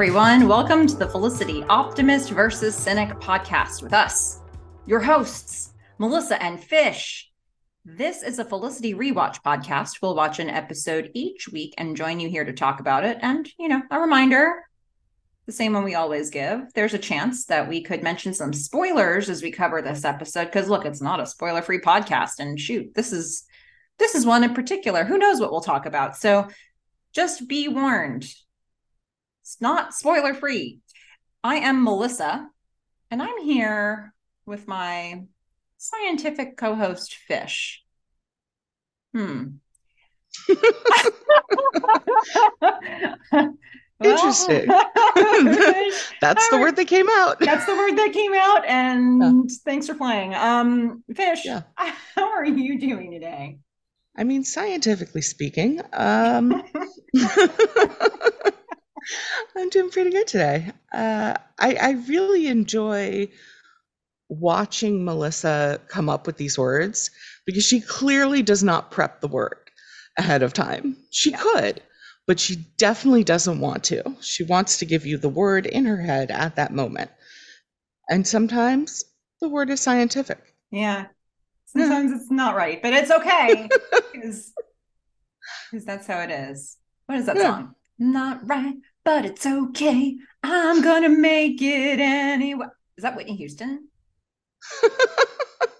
everyone. Welcome to the Felicity Optimist versus Cynic podcast with us, your hosts, Melissa and Fish. This is a Felicity Rewatch podcast. We'll watch an episode each week and join you here to talk about it. And, you know, a reminder the same one we always give. There's a chance that we could mention some spoilers as we cover this episode because look, it's not a spoiler-free podcast and shoot, this is this is one in particular. Who knows what we'll talk about? So just be warned. It's not spoiler free. I am Melissa, and I'm here with my scientific co host, Fish. Hmm. Interesting. that's the word that came out. That's the word that came out. And yeah. thanks for playing. Um, Fish, yeah. how are you doing today? I mean, scientifically speaking, um, I'm doing pretty good today. Uh, I, I really enjoy watching Melissa come up with these words because she clearly does not prep the word ahead of time. She yeah. could, but she definitely doesn't want to. She wants to give you the word in her head at that moment. And sometimes the word is scientific. Yeah. Sometimes yeah. it's not right, but it's okay because that's how it is. What is that yeah. song? Not right, but it's okay. I'm gonna make it anyway. Is that Whitney Houston?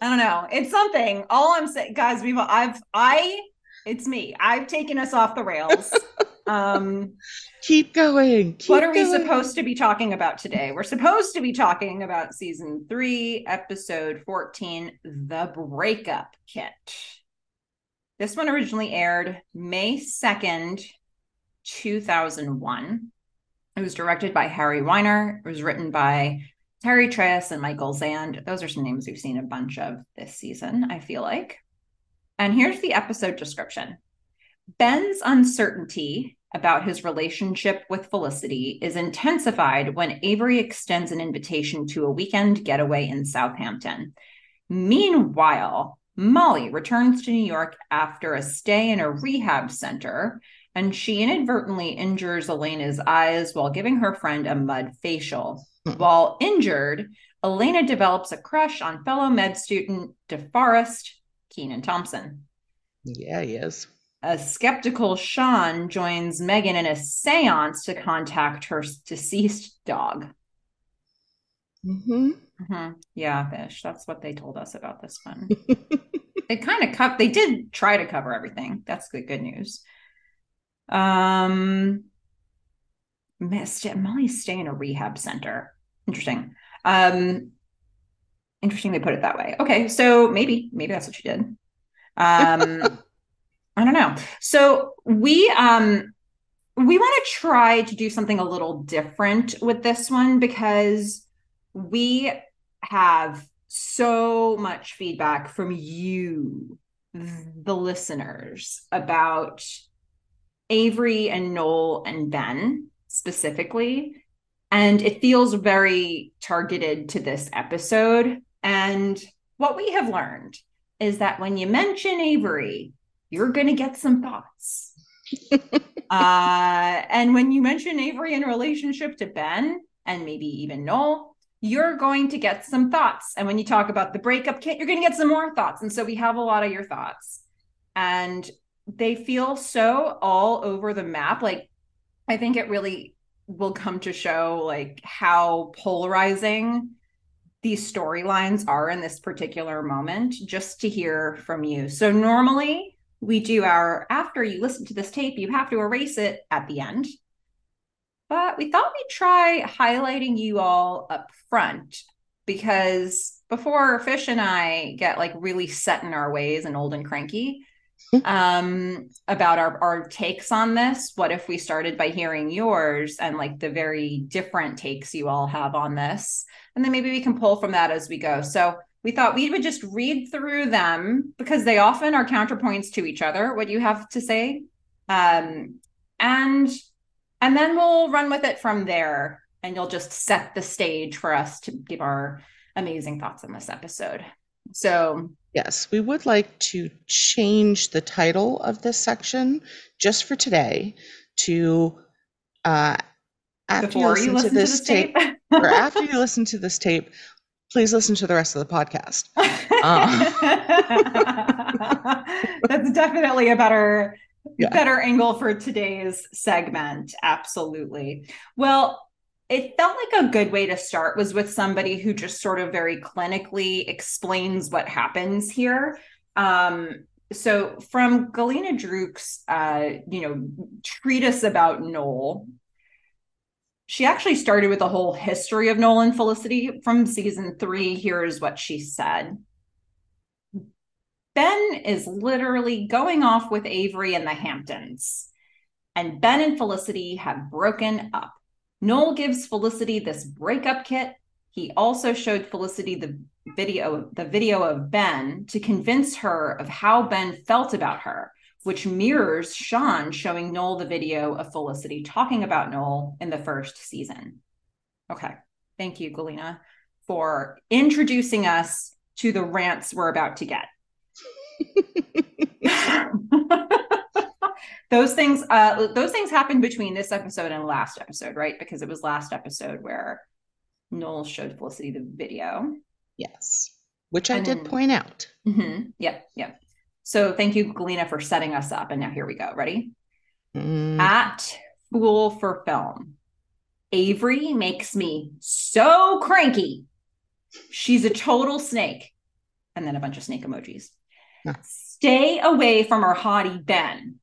I don't know. It's something. All I'm saying, guys, we've I've I it's me. I've taken us off the rails. Um keep going. Keep what are going. we supposed to be talking about today? We're supposed to be talking about season 3, episode 14, The Breakup Kit. This one originally aired May 2nd, 2001. It was directed by Harry Winer. It was written by Terry Traes and Michael Zand. Those are some names we've seen a bunch of this season, I feel like. And here's the episode description Ben's uncertainty about his relationship with Felicity is intensified when Avery extends an invitation to a weekend getaway in Southampton. Meanwhile, Molly returns to New York after a stay in a rehab center and she inadvertently injures Elena's eyes while giving her friend a mud facial. Hmm. While injured, Elena develops a crush on fellow med student DeForrest Keenan Thompson. Yeah, he is. A skeptical Sean joins Meghan in a seance to contact her deceased dog. Mm-hmm. Mm-hmm. Yeah, fish. That's what they told us about this one. they kind of cut. They did try to cover everything. That's the good news. Um, missed it. Molly's staying in a rehab center. Interesting. Um, interesting they put it that way. Okay, so maybe maybe that's what she did. Um, I don't know. So we um we want to try to do something a little different with this one because we have so much feedback from you the listeners about Avery and Noel and Ben specifically. And it feels very targeted to this episode. And what we have learned is that when you mention Avery, you're going to get some thoughts. uh, and when you mention Avery in relationship to Ben and maybe even Noel, you're going to get some thoughts. And when you talk about the breakup kit, you're going to get some more thoughts. And so we have a lot of your thoughts. And they feel so all over the map. Like, I think it really will come to show like how polarizing these storylines are in this particular moment just to hear from you. So normally we do our after you listen to this tape, you have to erase it at the end. But we thought we'd try highlighting you all up front because before Fish and I get like really set in our ways and old and cranky, um about our our takes on this. What if we started by hearing yours and like the very different takes you all have on this? And then maybe we can pull from that as we go. So we thought we would just read through them because they often are counterpoints to each other what you have to say. Um and and then we'll run with it from there and you'll just set the stage for us to give our amazing thoughts on this episode. So Yes, we would like to change the title of this section just for today to uh, after Before you you listen, listen to this tape, or after you listen to this tape, please listen to the rest of the podcast. That's definitely a better Yeah. better angle for today's segment. Absolutely. Well, it felt like a good way to start was with somebody who just sort of very clinically explains what happens here. Um, so from Galena Druk's uh, you know, treatise about Noel, she actually started with a whole history of Noel and Felicity from season three. Here's what she said. Ben is literally going off with Avery in the Hamptons, and Ben and Felicity have broken up. Noel gives Felicity this breakup kit. He also showed Felicity the video, the video of Ben to convince her of how Ben felt about her, which mirrors Sean showing Noel the video of Felicity talking about Noel in the first season. Okay. Thank you, Galena, for introducing us to the rants we're about to get. those things uh those things happened between this episode and last episode right? Because it was last episode where noel showed felicity the video. Yes. Which I And did then- point out. mm-hmm. yep yep. So thank you galena for setting us up. And now here we go. Ready? Mm, at fool for film avery makes me so cranky. She's a total snake. And then a bunch of snake emojis. Stay away from her haughty ben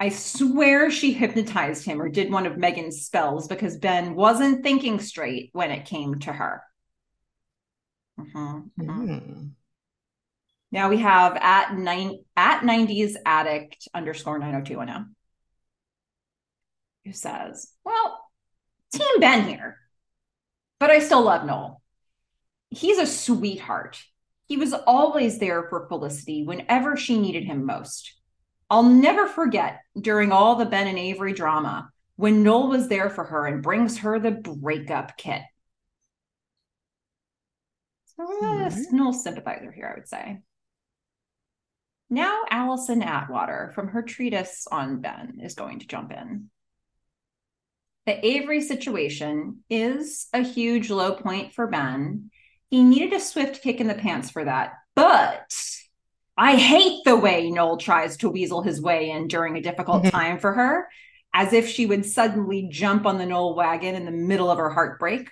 i swear she hypnotized him or did one of meghan's spells because ben wasn't thinking straight when it came to her Mhm, mhm. mm. Now we have at nine at 90s addict underscore 90210 who says, Well, Team Ben here, but I still love Noel. He's a sweetheart. He was always there for Felicity whenever she needed him most. I'll never forget during all the Ben and Avery drama when Noel was there for her and brings her the breakup kit. So we're a Mhm. Noel sympathizer here, I would say. Now, Allison Atwater from her treatise on Ben is going to jump in. The Avery situation is a huge low point for Ben. He needed a swift kick in the pants for that, but I hate the way Noel tries to weasel his way in during a difficult Mhm. time for her, as if she would suddenly jump on the Noel wagon in the middle of her heartbreak.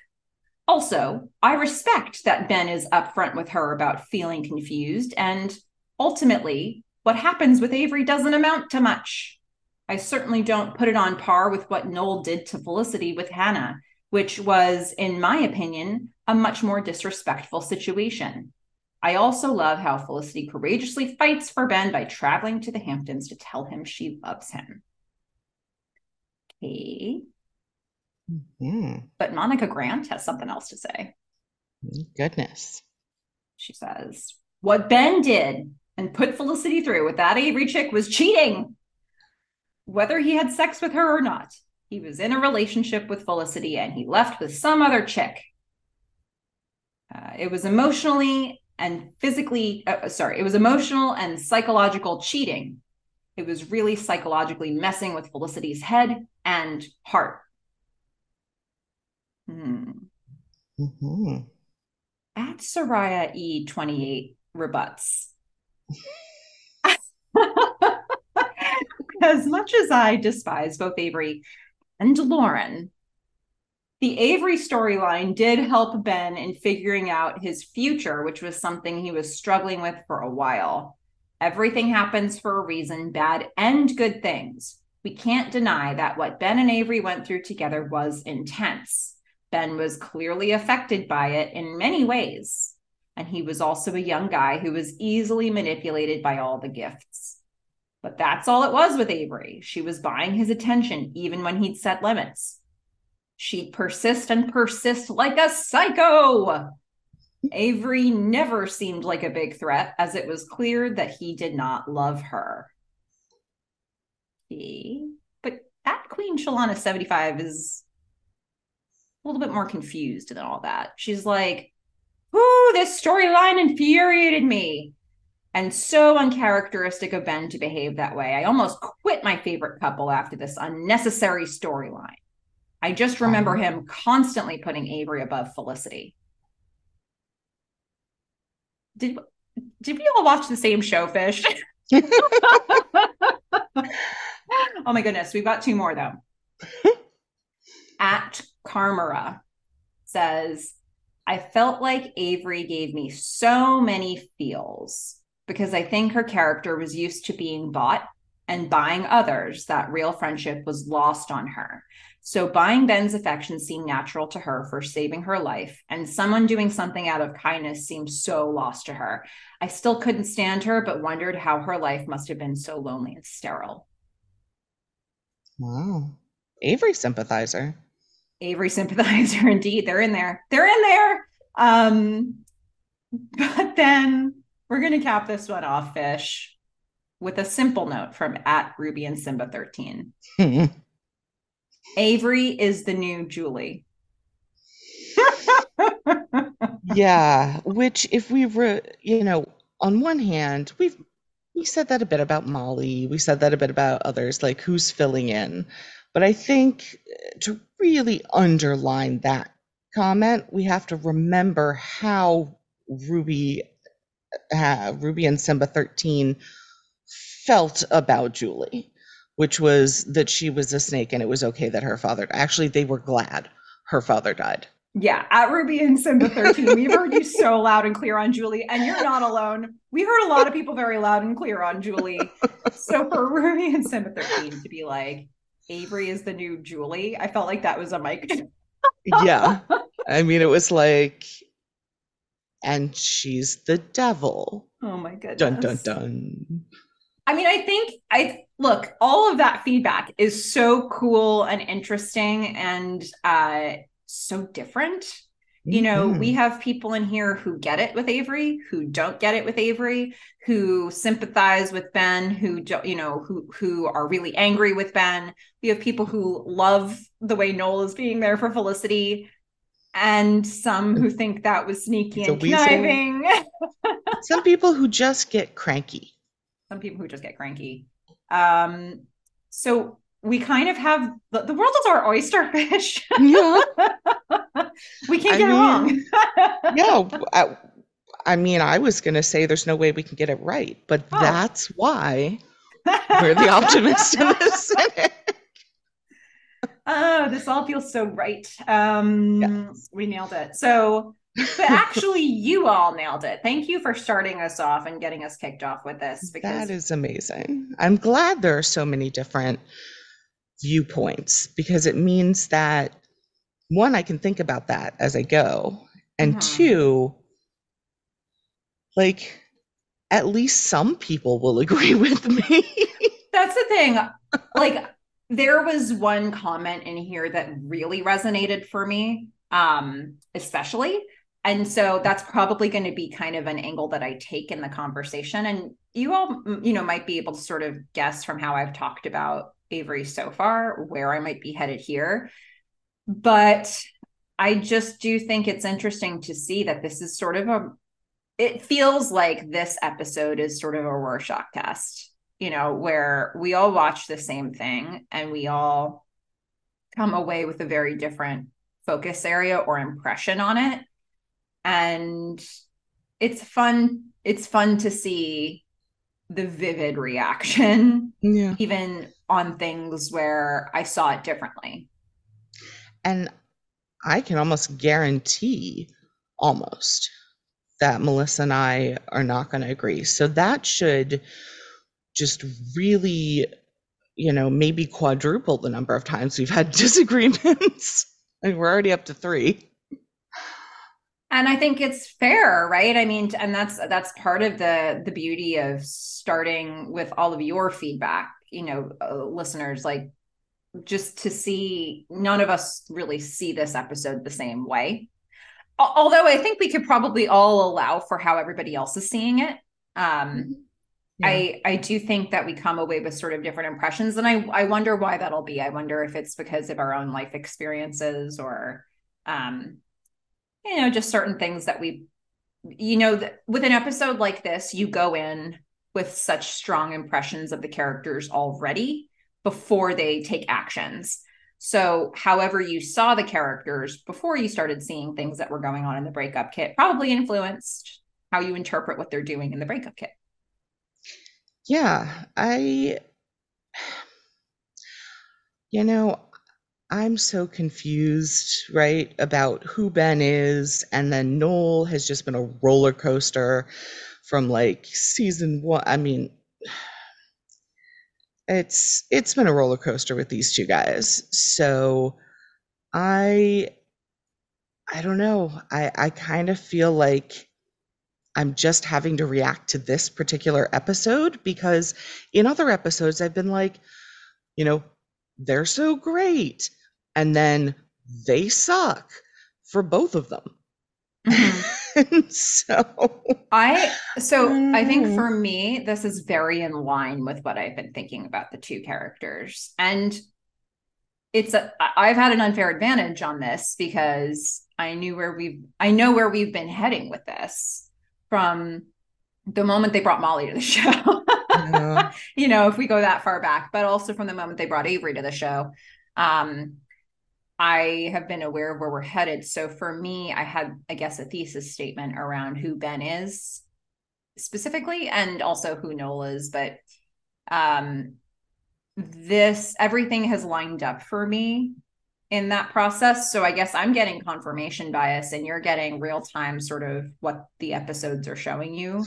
Also, I respect that Ben is upfront with her about feeling confused, and ultimately, what happens with Avery doesn't amount to much. I certainly don't put it on par with what Noel did to Felicity with Hannah, which was, in my opinion, a much more disrespectful situation. I also love how Felicity courageously fights for Ben by traveling to the Hamptons to tell him she loves him. Okay. Mm. But Monica Grant has something else to say. Goodness. She says, What Ben did and put Felicity through with that Avery chick was cheating. Whether he had sex with her or not, he was in a relationship with Felicity and he left with some other chick. Uh, it was emotionally and physically, uh, sorry, it was emotional and psychological cheating. It was really psychologically messing with Felicity's head and heart. Hmm. Mhm. At Soraya E28 rebuts. as much as I despise both Avery and Lauren, the Avery storyline did help Ben in figuring out his future, which was something he was struggling with for a while. Everything happens for a reason, bad and good things. We can't deny that what Ben and Avery went through together was intense. Ben was clearly affected by it in many ways. And he was also a young guy who was easily manipulated by all the gifts. But that's all it was with Avery. She was buying his attention even when he'd set limits. She'd persist and persist like a psycho. Avery never seemed like a big threat, as it was clear that he did not love her. He, but that Queen Shalana 75 is a little bit more confused than all that. She's like, Ooh, this storyline infuriated me. And so uncharacteristic of Ben to behave that way. I almost quit my favorite couple after this unnecessary storyline. I just remember him constantly putting Avery above Felicity. Did did we all watch the same show, Fish? oh my goodness, we've got two more though. At Carmara says, I felt like Avery gave me so many feels because I think her character was used to being bought and buying others that real friendship was lost on her. So buying Ben's affection seemed natural to her for saving her life, and someone doing something out of kindness seemed so lost to her. I still couldn't stand her, but wondered how her life must have been so lonely and sterile. Wow. Avery sympathizer. Avery sympathizer, indeed. They're in there. They're in there. Um, but then we're going to cap this one off, Fish, with a simple note from at Ruby and Simba 13. Avery is the new Julie. yeah, which if we were, you know, on one hand, we've we said that a bit about Molly, we said that a bit about others, like who's filling in. But I think uh, to really underline that comment, we have to remember how Ruby, uh, Ruby and Simba 13 felt about Julie, which was that she was a snake and it was okay that her father, actually, they were glad her father died. Yeah, at Ruby and Simba 13, we've heard you so loud and clear on Julie, and you're not alone. We heard a lot of people very loud and clear on Julie. So for Ruby and Simba 13 to be like, Avery is the new Julie, I felt like that was a mic. yeah. I mean, it was like, and she's the devil. Oh my goodness. Dun dun dun. I mean, I think I look, all of that feedback is so cool and interesting and uh so different. You know, mm-hmm. we have people in here who get it with Avery, who don't get it with Avery, who sympathize with Ben, who don't, you know, who who are really angry with Ben. We have people who love the way Noel is being there for Felicity, and some who think that was sneaky it's and conniving. some people who just get cranky. Some people who just get cranky. Um, so we kind of have the, the world is our oyster fish. Yeah. we can't I get mean, it wrong. yeah. I, I, mean, I was going to say there's no way we can get it right, but oh. that's why we're the optimists in this Oh, this all feels so right. Um, yes. We nailed it. So, but actually, you all nailed it. Thank you for starting us off and getting us kicked off with this. Because that is amazing. I'm glad there are so many different viewpoints because it means that one, I can think about that as I go, and mm-hmm. two, like at least some people will agree with me. That's the thing. Like there was one comment in here that really resonated for me, um, especially. And so that's probably going to be kind of an angle that I take in the conversation. And you all, you know, might be able to sort of guess from how I've talked about Avery so far, where I might be headed here. But I just do think it's interesting to see that this is sort of a, it feels like this episode is sort of a Rorschach test, you know, where we all watch the same thing and we all come away with a very different focus area or impression on it. And it's fun. It's fun to see the vivid reaction, yeah. even on things where I saw it differently. And I can almost guarantee, almost, that Melissa and I are not going to agree. So that should just really, you know, maybe quadruple the number of times we've had disagreements. and we're already up to three and i think it's fair right? I mean and that's that's part of the the beauty of starting with all of your feedback you know uh, listeners like just to see none of us really see this episode the same way. Although i think we could probably all allow for how everybody else is seeing it. Um yeah. i i do think that we come away with sort of different impressions and i i wonder why that'll be. I wonder if it's because of our own life experiences or um you know just certain things that we you know with an episode like this you go in with such strong impressions of the characters already before they take actions. So, however, you saw the characters before you started seeing things that were going on in the breakup kit probably influenced how you interpret what they're doing in the breakup kit. Yeah, I, you know, I'm so confused, right, about who Ben is. And then Noel has just been a roller coaster from like season one. I mean, it's it's been a roller coaster with these two guys. So I I don't know. I I kind of feel like I'm just having to react to this particular episode because in other episodes I've been like, you know, they're so great and then they suck for both of them. Mm-hmm. so I so I think mm-hmm. for me this is very in line with what I've been thinking about the two characters and it's a I've had an unfair advantage on this because I knew where we've I know where we've been heading with this from the moment they brought Molly to the show. yeah. you know, if we go that far back, but also from the moment they brought Avery to the show. Um, I have been aware of where we're headed. So for me, I had, I guess, a thesis statement around who Ben is specifically and also who Noel is. But um, this, everything has lined up for me in that process. So I guess I'm getting confirmation bias and you're getting real time sort of what the episodes are showing you.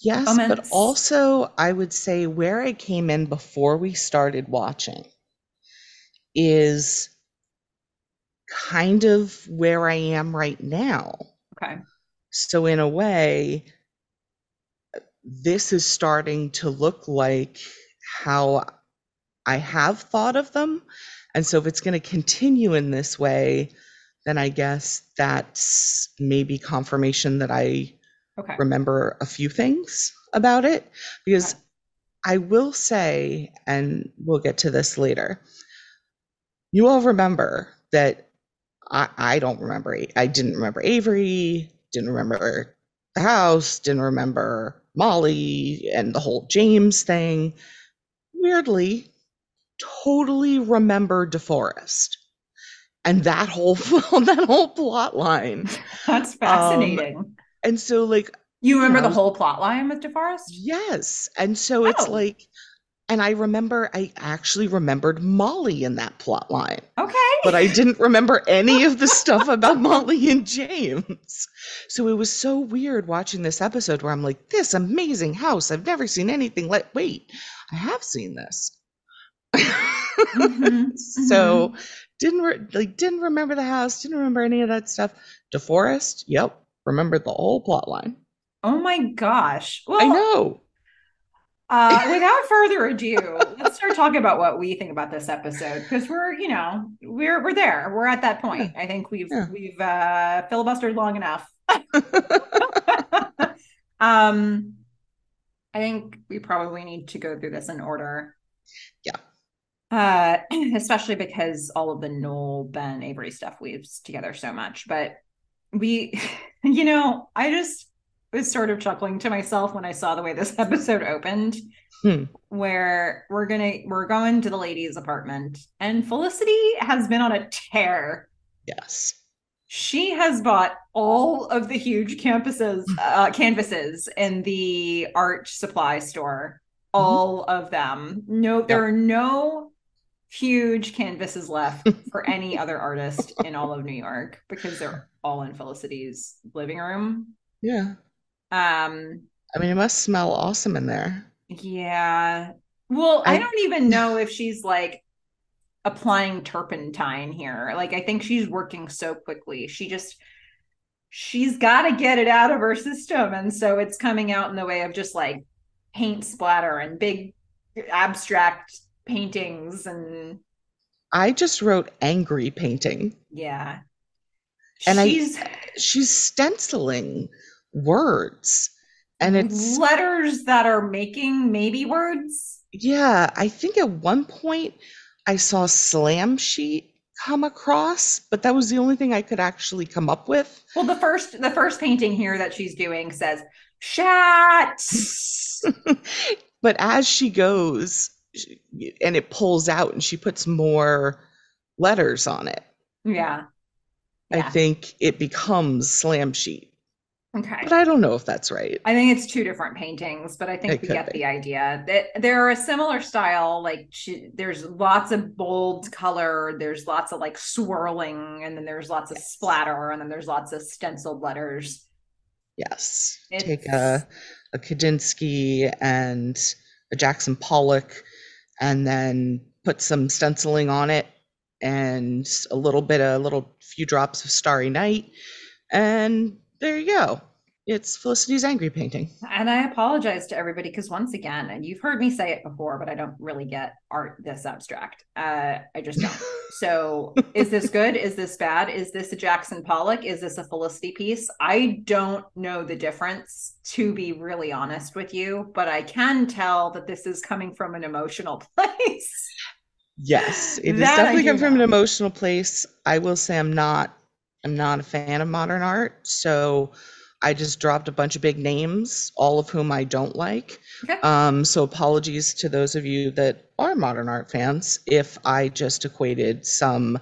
Yes, Moments. but also I would say where I came in before we started watching is kind of where I am right now. Okay. So, in a way, this is starting to look like how I have thought of them. And so, if it's going to continue in this way, then I guess that's maybe confirmation that I okay. remember a few things about it. Because okay. I will say, and we'll get to this later, you all remember that I, I don't remember. I didn't remember Avery, didn't remember the house, didn't remember Molly and the whole James thing. Weirdly, totally remember DeForrest and that whole that whole plot line. That's fascinating. Um, and so, like, you remember you know, the whole plot line with DeForrest? Yes, and so oh. it's like and I remember I actually remembered Molly in that plot line. Okay. But I didn't remember any of the stuff about Molly and James. So it was so weird watching this episode where I'm like, this amazing house. I've never seen anything like wait, I have seen this. Mm-hmm. so didn't re- like didn't remember the house, didn't remember any of that stuff. DeForrest, yep, remembered the whole plot line. Oh my gosh. Well, I know. Uh, without further ado, let's start talking about what we think about this episode because we're, you know, we're we're there. We're at that point. I think we've yeah. we've uh, filibustered long enough. um, I think we probably need to go through this in order. Yeah. Uh, especially because all of the Noel, Ben, Avery stuff weaves together so much. But we, you know, I just was sort of chuckling to myself when I saw the way this episode opened, hmm. where we're gonna we're going to the ladies' apartment, and Felicity has been on a tear. Yes. She has bought all of the huge campuses, uh, canvases in the art supply store. Mm-hmm. All of them. No, yep. there are no huge canvases left for any other artist in all of New York because they're all in Felicity's living room. Yeah. Um, I mean, it must smell awesome in there. Yeah. Well, I, I don't even know if she's like applying turpentine here. Like, I think she's working so quickly. She just, she's got to get it out of her system. And so it's coming out in the way of just like paint splatter and big abstract paintings. And I just wrote angry painting. Yeah. And she's, I, she's stenciling words and it's letters that are making maybe words yeah i think at one point i saw slam sheet come across but that was the only thing i could actually come up with well the first the first painting here that she's doing says shat but as she goes and it pulls out and she puts more letters on it. Yeah. I Yeah. think it becomes slam sheet. Okay. But I don't know if that's right. I think it's two different paintings, but I think It we get be. the idea that they're a similar style. Like she, there's lots of bold color, there's lots of like swirling, and then there's lots of splatter, and then there's lots of stenciled letters. Yes. Take a a Kandinsky and a Jackson Pollock and then put some stenciling on it and a little bit a little few drops of Starry Night and there you go. It's Felicity's angry painting. And I apologize to everybody because once again, and you've heard me say it before, but I don't really get art this abstract. Uh, I just don't. So, is this good? Is this bad? Is this a Jackson Pollock? Is this a Felicity piece? I don't know the difference, to be really honest with you, but I can tell that this is coming from an emotional place. Yes, it is That definitely come from an emotional place. I will say I'm not I'm not a fan of modern art, so I just dropped a bunch of big names, all of whom I don't like. Okay. Um, so apologies to those of you that are modern art fans if I just equated some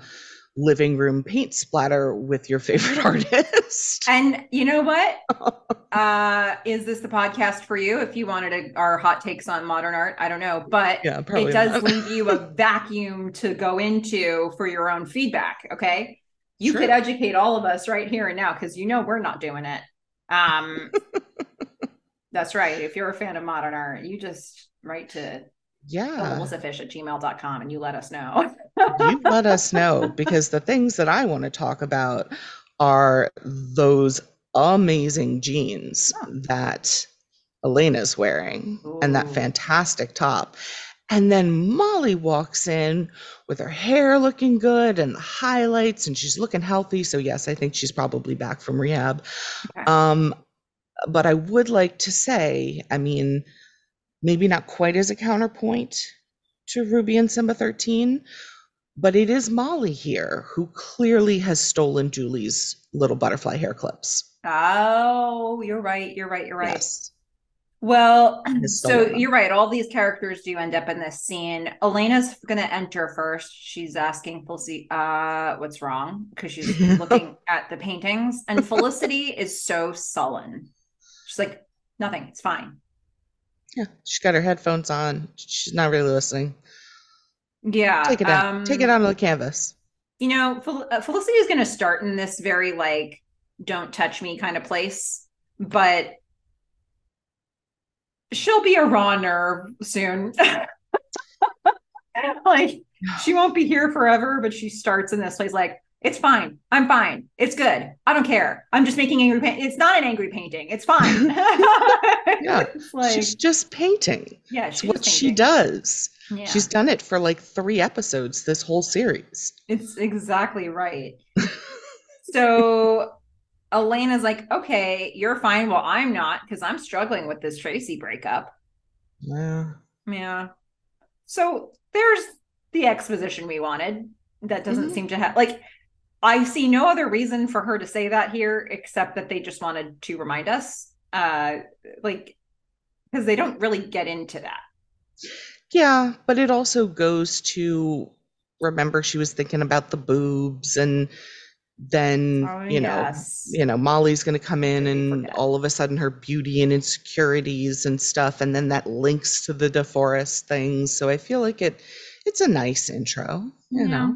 living room paint splatter with your favorite artist. And you know what? Uh, is this the podcast for you? If you wanted a, our hot takes on modern art, I don't know, but yeah, it does leave you a vacuum to go into for your own feedback. Okay. You True. could educate all of us right here and now because you know we're not doing it. Um, that's right. If you're a fan of modern art, you just write to yeah. melissafish at gmail.com and you let us know. you let us know because the things that I want to talk about are those amazing jeans Oh. that Elena's wearing and that fantastic top. And then Molly walks in with her hair looking good and the highlights, and she's looking healthy. So, yes, I think she's probably back from rehab. Okay. Um, but I would like to say, I mean, maybe not quite as a counterpoint to Ruby and Simba 13, but it is Molly here who clearly has stolen Julie's little butterfly hair clips. oh, you're right. You're right. You're right. Yes. Well, so you're right. All these characters do end up in this scene. Elena's going to enter first. She's asking Felicity, uh, what's wrong? Because she's looking at the paintings. And Felicity is so sullen. She's like, nothing. It's fine. Yeah, she's got her headphones on. She's not really listening. Yeah. Take it out. Take it um, out of the canvas. You know, Fel- uh, Felicity is going to start in this very like, don't touch me kind of place. But she'll be a raw nerve soon. like she won't be here forever, but she starts in this place like it's fine. I'm fine. It's good. I don't care. I'm just making angry paint. It's not an angry painting. It's fine. Yeah, It's like she's just painting. yeah, It's what just she does. Yeah, She's done it for like three episodes this whole series. it's exactly right. so Elena's like, okay, you're fine. Well, I'm not because I'm struggling with this Tracy breakup. Yeah. Yeah. So there's the exposition we wanted. That doesn't Mhm. seem to have like I see no other reason for her to say that here except that they just wanted to remind us. Uh like because they don't really get into that. Yeah, but it also goes to remember she was thinking about the boobs and then Oh, you know yes. you know Molly's going to come in and all of a sudden her beauty and insecurities and stuff and then that links to the DeForrest things so I feel like it it's a nice intro you know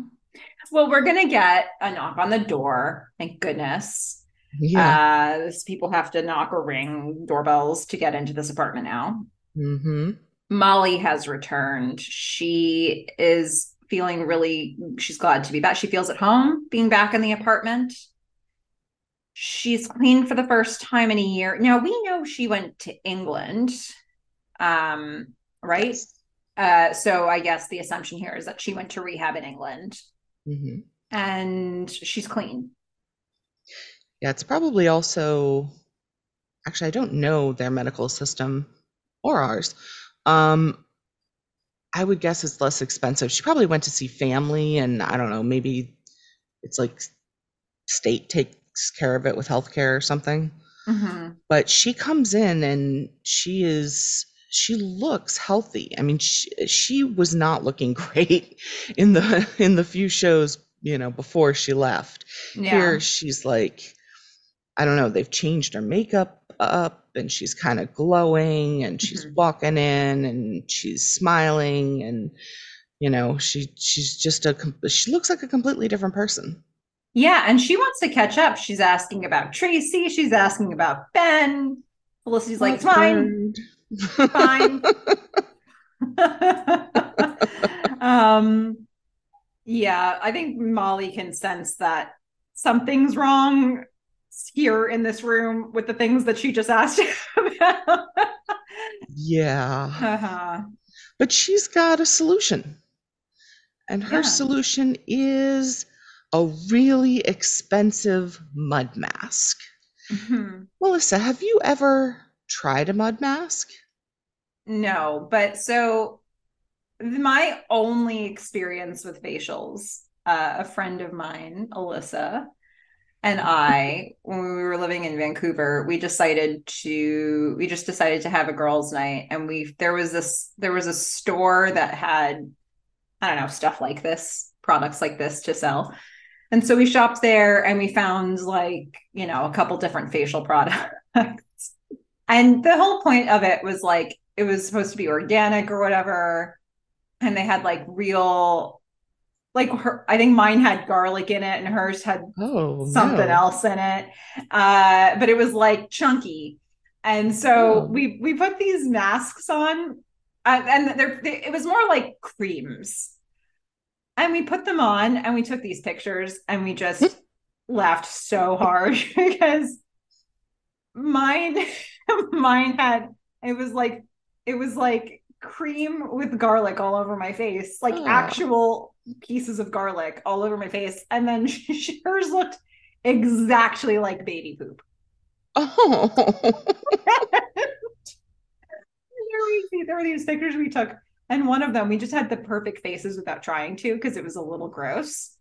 Well, we're gonna get a knock on the door. Thank goodness. yeah Uh people have to knock or ring doorbells to get into this apartment now. mhm Molly has returned. She is feeling really, she's glad to be back. She feels at home being back in the apartment. She's clean for the first time in a year. Now we know she went to England, um, right? Uh, so I guess the assumption here is that she went to rehab in England Mhm. and she's clean. Yeah, it's probably also actually I don't know their medical system or ours. Um I would guess it's less expensive. She probably went to see family and I don't know, maybe it's like state takes care of it with healthcare or something. Mhm. But she comes in and she is she looks healthy. I mean, she, she was not looking great in the in the few shows, you know, before she left. Yeah. Here she's like I don't know, they've changed her makeup up and she's kind of glowing and she's Mhm. walking in and she's smiling and you know, she she's just a she looks like a completely different person. Yeah, and she wants to catch up. She's asking about Tracy. She's asking about Ben. Felicity's like, it's fine, fine. um, yeah, I think Molly can sense that something's wrong here in this room with the things that she just asked about. yeah. uh-huh. But she's got a solution. And her Yeah. solution is a really expensive mud mask. Mhm. Melissa, have you ever tried a mud mask? No, but so my only experience with facials, uh, a friend of mine, Alyssa, and I, when we were living in Vancouver, we decided to we just decided to have a girls' night, and we there was this there was a store that had I don't know stuff like this, products like this to sell. And so we shopped there and we found like, you know, a couple different facial products. And the whole point of it was like it was supposed to be organic or whatever. And they had like real like her I think mine had garlic in it and hers had Oh, something no. else in it. Uh, but it was like chunky. And so Oh. we we put these masks on, uh, and they're they, it was more like creams. And we put them on, and we took these pictures, and we just laughed so hard because mine mine had it was like it was like cream with garlic all over my face, like Oh. actual pieces of garlic all over my face, and then she, hers looked exactly like baby poop. Oh. Here we see there were these pictures we took, and one of them we just had the perfect faces without trying to because it was a little gross.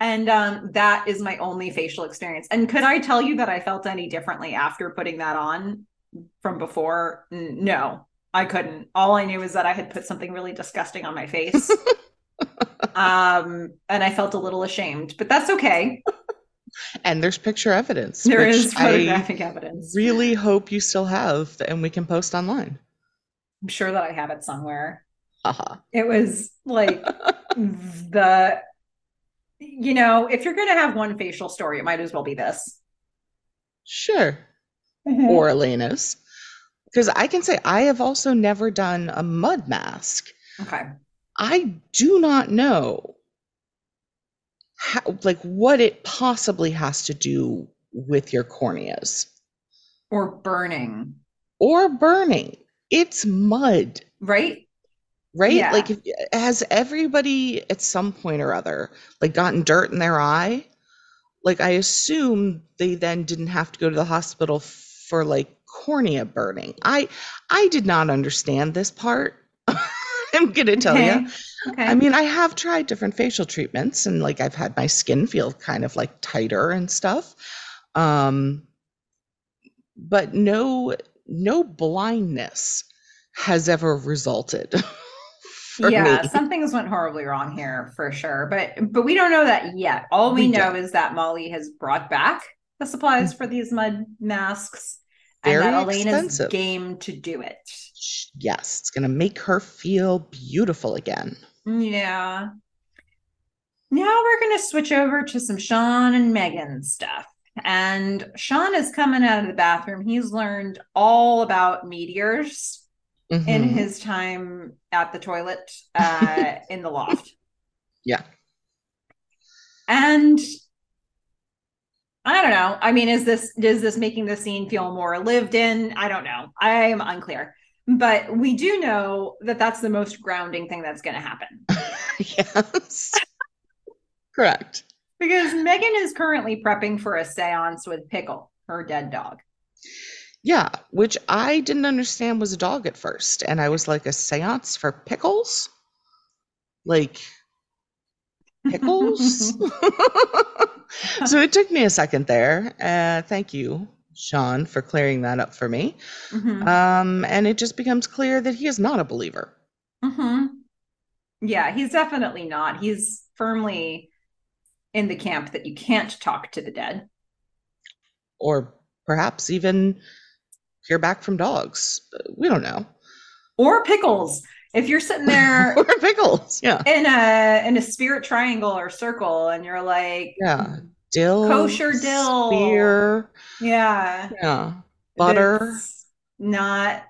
and um, that is my only facial experience. And could I tell you that I felt any differently after putting that on from before? No, I couldn't. All I knew was that I had put something really disgusting on my face. um, and I felt a little ashamed, but that's okay. and there's picture evidence. There is I photographic evidence. really hope you still have and we can post online. I'm sure that I have it somewhere. Haha. It was like the, you know, if you're going to have one facial story, it might as well be this. Sure. Mm-hmm. Or Elena's. Because I can say I have also never done a mud mask. Okay. I do not know how, like what it possibly has to do with your corneas Or burning, or burning. It's mud, right? right? Yeah. Like, if, has everybody at some point or other like gotten dirt in their eye? Like, I assume they then didn't have to go to the hospital for like cornea burning. I I did not understand this part. I'm gonna tell you. Okay. Okay. I mean, I have tried different facial treatments and like I've had my skin feel kind of like tighter and stuff. Um but no no blindness has ever resulted. yeah, me. some things went horribly wrong here for sure, but but we don't know that yet. All we, We know don't. is that Molly has brought back the supplies for these mud masks, and Very that Elena's expensive. game to do it. Yes, it's gonna make her feel beautiful again. Yeah. Now we're going to switch over to some Sean and Meghan stuff. And Sean is coming out of the bathroom. He's learned all about meteors in Mhm. his time at the toilet uh, in the loft. Yeah. And I don't know. I mean, is this is this making the scene feel more lived in? I don't know. I am unclear. But we do know that that's the most grounding thing that's going to happen. yes. Correct. Because Meghan is currently prepping for a seance with Pickle, her dead dog. Yeah, which I didn't understand was a dog at first. And I was like, a seance for pickles? Like pickles? so it took me a second there. Uh, thank you, Sean, for clearing that up for me. Mhm. Um, and it just becomes clear that he is not a believer. hmm Yeah, he's definitely not. He's firmly in the camp that you can't talk to the dead. or perhaps even hear back from dogs. We don't know. Or pickles. If you're sitting there or pickles. Yeah. in a in a spirit triangle or circle and you're like, Yeah. Dill. Kosher dill. Spear. yeah, Yeah. Butter. not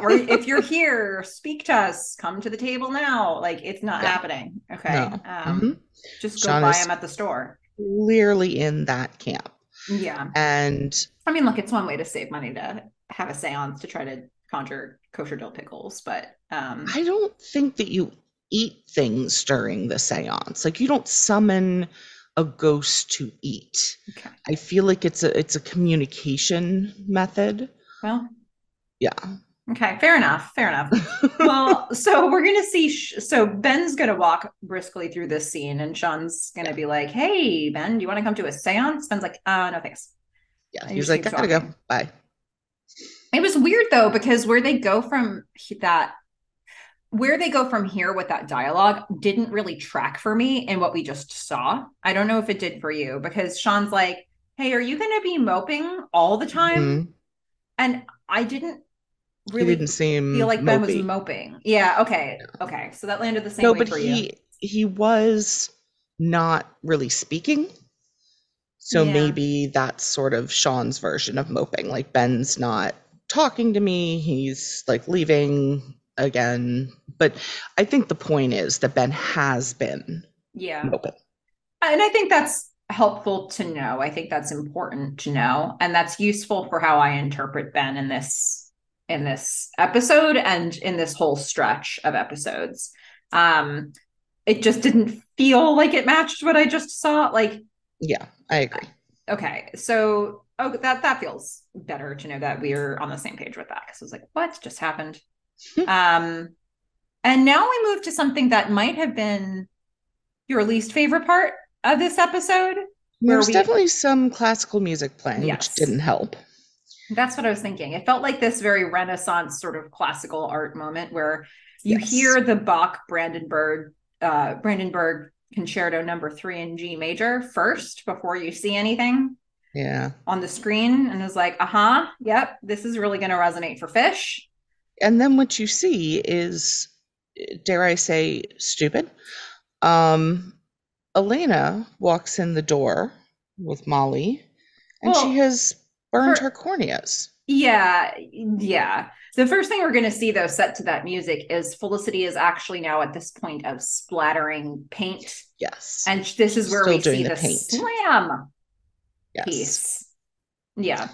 or if you're here, speak to us. Come to the table now. Like it's not Yeah. happening. Okay. No. Um, Mhm. Just go Sean buy them at the store. Clearly in that camp. Yeah. And I mean, look, it's one way to save money to have a seance to try to conjure kosher dill pickles, but um I don't think that you eat things during the seance. Like you don't summon a ghost to eat. okay. I feel like it's a it's a communication method. Well, Yeah. okay, fair enough. Fair enough. well, so we're gonna see. Sh- so Ben's gonna walk briskly through this scene, and Sean's gonna be like, "Hey, Ben, do you want to come to a seance?" Ben's like, "Uh, no, thanks." Yeah. And He he like, I gotta go. Bye. It was weird though because where they go from that, where they go from here with that dialogue didn't really track for me in what we just saw. I don't know if it did for you because Sean's like, "Hey, are you gonna be moping all the time?" Mhm. And I didn't He really didn't seem feel like Ben was moping. Yeah. Okay. Okay. So that landed the same No, way but for you. he he was not really speaking. So Yeah. maybe that's sort of Sean's version of moping. Like Ben's not talking to me, he's like leaving again. But I think the point is that Ben has been Yeah. moping. And I think that's helpful to know. I think that's important to know. And that's useful for how I interpret Ben in this in this episode and in this whole stretch of episodes. Um it just didn't feel like it matched what I just saw. Like, Yeah, I agree. okay, so oh that that feels better to know that we're on the same page with that. Because I was like, what just happened? um and now we move to something that might have been your least favorite part of this episode. where There's we- definitely some classical music playing, Yes. which didn't help. That's what I was thinking. It felt like this very Renaissance sort of classical art moment where you Yes. hear the Bach Brandenburg uh Brandenburg concerto number 3 in G major first before you see anything Yeah. on the screen and is like, "Uh-huh, yep, this is really going to resonate for Fish." And then what you see is, dare I say, stupid. Um, Elena walks in the door with Molly, and Well, she has burned her- her corneas. Yeah, yeah. The first thing we're going to see though set to that music is Felicity is actually now at this point of splattering paint Yes. and this is where Still we see the, the paint. slam yes. piece. Yeah.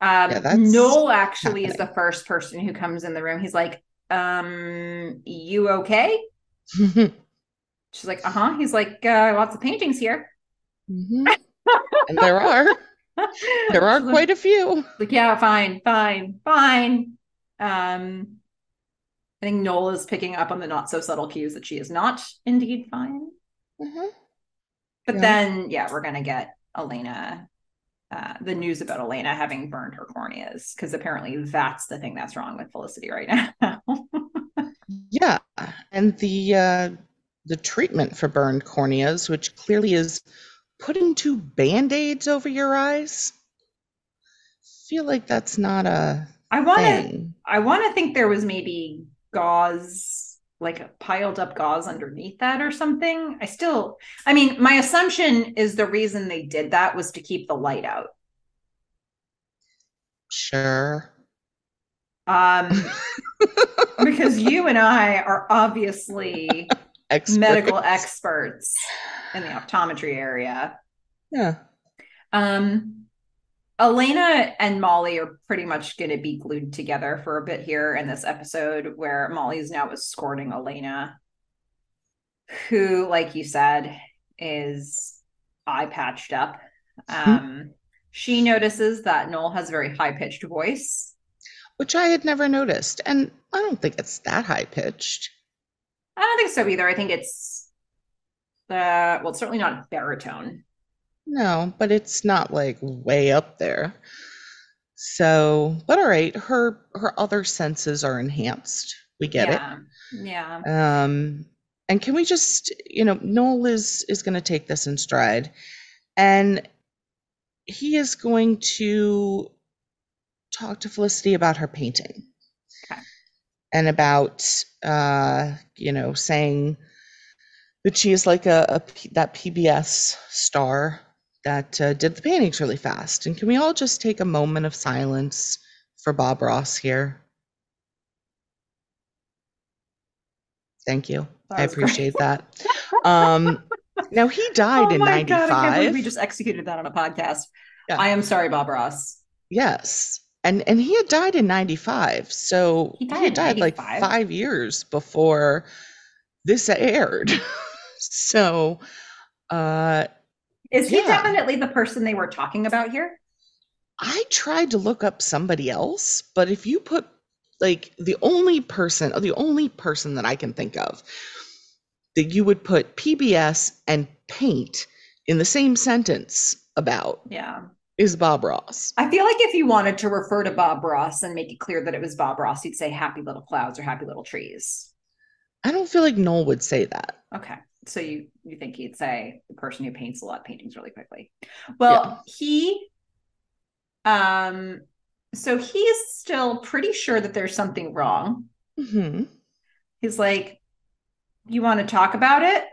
Um, Yeah, Noel actually is the first person who comes in the room. He's like, um, you okay? She's like, uh-huh. He's like, uh, lots of paintings here. Mhm. And there are. There are She's quite a few. like, yeah, fine, fine, fine. Um, I think Noel is picking up on the not so subtle cues that she is not indeed fine. Mhm. But Yeah. then, yeah, we're gonna get Elena, uh, the news about Elena having burned her corneas, because apparently that's the thing that's wrong with Felicity right now. Yeah. And the uh, the treatment for burned corneas, which clearly is putting two band-aids over your eyes. Feel like that's not a I want to. I want to think there was maybe gauze, like a piled up gauze underneath that or something. I still, I mean, my assumption is the reason they did that was to keep the light out. Sure. Um, because you and I are obviously Experts. medical experts in the optometry area. Yeah. Um, Elena and Molly are pretty much going to be glued together for a bit here in this episode, where Molly is now escorting Elena, who, like you said, is eye patched up. Um, she notices that Noel has a very high pitched voice. Which I had never noticed. And I don't think it's that high pitched. I don't think so either. I think it's uh well, it's certainly not baritone. No, but it's not like way up there. So, but all right, her her other senses are enhanced. We get yeah. it. Yeah. Um, and can we just, you know, Noel is is going to take this in stride, and he is going to talk to Felicity about her painting. Okay. And about, uh, you know, saying that she is like a, a that PBS star that uh, did the paintings really fast. And can we all just take a moment of silence for Bob Ross here? Thank you. I appreciate great. that. Um, now he died oh in '95. I can't believe we just executed that on a podcast. Yeah. I am sorry, Bob Ross. Yes, and and he had died in '95, so he, died he had died 95? like five years before this aired. so, uh, is he yeah. definitely the person they were talking about here? I tried to look up somebody else, but if you put like the only person, or the only person that I can think of that you would put PBS and paint in the same sentence about. Yeah. Is Bob Ross. I feel like if you wanted to refer to Bob Ross and make it clear that it was Bob Ross, you'd say happy little clouds or happy little trees. I don't feel like Noel would say that. Okay. So you you think he'd say the person who paints a lot of paintings really quickly. Well, yeah. he um so he's still pretty sure that there's something wrong. Mm-hmm. He's like, you want to talk about it?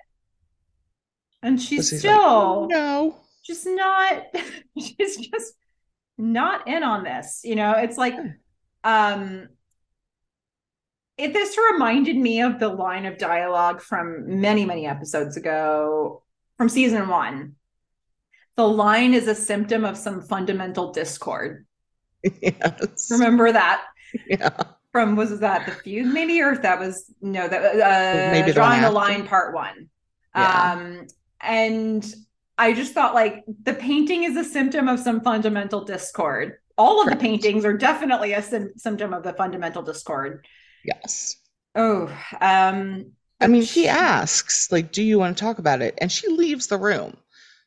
And she's still like, no, just not, she's just not in on this. You know, it's like, um, it this reminded me of the line of dialogue from many, many episodes ago from season one. The line is a symptom of some fundamental discord. Yes. Remember that? Yeah from was that the feud maybe or if that was no that uh maybe drawing the line part one yeah. um and i just thought like the painting is a symptom of some fundamental discord all of Correct. the paintings are definitely a sim- symptom of the fundamental discord yes oh um i mean he asks like do you want to talk about it and she leaves the room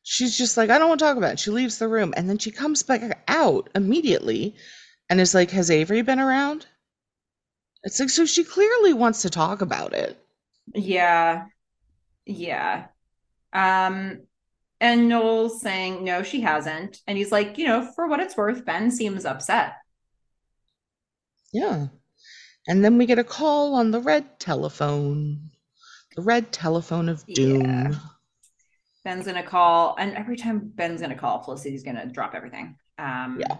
she's just like i don't want to talk about it she leaves the room and then she comes back out immediately and is like has avery been around it's like so she clearly wants to talk about it. Yeah. Yeah. Um and Noel's saying no, she hasn't. And he's like, you know, for what it's worth, Ben seems upset. Yeah. And then we get a call on the red telephone. The red telephone of doom. Yeah. Ben's gonna call, and every time Ben's gonna call, Felicity's gonna drop everything. Um yeah.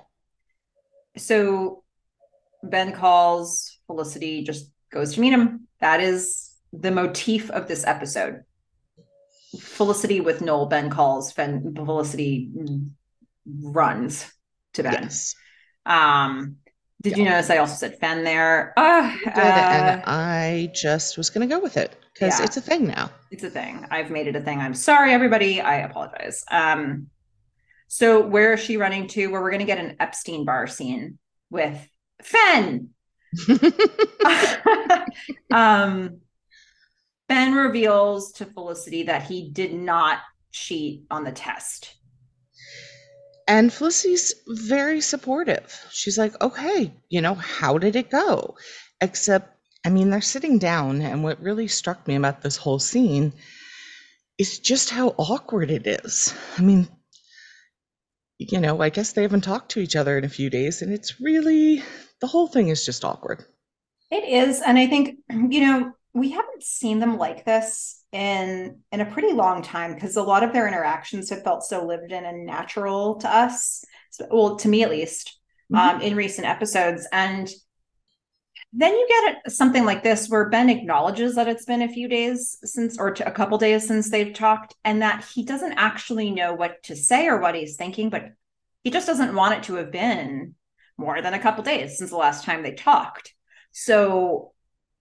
So Ben calls, Felicity just goes to meet him. That is the motif of this episode. Felicity with Noel, Ben calls, ben, Felicity runs to Ben. Yes. Um, did yeah. you notice I also said Fen there? Uh, did, uh, and I just was going to go with it because yeah, it's a thing now. It's a thing. I've made it a thing. I'm sorry, everybody. I apologize. Um, so where is she running to? Where we're going to get an Epstein bar scene with Fen. um, ben reveals to Felicity that he did not cheat on the test. And Felicity's very supportive. She's like, okay, you know, how did it go? Except, I mean, they're sitting down, and what really struck me about this whole scene is just how awkward it is. I mean, you know, I guess they haven't talked to each other in a few days, and it's really the whole thing is just awkward. It is, and I think you know we haven't seen them like this in in a pretty long time because a lot of their interactions have felt so lived in and natural to us, well, to me at least, mm-hmm. um, in recent episodes, and then you get something like this where Ben acknowledges that it's been a few days since, or a couple days since they've talked, and that he doesn't actually know what to say or what he's thinking, but he just doesn't want it to have been more than a couple days since the last time they talked. So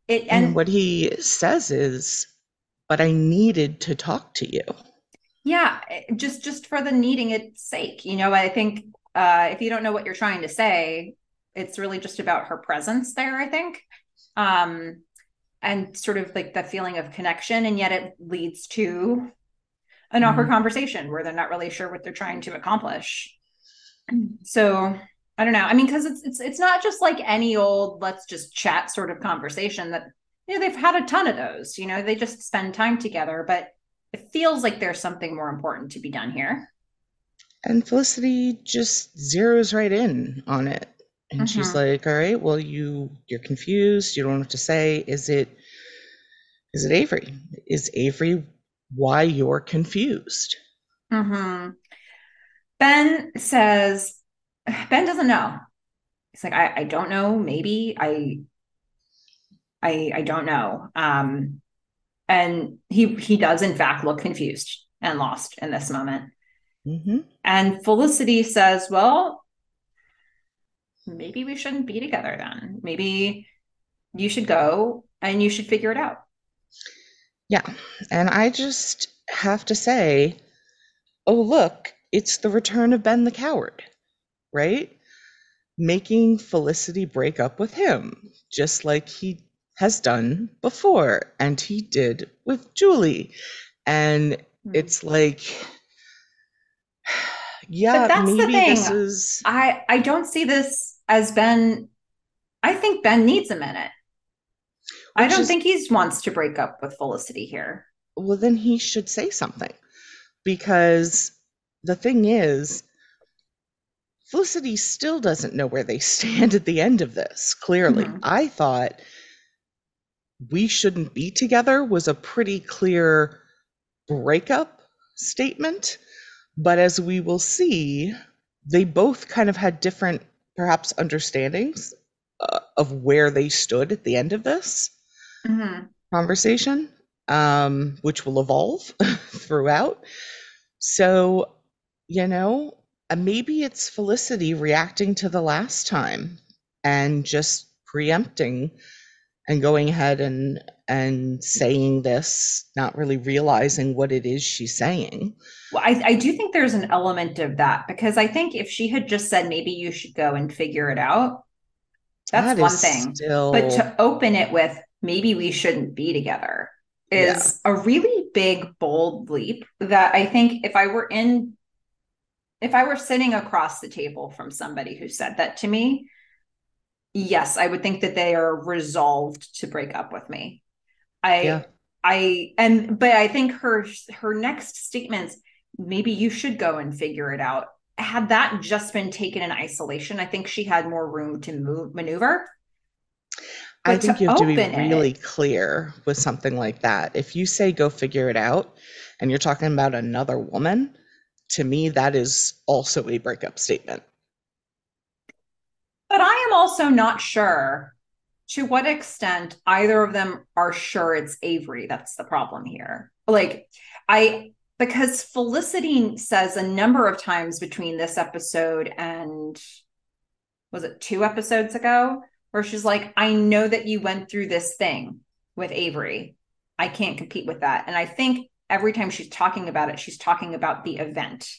it and, and what he says is, but I needed to talk to you. Yeah, just just for the needing its sake. You know, I think uh, if you don't know what you're trying to say, it's really just about her presence there, I think. Um, and sort of like the feeling of connection, and yet it leads to an awkward mm-hmm. conversation where they're not really sure what they're trying to accomplish. So I don't know. I mean, because it's it's it's not just like any old let's just chat sort of conversation that you know they've had a ton of those. You know, they just spend time together, but it feels like there's something more important to be done here. And Felicity just zeroes right in on it. And mm-hmm. she's like, "All right, well you you're confused. You don't know what to say. Is it is it Avery? Is Avery why you're confused?" Mm-hmm. Ben says, Ben doesn't know. He's like, I, I don't know. Maybe I, I, I don't know. Um, and he he does in fact look confused and lost in this moment. Mm-hmm. And Felicity says, "Well, maybe we shouldn't be together then. Maybe you should go and you should figure it out." Yeah, and I just have to say, oh look, it's the return of Ben the coward, right? Making Felicity break up with him, just like he has done before and he did with Julie. And mm-hmm. it's like, yeah, but that's maybe the thing. this is. I, I don't see this as Ben. I think Ben needs a minute. I don't is... think he wants to break up with Felicity here. Well, then he should say something because the thing is, Felicity still doesn't know where they stand at the end of this. Clearly, mm-hmm. I thought we shouldn't be together was a pretty clear breakup statement. But as we will see, they both kind of had different, perhaps, understandings uh, of where they stood at the end of this mm-hmm. conversation, um, which will evolve throughout. So, you know, uh, maybe it's Felicity reacting to the last time and just preempting and going ahead and and saying this, not really realizing what it is she's saying. Well, I, I do think there's an element of that because I think if she had just said maybe you should go and figure it out, that's that one thing. Still... But to open it with maybe we shouldn't be together is yeah. a really big, bold leap that I think if I were in, if I were sitting across the table from somebody who said that to me, yes, I would think that they are resolved to break up with me. I, yeah. I, and, but I think her, her next statements, maybe you should go and figure it out. Had that just been taken in isolation, I think she had more room to move, maneuver. I think you have to be really it, clear with something like that. If you say go figure it out and you're talking about another woman, to me, that is also a breakup statement. But I am also not sure to what extent either of them are sure it's Avery that's the problem here. Like, I, because Felicity says a number of times between this episode and was it two episodes ago? where she's like, I know that you went through this thing with Avery. I can't compete with that. And I think every time she's talking about it, she's talking about the event.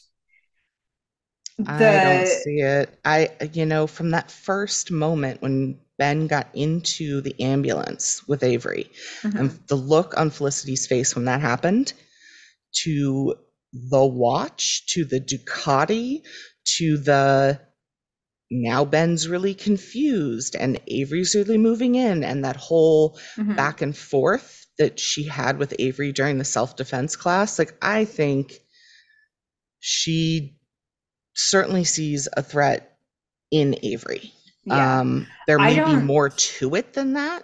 The... I don't see it. I, you know, from that first moment when Ben got into the ambulance with Avery mm-hmm. and the look on Felicity's face when that happened, to the watch, to the Ducati, to the now Ben's really confused and Avery's really moving in, and that whole mm-hmm. back and forth that she had with Avery during the self defense class. Like, I think she certainly sees a threat in Avery. Yeah. Um, there may be more to it than that.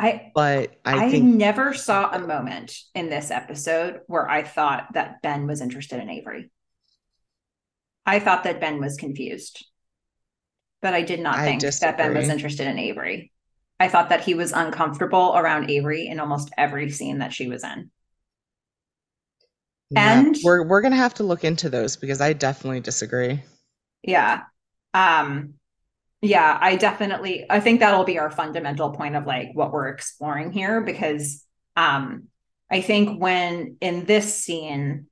I but I, I think never saw a moment in this episode where I thought that Ben was interested in Avery. I thought that Ben was confused but I did not think that Ben was interested in Avery. I thought that he was uncomfortable around Avery in almost every scene that she was in. Yeah, and we're we're gonna have to look into those because I definitely disagree. Yeah. Um yeah, I definitely I think that'll be our fundamental point of like what we're exploring here because um I think when in this scene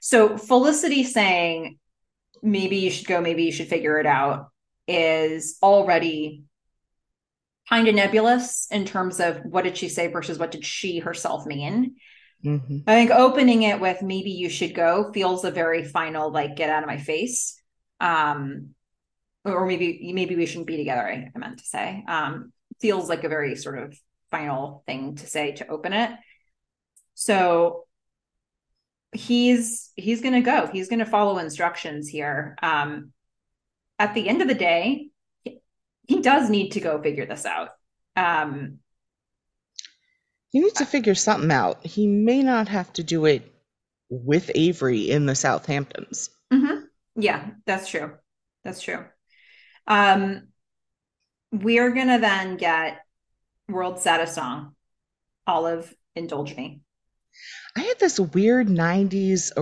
so Felicity saying maybe you should go, maybe you should figure it out is already kind of nebulous in terms of what did she say versus what did she herself mean. Mm-hmm. I think opening it with maybe you should go feels a very final, like, get out of my face. Um, or maybe maybe we shouldn't be together. I, I meant to say. Um, feels like a very sort of final thing to say to open it. So he's he's going to go. He's going to follow instructions here. Um, at the end of the day, he does need to go figure this out. Um, he needs to figure something out. He may not have to do it with Avery in the Southamptons. Mm-hmm. Yeah, that's true. That's true. Um, we're gonna then get World's Saddest Song, Olive, Indulge Me. I had this weird 90s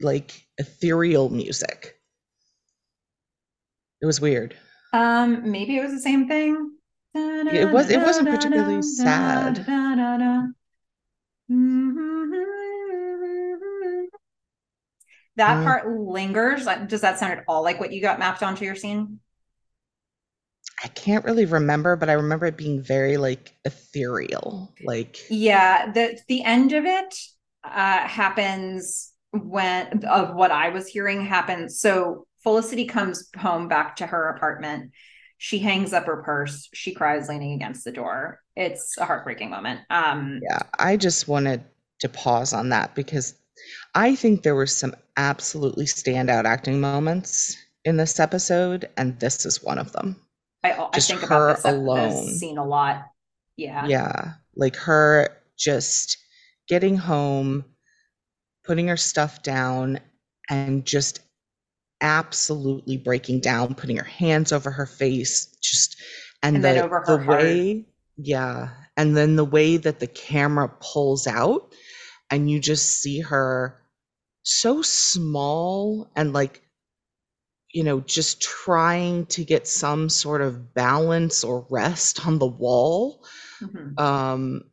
like ethereal music. It was weird. Um, maybe it was the same thing. It was it wasn't particularly sad. That mm. part lingers. Does that sound at all like what you got mapped onto your scene? I can't really remember, but I remember it being very like ethereal. Like yeah, the the end of it uh happens when of what I was hearing happens. So Felicity comes home back to her apartment. She hangs up her purse. She cries leaning against the door. It's a heartbreaking moment. Um Yeah, I just wanted to pause on that because I think there were some absolutely standout acting moments in this episode, and this is one of them. I, I think about this, alone. this scene a lot. Yeah. Yeah. Like her just getting home, putting her stuff down, and just absolutely breaking down, putting her hands over her face, just and, and the, then over her the heart. way, yeah. And then the way that the camera pulls out and you just see her so small and like you know, just trying to get some sort of balance or rest on the wall. Mm-hmm. Um,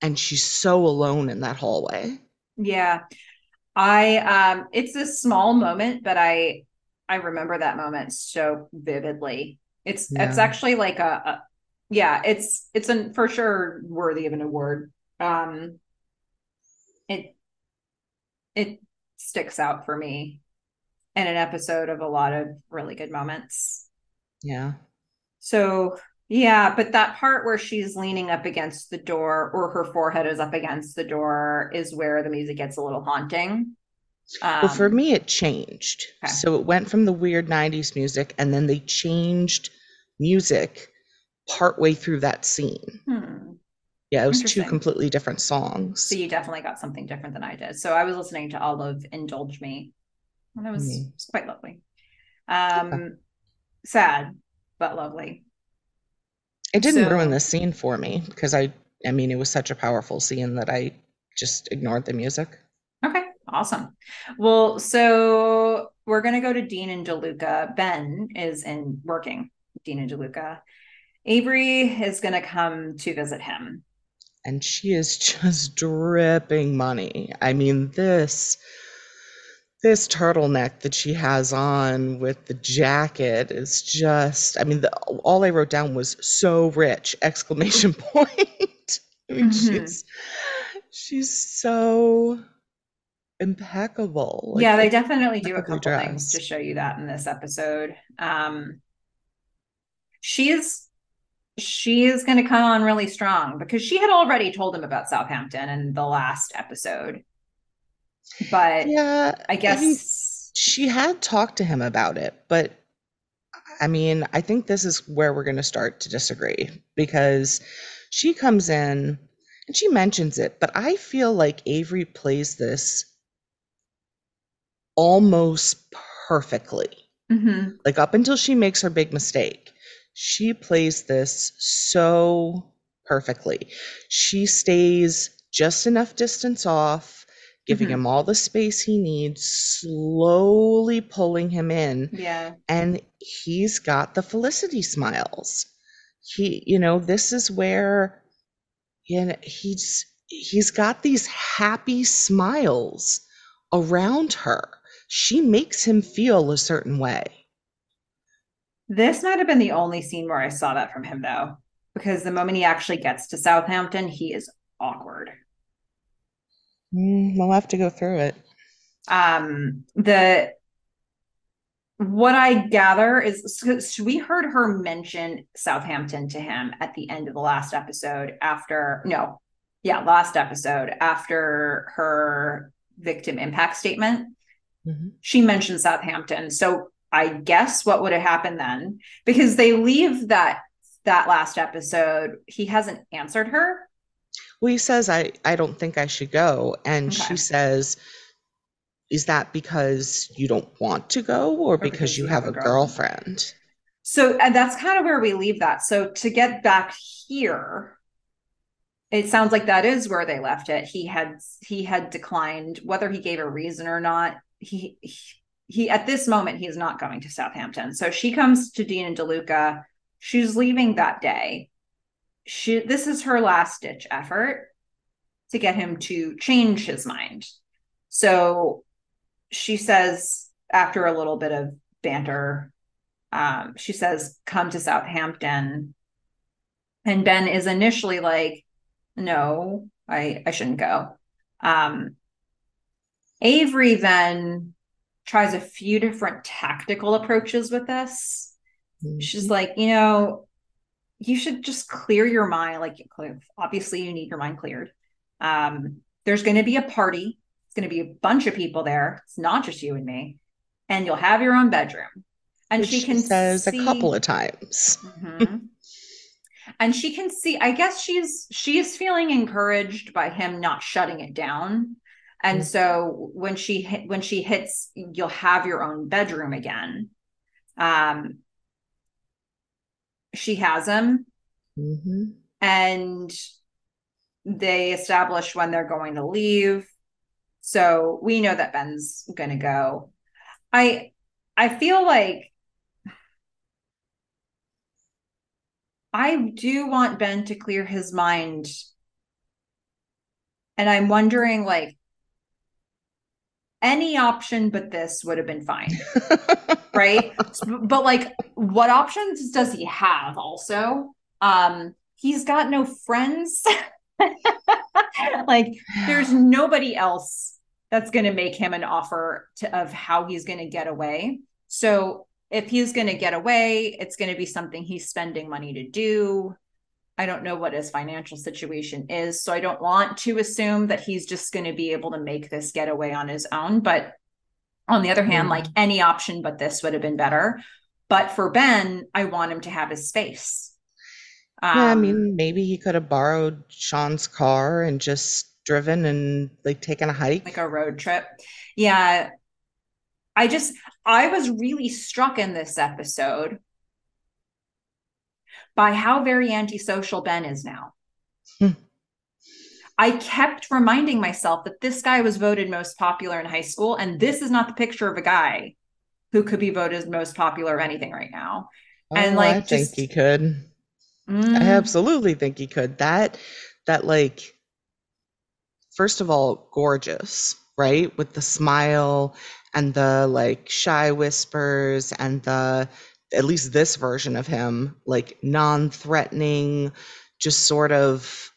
and she's so alone in that hallway. Yeah. I um it's a small moment, but I I remember that moment so vividly. It's yeah. it's actually like a, a yeah, it's it's an for sure worthy of an award. Um it it sticks out for me in an episode of a lot of really good moments. Yeah. So, yeah, but that part where she's leaning up against the door or her forehead is up against the door is where the music gets a little haunting. Um, well, for um, me, it changed. Okay. So it went from the weird 90s music and then they changed music partway through that scene. Hmm. Yeah, it was two completely different songs. So you definitely got something different than I did. So I was listening to all of Indulge Me and it was, mm. it was quite lovely. Um, sad, but lovely. It didn't so, ruin the scene for me because I, I mean, it was such a powerful scene that I just ignored the music. Okay, awesome. Well, so we're gonna go to Dean and DeLuca. Ben is in working. Dean and DeLuca. Avery is gonna come to visit him, and she is just dripping money. I mean, this this turtleneck that she has on with the jacket is just i mean the, all i wrote down was so rich exclamation point i mean mm-hmm. she's she's so impeccable like, yeah they definitely do a couple dressed. things to show you that in this episode um she is she is going to come on really strong because she had already told him about southampton in the last episode but yeah, I guess I mean, she had talked to him about it, but I mean, I think this is where we're going to start to disagree because she comes in and she mentions it, but I feel like Avery plays this almost perfectly. Mm-hmm. Like up until she makes her big mistake, she plays this so perfectly. She stays just enough distance off giving mm-hmm. him all the space he needs, slowly pulling him in. Yeah. And he's got the Felicity smiles. He, you know, this is where you know, he's he's got these happy smiles around her. She makes him feel a certain way. This might have been the only scene where I saw that from him though, because the moment he actually gets to Southampton, he is awkward. Mm, we'll have to go through it. Um, the what I gather is we heard her mention Southampton to him at the end of the last episode after no, yeah, last episode after her victim impact statement. Mm-hmm. She mentioned Southampton. So I guess what would have happened then because they leave that that last episode he hasn't answered her. Well, he says I I don't think I should go and okay. she says is that because you don't want to go or, or because, because, you, have, have, a girlfriend? girlfriend? So, and that's kind of where we leave that. So, to get back here, it sounds like that is where they left it. He had he had declined whether he gave a reason or not. He he, he at this moment he is not going to Southampton. So she comes to Dean and DeLuca. She's leaving that day. She this is her last ditch effort to get him to change his mind. So she says after a little bit of banter, um, she says, "Come to Southampton," and Ben is initially like, "No, I I shouldn't go." Um, Avery then tries a few different tactical approaches with this. Mm-hmm. She's like, you know, you should just clear your mind. Like, obviously, you need your mind cleared. Um, there's going to be a party it's going to be a bunch of people there. It's not just you and me. And you'll have your own bedroom. And Which she can says see, a couple of times. mm-hmm. and she can see, I guess she's she is feeling encouraged by him not shutting it down. And mm-hmm. so when she hit, when she hits, you'll have your own bedroom again. Um, she has him, mm-hmm. and they establish when they're going to leave so we know that Ben's going to go. I I feel like I do want Ben to clear his mind. And I'm wondering like any option but this would have been fine. right? But like what options does he have also? Um he's got no friends. like there's nobody else that's going to make him an offer to, of how he's going to get away. So if he's going to get away, it's going to be something he's spending money to do. I don't know what his financial situation is. So I don't want to assume that he's just going to be able to make this getaway on his own. But on the other hand, mm. like any option but this would have been better. But for Ben, I want him to have his space. Um, yeah, I mean, um, maybe he could have borrowed Sean's car and just driven and like taken a hike like a road trip yeah i just i was really struck in this episode by how very antisocial ben is now. Hmm. i kept reminding myself that this guy was voted most popular in high school and this is not the picture of a guy who could be voted most popular of anything right now. Oh, and like i just, think he could. Mm, i absolutely think he could. That that like first of all, gorgeous, right? With the smile and the like shy whispers and the, at least this version of him, like non threatening, just sort of,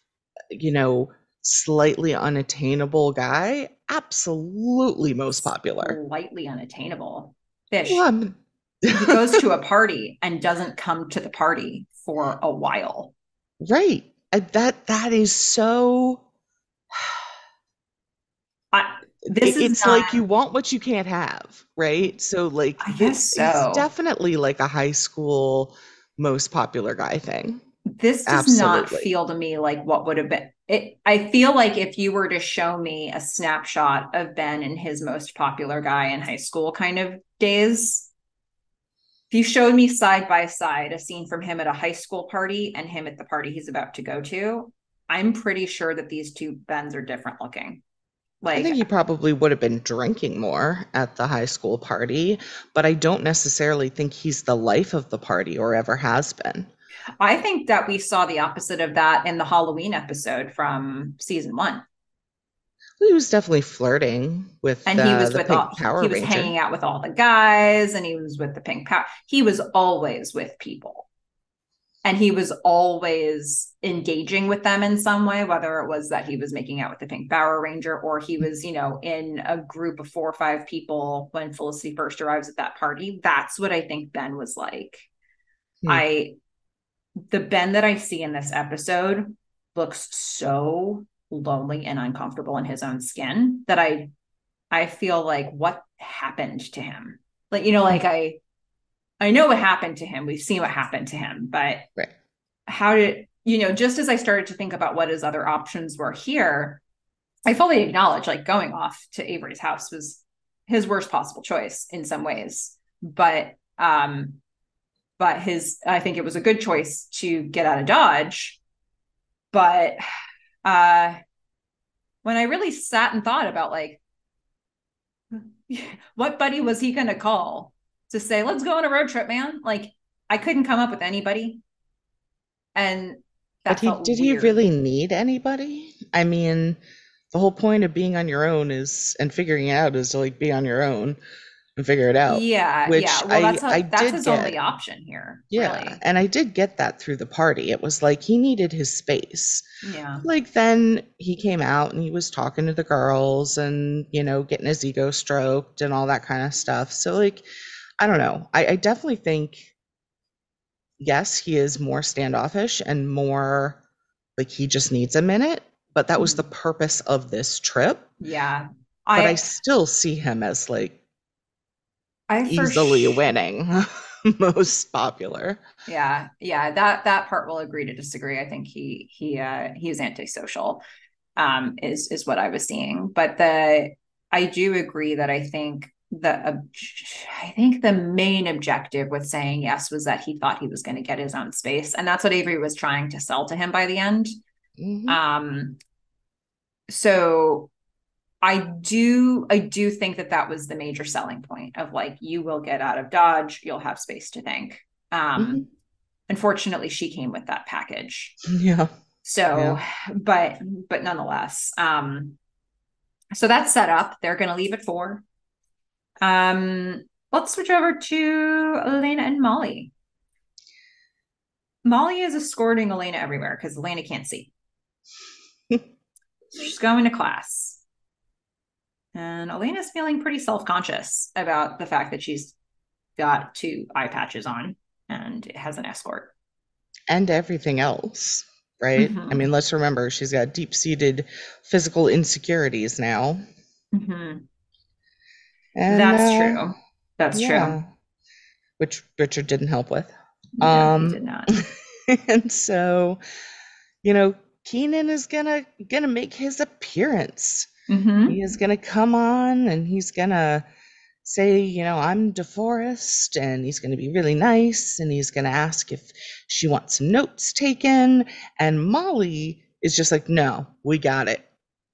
you know, slightly unattainable guy. Absolutely most popular. Slightly unattainable. Fish. Well, he goes to a party and doesn't come to the party for a while. Right. That that is so This it's not, like you want what you can't have, right? So like I this so. is definitely like a high school most popular guy thing. This does Absolutely. not feel to me like what would have been it I feel like if you were to show me a snapshot of Ben and his most popular guy in high school kind of days, if you showed me side by side a scene from him at a high school party and him at the party he's about to go to, I'm pretty sure that these two Bens are different looking. Like, I think he probably would have been drinking more at the high school party, but I don't necessarily think he's the life of the party or ever has been. I think that we saw the opposite of that in the Halloween episode from season one. He was definitely flirting with, and he was with all, Power he was Ranger. hanging out with all the guys, and he was with the Pink Power. He was always with people. And he was always engaging with them in some way whether it was that he was making out with the pink power ranger or he was you know in a group of four or five people when felicity first arrives at that party. That's what i think ben was like. Hmm. i the ben that i see in this episode looks so lonely and uncomfortable in his own skin that i i feel like what happened to him? Like you know like i I know what happened to him. We've seen what happened to him, but right. how did you know? Just as I started to think about what his other options were here, I fully acknowledge like going off to Avery's house was his worst possible choice in some ways, but um, but his I think it was a good choice to get out of Dodge. But uh, when I really sat and thought about like what buddy was he going to call to say, let's go on a road trip, man. Like I couldn't come up with anybody. And but he, did weird. he really need anybody? I mean, the whole point of being on your own is and figuring out is to like be on your own and figure it out. Yeah, which yeah. Well, that's, I, that's his get. only option here. Yeah, really. and I did get that through the party. It was like he needed his space. Yeah. Like then he came out and he was talking to the girls and you know getting his ego stroked and all that kind of stuff. So like I don't know. I, I definitely think, yes, he is more standoffish and more like he just needs a minute, but that was the mm-hmm. purpose of this trip. Yeah. But I, I still see him as like I easily sh- winning, most popular. Yeah. Yeah. That that part will agree to disagree. I think he he uh he is antisocial, um, is is what I was seeing. But the I do agree that I think the I think the main objective with saying yes was that he thought he was going to get his own space, and that's what Avery was trying to sell to him by the end. Mm-hmm. Um, so I do I do think that that was the major selling point of like you will get out of Dodge, you'll have space to think. Um, mm-hmm. Unfortunately, she came with that package. Yeah. So, yeah. but but nonetheless, um, so that's set up. They're going to leave at four. Um, let's switch over to Elena and Molly. Molly is escorting Elena everywhere because Elena can't see. She's going to class. And Elena's feeling pretty self conscious about the fact that she's got two eye patches on and has an escort. And everything else, right? Mm-hmm. I mean, let's remember she's got deep seated physical insecurities now. Mm-hmm. And, That's uh, true. That's yeah. true. Which Richard didn't help with. No, um, he did not. and so, you know, Keenan is gonna gonna make his appearance. Mm-hmm. He is gonna come on and he's gonna say, you know, I'm DeForrest, and he's gonna be really nice, and he's gonna ask if she wants some notes taken. And Molly is just like, no, we got it.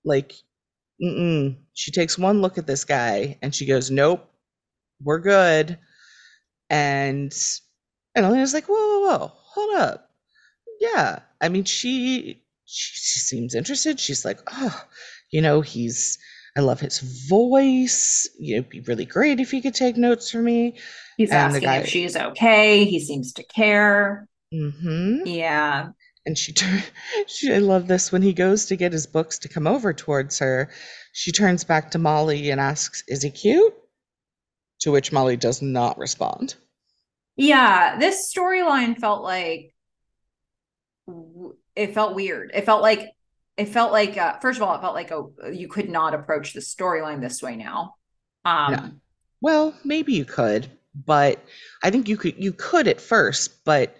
Like Mm-mm. She takes one look at this guy and she goes, "Nope, we're good." And and Elena's like, "Whoa, whoa, whoa, hold up." Yeah, I mean, she she, she seems interested. She's like, "Oh, you know, he's." I love his voice. You know, it'd be really great if he could take notes for me. He's and asking guy, if she's okay. He seems to care. Mm-hmm. Yeah. And she, turned. she, I love this when he goes to get his books to come over towards her. She turns back to Molly and asks, Is he cute? To which Molly does not respond. Yeah, this storyline felt like it felt weird. It felt like it felt like uh, first of all, it felt like oh, you could not approach the storyline this way now. Um, no. Well, maybe you could, but I think you could you could at first, but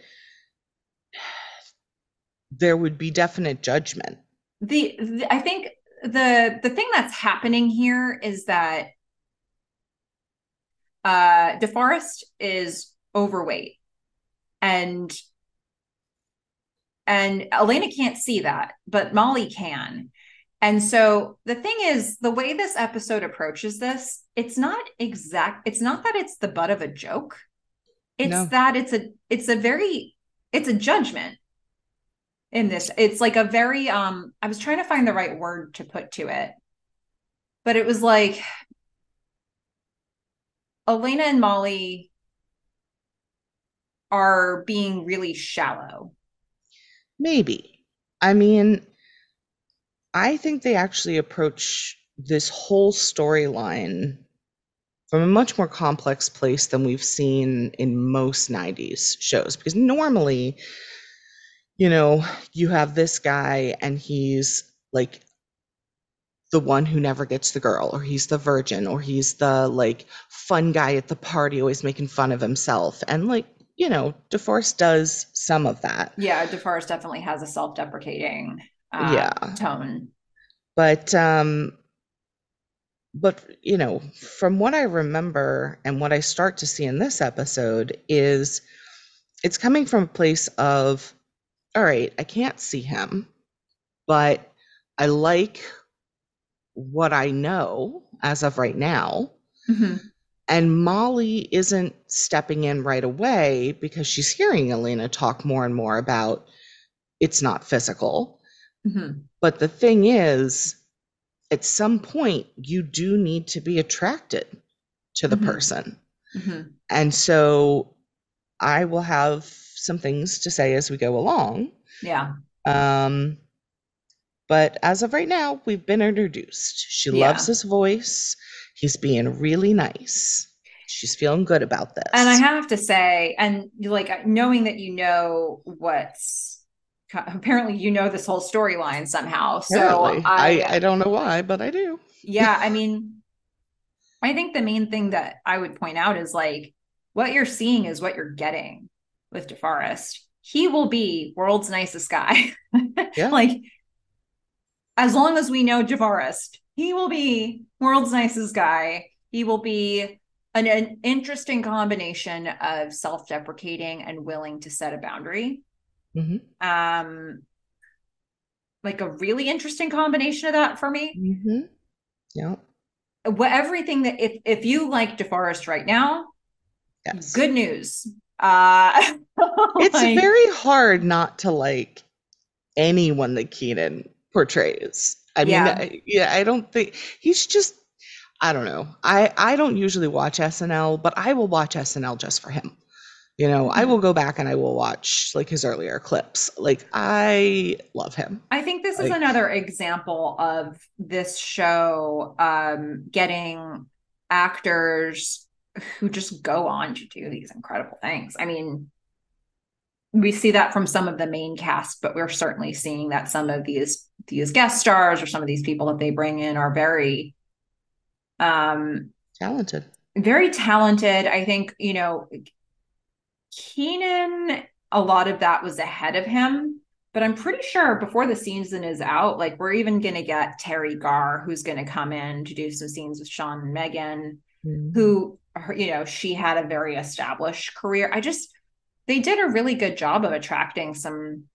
there would be definite judgment. The, the, I think the the thing that's happening here is that uh DeForrest is overweight and and Elena can't see that, but Molly can. And so the thing is, the way this episode approaches this, it's not exact, it's not that it's the butt of a joke. It's no. that it's a it's a very it's a judgment in this it's like a very um i was trying to find the right word to put to it but it was like elena and molly are being really shallow. Maybe. I mean, I think they actually approach this whole storyline from a much more complex place than we've seen in most 90s shows because normally you know you have this guy and he's like the one who never gets the girl or he's the virgin or he's the like fun guy at the party always making fun of himself. And like you know DeForrest does some of that. Yeah DeForrest definitely has a self-deprecating uh, yeah. tone. But um but you know from what i remember and what i start to see in this episode is it's coming from a place of all right i can't see him but i like what i know as of right now mm-hmm. and molly isn't stepping in right away because she's hearing elena talk more and more about it's not physical mm-hmm. but the thing is at some point you do need to be attracted to the Mhm. person. Mm-hmm. And so I will have some things to say as we go along. yeah Um, but as of right now, we've been introduced. She Yeah. loves his voice. He's being really nice. She's feeling good about this. and i have to say and like knowing that you know what's apparently you know this whole storyline somehow so I, I, I don't know why, but I do. yeah i mean i think the main thing that i would point out is like what you're seeing is what you're getting with DeForrest he will be world's nicest guy Yeah. like as long as we know DeForrest he will be world's nicest guy he will be an, an interesting combination of self-deprecating and willing to set a boundary Mhm. um like a really interesting combination of that for me Mm-hmm. Yeah. what everything that if if you like DeForrest right now, Yes. good news. Uh It's like, very hard not to like anyone that Kenan portrays. I mean, Yeah. I- yeah, I don't think he's just. I don't know. I I don't usually watch SNL, but I will watch SNL just for him. You know, I will go back and I will watch like his earlier clips. Like I love him. I think this is another example of this show um getting actors who just go on to do these incredible things. I mean, we see that from some of the main cast, but we're certainly seeing that some of these these guest stars or some of these people that they bring in are very um Talented. very talented. I think, you know, Kenan, a lot of that was ahead of him, but I'm pretty sure before the season is out, like we're even going to get Teri Garr, who's going to come in to do some scenes with Sean and Meghan, Mhm. who, her- you know, she had a very established career. I just, they did a really good job of attracting some,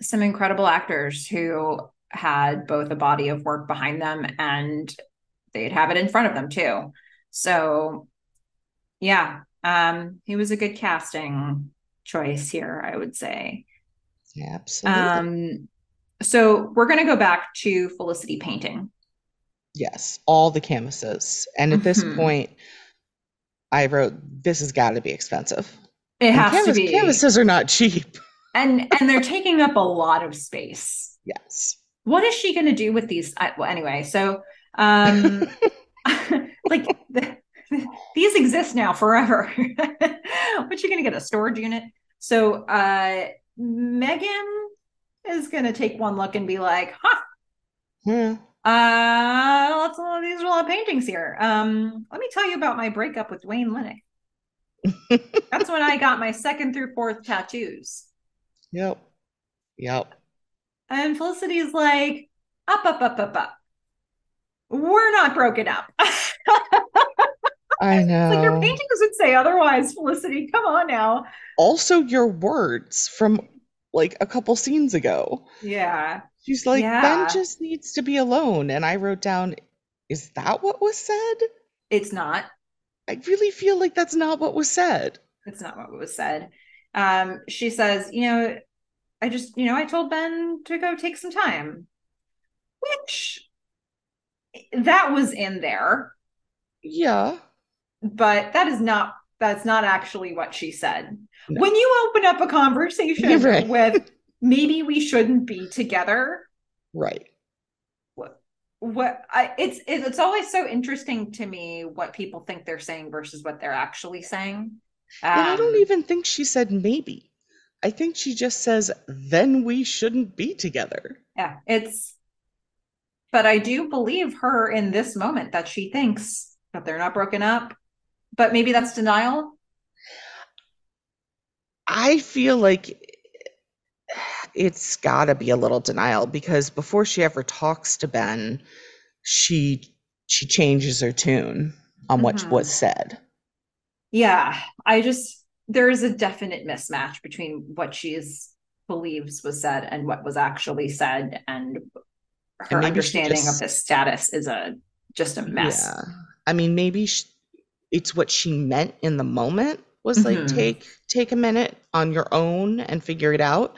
some incredible actors who had both a body of work behind them and they'd have it in front of them too. So yeah, um, he was a good casting choice here, I would say. Absolutely. Um, so we're gonna go back to Felicity painting. Yes, all the canvases. And at this Mhm. point, I wrote, "This has got to be expensive." It And has canvas- to be, Canvases are not cheap. and and they're taking up a lot of space. Yes. What is she gonna do with these? I, well, anyway, so um, like the, these exist now forever. but you're gonna get a storage unit. So uh Meghan is gonna take one look and be like, huh, Yeah. Uh lots of these are a lot of paintings here. Um, let me tell you about my breakup with Wayne Lennox. That's when I got my second through fourth tattoos. Yep. Yep. And Felicity's like, up, up, up, up, up. We're not broken up. I know. like your paintings would say otherwise, Felicity. Come on now. also, your words from like a couple scenes ago. Yeah. She's like, Yeah. Ben just needs to be alone. And I wrote down, is that what was said? It's not. I really feel like that's not what was said. It's not what was said. Um, she says, you know, I just, you know, I told Ben to go take some time. Which that was in there, Yeah. but that is not That's not actually what she said. No. When you open up a conversation Right. with maybe we shouldn't be together, Right. what I it's it's always so interesting to me what people think they're saying versus what they're actually saying. And I don't Um, even think she said maybe. I think she just says, then we shouldn't be together. Yeah, it's but I do believe her in this moment that she thinks that they're not broken up. But maybe that's denial. I feel like it's got to be a little denial because before she ever talks to Ben, she she changes her tune on what Mhm. was said. Yeah, I just there is a definite mismatch between what she's believes was said and what was actually said, and her And understanding just- of his status is a just a mess. Yeah. I mean, maybe sh it's what she meant in the moment was like Mhm. take take a minute on your own and figure it out.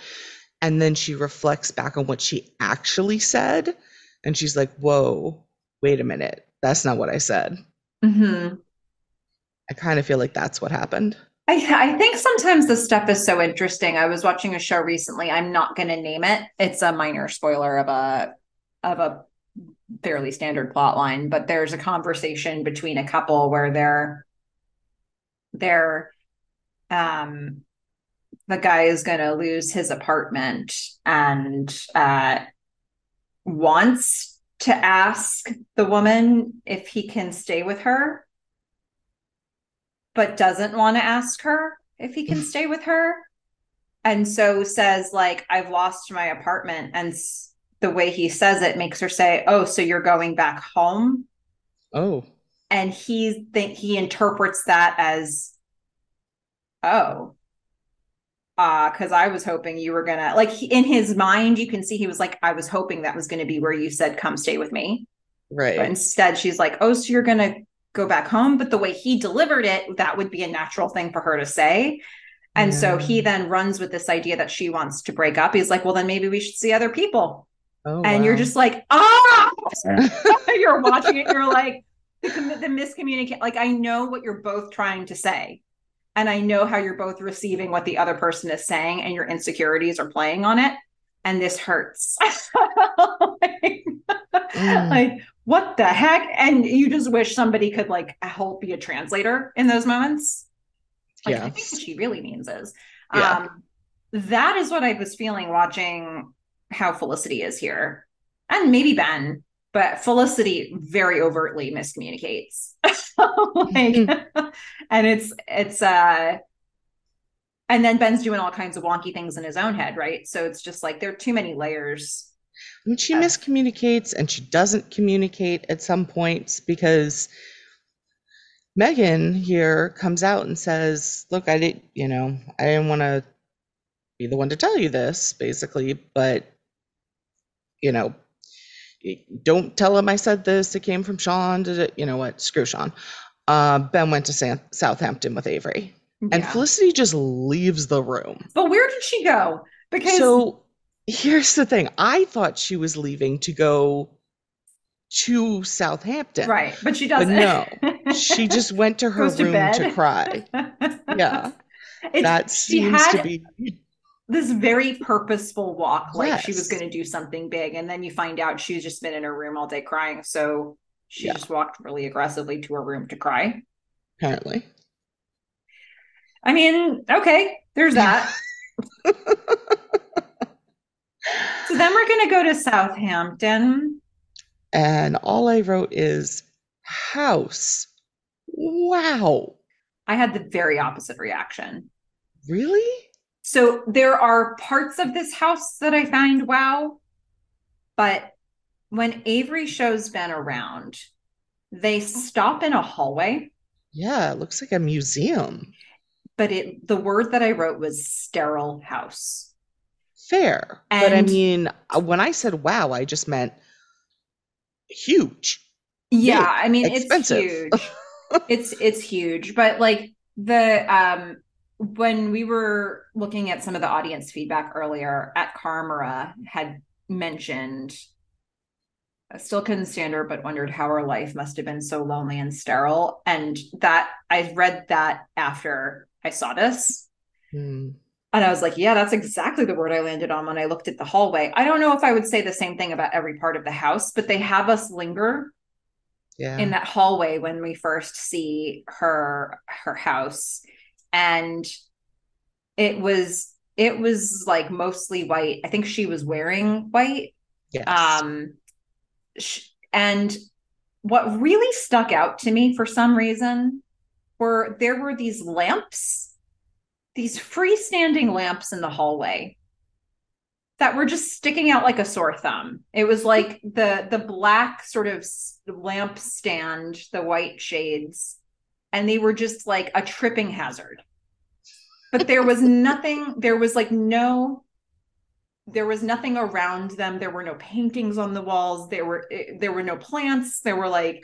And then she reflects back on what she actually said and she's like, "Whoa, wait a minute. That's not what I said." Mhm. I kind of feel like that's what happened. I, I think sometimes this stuff is so interesting. I was watching a show recently. I'm not going to name it. It's a minor spoiler of a of a fairly standard plot line, but there's a conversation between a couple where they're they're um the guy is going to lose his apartment and uh wants to ask the woman if he can stay with her but doesn't want to ask her if he can stay with her. And so says like i've lost my apartment and the way he says it makes her say oh so you're going back home? Oh. and he think he interprets that as oh uh because i was hoping you were gonna like he, in his mind you can see he was like i was hoping that was gonna be where you said come stay with me but Right. instead she's like oh so you're gonna go back home? But the way he delivered it that would be a natural thing for her to say. And so he then runs with this idea that she wants to break up. He's like well then maybe we should see other people. Oh, and you're just like ah! You're watching it you're like the, the miscommunicate like i know what you're both trying to say and i know how you're both receiving what the other person is saying and your insecurities are playing on it. And this hurts. Like, Mm. like, what the heck? And you just wish somebody could like help be a translator in those moments. Like i think what she really means is Yeah. um that is what i was feeling watching how felicity is here. And maybe ben but felicity very overtly miscommunicates. Like and it's it's uh and then ben's doing all kinds of wonky things in his own head right? So it's just like there are too many layers And she Uh, miscommunicates and she doesn't communicate at some points because Meghan here comes out and says, Look, I didn't, you know, I didn't want to be the one to tell you this, basically, but, you know, don't tell him I said this. It came from Sean. Did it, you know what? Screw Sean. Uh, ben went to San- Southampton with Avery, and Felicity just leaves the room. but where did she go because So here's the thing. I thought she was leaving to go to Southampton. right but she doesn't no, She just went to her to room bed. to cry. Yeah. It's- That seems had to be this very purposeful walk like she was going to do something big and then you find out she's just been in her room all day crying so she Yeah. just walked really aggressively to her room to cry apparently. i mean okay there's that so then we're going to go to southampton And all I wrote is house. Wow. i had the very opposite reaction Really? So there are parts of this house that I find wow, but when Avery shows Ben around, they stop in a hallway, Yeah, it looks like a museum. but it the word that I wrote was sterile house. Fair. but I mean, uh, when I said wow, I just meant huge. Yeah, Big, I mean expensive. it's huge. it's it's huge, but like the um when we were looking at some of the audience feedback earlier at Karmara had mentioned I still couldn't stand her, but wondered how her life must have been so lonely and sterile. And that I read that after I saw this. Hmm. And I was like, yeah, that's exactly the word I landed on when I looked at the hallway. I don't know if I would say the same thing about every part of the house, but they have us linger Yeah. in that hallway when we first see her her house. And it was it was like mostly white. I think she was wearing white. yes. Um sh- and what really stuck out to me for some reason were there were these lamps these freestanding lamps in the hallway that were just sticking out like a sore thumb. It was like the the black sort of lamp stand, the white shades, and they were just like a tripping hazard. But there was nothing, there was like no there was nothing around them. There were no paintings on the walls. There were eh, there were no plants. There were like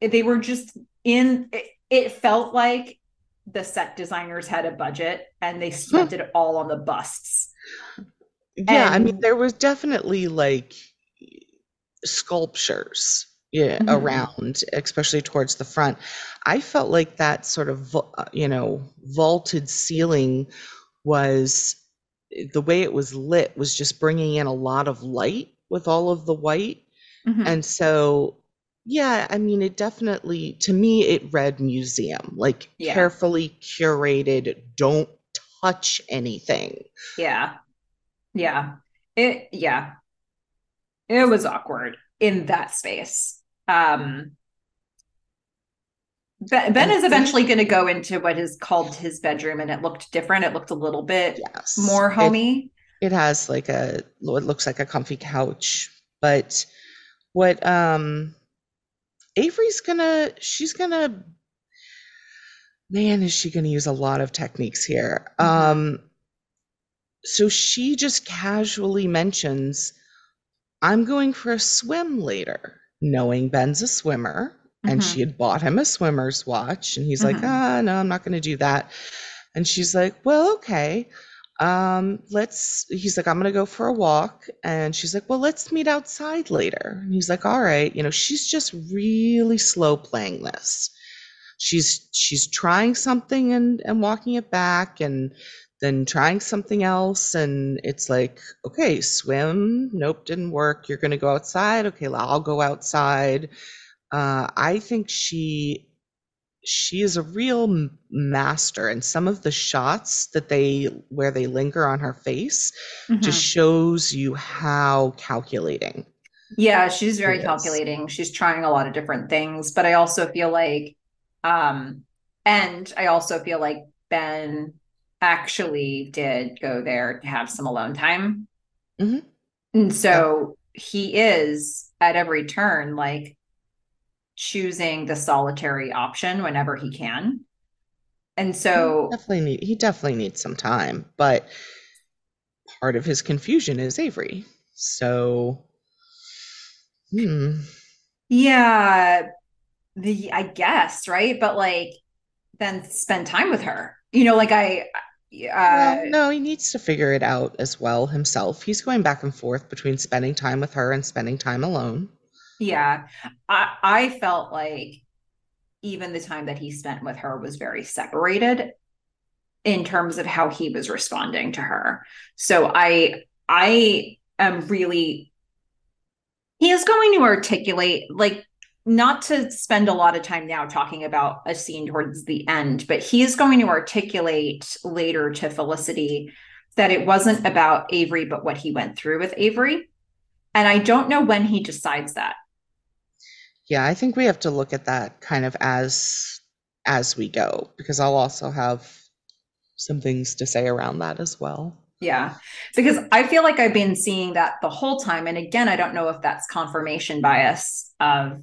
they were just in it, it felt like the set designers had a budget and they spent it all on the busts. yeah, I mean, there was definitely like sculptures yeah, Mhm. around, especially towards the front. I felt like that sort of, you know, vaulted ceiling was the way it was lit was just bringing in a lot of light with all of the white. Mhm. And so, yeah, I mean, it definitely, to me, it read museum, like Yeah. carefully curated, don't touch anything. Yeah. Yeah. It yeah. It was awkward in that space. Um Ben, ben is eventually going to go into what is called his bedroom and it looked different. It looked a little bit Yes. more It- homey. It has like a what looks like a comfy couch, but what um Avery's gonna she's gonna man is she gonna use a lot of techniques here. Mhm. Um so she just casually mentions I'm going for a swim later, knowing Ben's a swimmer and Mhm. she had bought him a swimmer's watch and he's like, Mhm. "Ah, no, I'm not going to do that." And she's like, "Well, okay." um let's he's like i'm gonna go for a walk and she's like well let's meet outside later and he's like all right you know she's just really slow playing this she's she's trying something and and walking it back and then trying something else and it's like okay swim nope didn't work you're gonna go outside okay well, i'll go outside uh i think she she is a real master and some of the shots that they where they linger on her face just Mhm. shows you how calculating Yeah, she's very Yes. calculating. She's trying a lot of different things, but I also feel like um and I also feel like Ben actually did go there to have some alone time. Mhm. And so he is at every turn like choosing the solitary option whenever he can. And so definitely need he definitely needs some time but part of his confusion is avery so hmm yeah, the I guess, right? But like then spend time with her. You know, like I uh well, no he needs to figure it out as well himself. He's going back and forth between spending time with her and spending time alone. Yeah, I I felt like even the time that he spent with her was very separated in terms of how he was responding to her. So I I am really he is going to articulate like not to spend a lot of time now talking about a scene towards the end, but he is going to articulate later to Felicity that it wasn't about Avery, but what he went through with Avery. And I don't know when he decides that. yeah i think we have to look at that kind of as as we go because i'll also have some things to say around that as well Yeah, because I feel like I've been seeing that the whole time. And again, I don't know if that's confirmation bias of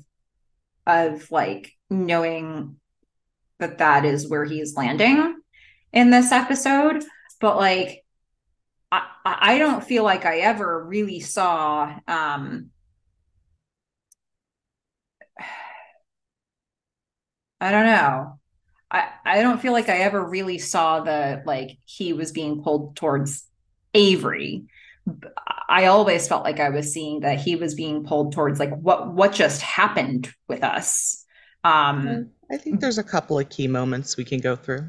of like knowing that that is where he's landing in this episode. But like, I I don't feel like I ever really saw um I don't know. I I don't feel like I ever really saw the like he was being pulled towards Avery, I always felt like I was seeing that he was being pulled towards like what what just happened with us. Um I think there's a couple of key moments we can go through.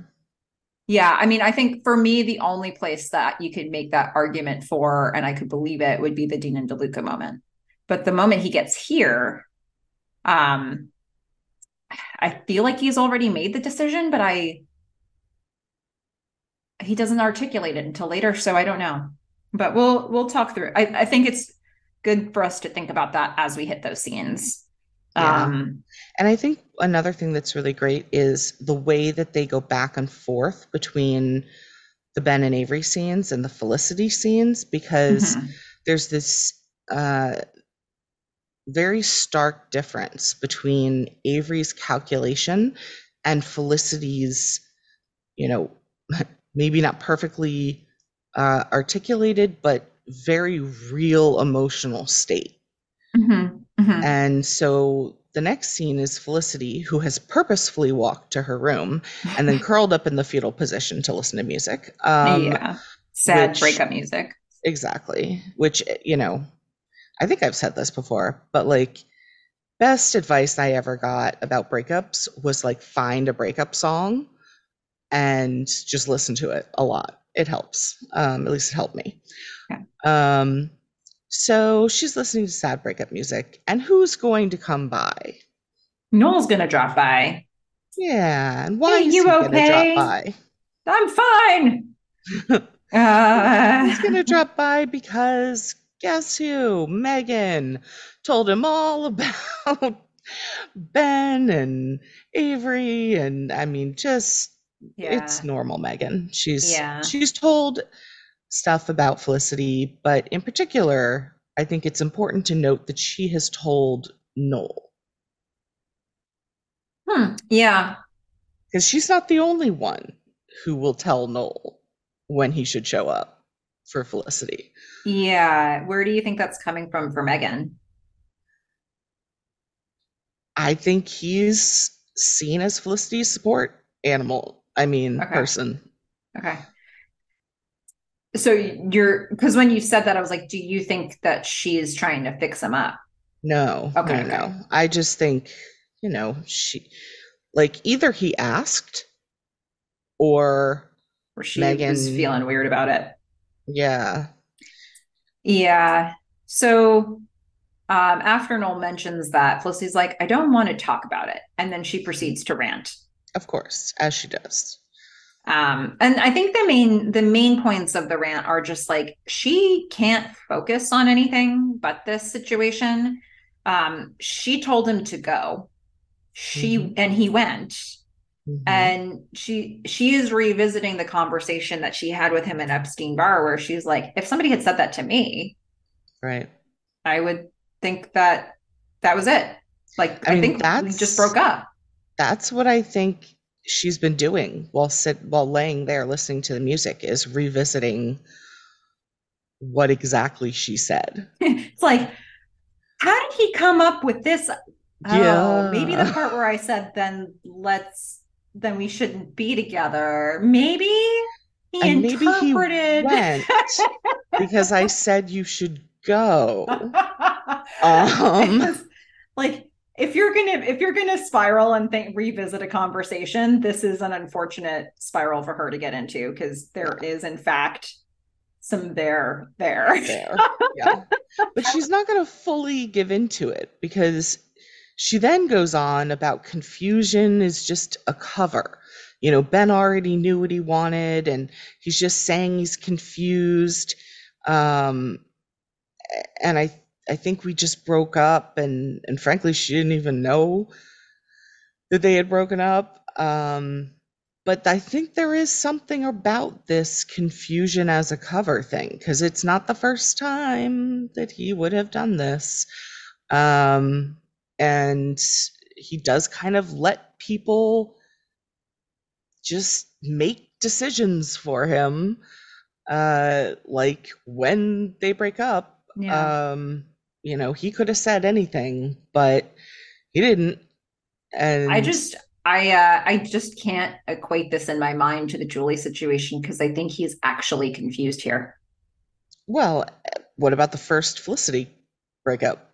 Yeah, I mean, I think for me, the only place that you could make that argument for, and I could believe it, would be the Dean and DeLuca moment. But the moment he gets here, um, I feel like he's already made the decision, but I he doesn't articulate it until later, so I don't know. But we'll we'll talk through. I, I think it's good for us to think about that as we hit those scenes. Yeah. Um, and I think another thing that's really great is the way that they go back and forth between the Ben and Avery scenes and the Felicity scenes because mm-hmm. there's this uh, very stark difference between Avery's calculation and Felicity's, you know, maybe not perfectly uh, articulated, but very real emotional state. Mm-hmm. Mm-hmm. And so the next scene is Felicity, who has purposefully walked to her room and then curled up in the fetal position to listen to music. Um, yeah. Sad which, breakup music. Exactly. Which, you know, I think I've said this before, but like, best advice I ever got about breakups was like find a breakup song and just listen to it a lot. It helps. Um, at least it helped me. Okay. Um, so she's listening to sad breakup music. And who's going to come by? Noel's going to drop by. Yeah. And why hey, is you he okay? going to drop by? I'm fine. uh... He's going to drop by because guess who? Meghan told him all about Ben and Avery. And I mean, just yeah. it's normal Meghan. She's yeah. she's told stuff about Felicity, but in particular, I think it's important to note that she has told Noel. Hmm. Yeah. Because she's not the only one who will tell Noel when he should show up for Felicity. Yeah. Where do you think that's coming from for Meghan? I think he's seen as Felicity's support animal. I mean, okay. person. Okay so you're because when you said that, I was like, do you think that she's trying to fix him up? No. Okay. No, no. I just think, you know, she like either he asked or or she Meghan was feeling weird about it. Yeah. Yeah. So um, after Noel mentions that, Felicity's like, I don't want to talk about it. And then she proceeds to rant. Of course, as she does. Um, and I think the main the main points of the rant are just like she can't focus on anything but this situation. Um, she told him to go. She mm-hmm. and he went. Mm-hmm. And she she is revisiting the conversation that she had with him in Epstein Bar, where she's like, if somebody had said that to me, right, I would think that that was it. Like I, I mean, think we just broke up. That's what I think she's been doing while sit while laying there listening to the music is revisiting what exactly she said. it's like, how did he come up with this? Oh, yeah. maybe the part where I said, then let's, then we shouldn't be together. Maybe he and interpreted. Maybe he went because I said you should go. um, like if you're gonna if you're gonna spiral and think revisit a conversation this is an unfortunate spiral for her to get into because there is in fact some there there, there. yeah. But she's not gonna fully give into it because she then goes on about confusion is just a cover. You know ben already knew what he wanted and he's just saying he's confused um and i I think we just broke up and and frankly she didn't even know that they had broken up. Um, but I think there is something about this confusion as a cover thing because it's not the first time that he would have done this. Um, and he does kind of let people just make decisions for him uh like when they break up yeah. um you know, he could have said anything, but he didn't. And I just I uh I just can't equate this in my mind to the Julie situation because I think he's actually confused here. Well, what about the first Felicity breakup?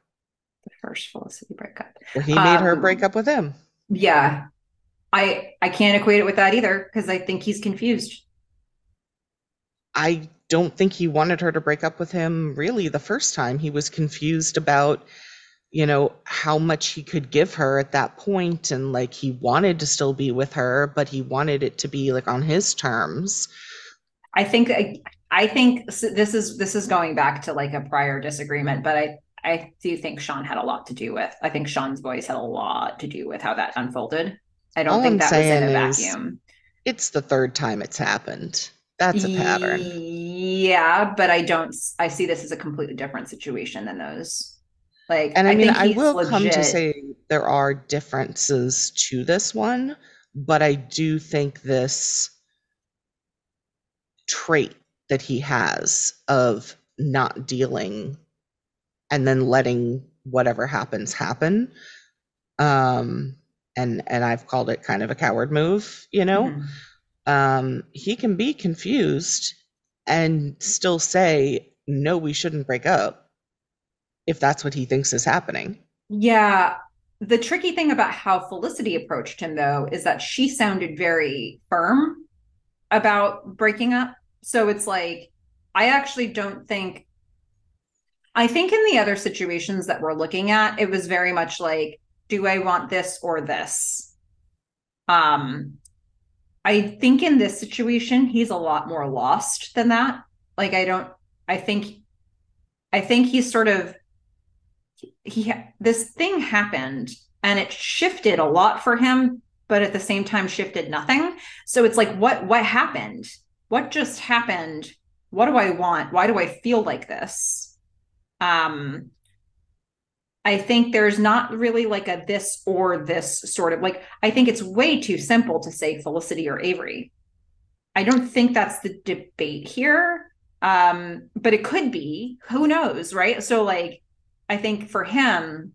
The first Felicity breakup. Where he made her Um, break up with him. Yeah. I I can't equate it with that either because I think he's confused. I don't think he wanted her to break up with him really the first time. He was confused about, you know, how much he could give her at that point and like he wanted to still be with her, but he wanted it to be like on his terms. I think I, I think this is this is going back to like a prior disagreement, but I I do think Sean had a lot to do with. I think Sean's voice had a lot to do with how that unfolded. I don't All think I'm that was in a vacuum. It's the third time it's happened. That's a pattern. Yeah, but I don't. I see this as a completely different situation than those. Like, And I mean, I will come to say there are differences to this one, but I do think this trait that he has of not dealing and then letting whatever happens happen um and and I've called it kind of a coward move, you know. Mhm. Um he can be confused and still say no we shouldn't break up if that's what he thinks is happening. Yeah. The tricky thing about how Felicity approached him, though, is that she sounded very firm about breaking up. So it's like, I actually don't think, I think in the other situations that we're looking at, it was very much like, do I want this or this? Um, I think in this situation, he's a lot more lost than that. Like, I don't, I think, I think he's sort of, he this thing happened and it shifted a lot for him but at the same time shifted nothing. So it's like what what happened? What just happened? What do i want? Why do i feel like this? Um i think there's not really like a this or this sort of like i think it's way too simple to say felicity or avery. I don't think that's the debate here um but it could be. Who knows right? So like I think for him,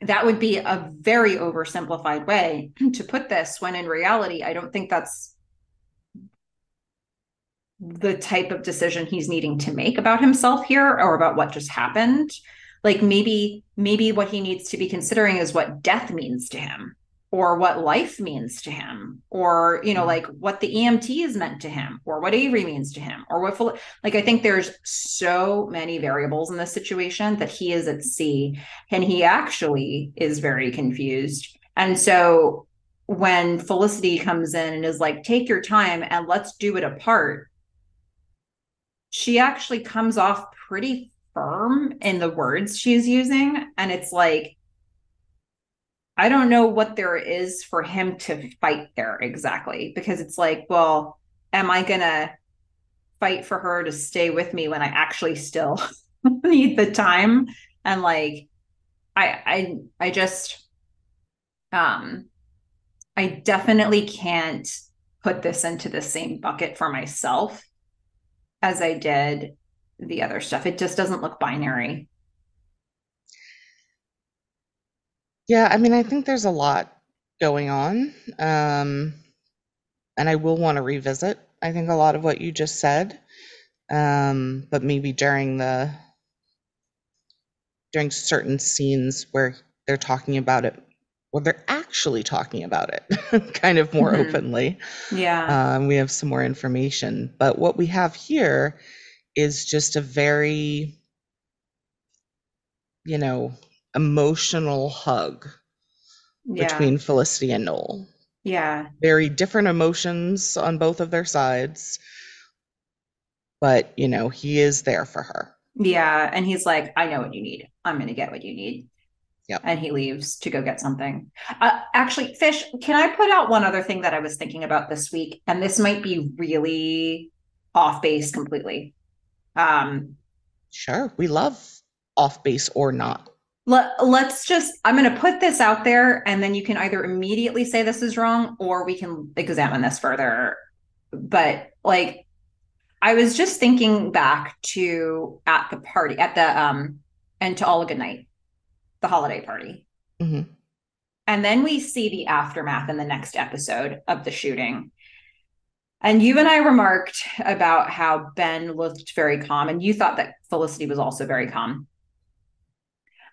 that would be a very oversimplified way to put this when in reality, I don't think that's the type of decision he's needing to make about himself here or about what just happened. Like maybe, maybe what he needs to be considering is what death means to him or what life means to him or you know mm-hmm. like what the emt is meant to him or what avery means to him or what like i think there's so many variables in this situation that he is at sea and he actually is very confused. And so when felicity comes in and is like take your time and let's do it apart she actually comes off pretty firm in the words she's using and it's like I don't know what there is for him to fight there exactly because it's like, well, am I going to fight for her to stay with me when I actually still need the time? And like, I, I, I just, um, I definitely can't put this into the same bucket for myself as I did the other stuff. It just doesn't look binary. Yeah, I mean, I think there's a lot going on. Um, and I will want to revisit, I think, a lot of what you just said. Um, but maybe during the during certain scenes where they're talking about it, or they're actually talking about it kind of more Mhm. openly. Yeah. Um, we have some more information. But what we have here is just a very, you know, emotional hug yeah. between Felicity and Noel. yeah. Very different emotions on both of their sides. But, you know, he is there for her. Yeah. And he's like, I know what you need. I'm going to get what you need. Yep. And he leaves to go get something. Uh, actually, Fish, can I put out one other thing that I was thinking about this week? And this might be really off base completely. Um, Sure, we love off base or not. let, let's just, I'm going to put this out there and then you can either immediately say this is wrong or we can examine this further. But like, I was just thinking back to at the party, at the, um, and to all a good night, the holiday party. Mhm. And then we see the aftermath in the next episode of the shooting. And you and I remarked about how Ben looked very calm, and you thought that Felicity was also very calm.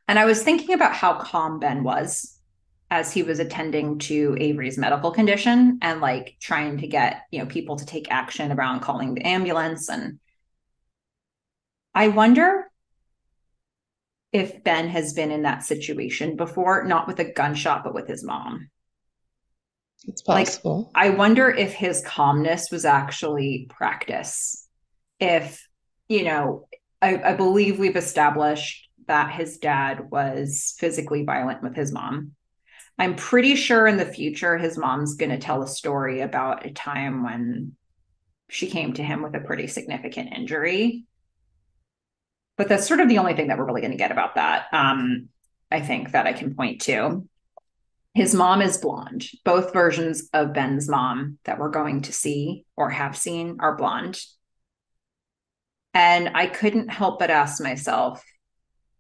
And I was thinking about how calm Ben was as he was attending to Avery's medical condition and like trying to get, you know, people to take action around calling the ambulance. And I wonder if Ben has been in that situation before, not with a gunshot, but with his mom. It's possible. Like, I wonder if his calmness was actually practice. If, you know, I, I believe we've established that his dad was physically violent with his mom. I'm pretty sure in the future his mom's going to tell a story about a time when she came to him with a pretty significant injury. But that's sort of the only thing that we're really going to get about that. Um, I think that I can point to. His mom is blonde. Both versions of Ben's mom that we're going to see or have seen are blonde. And I couldn't help but ask myself,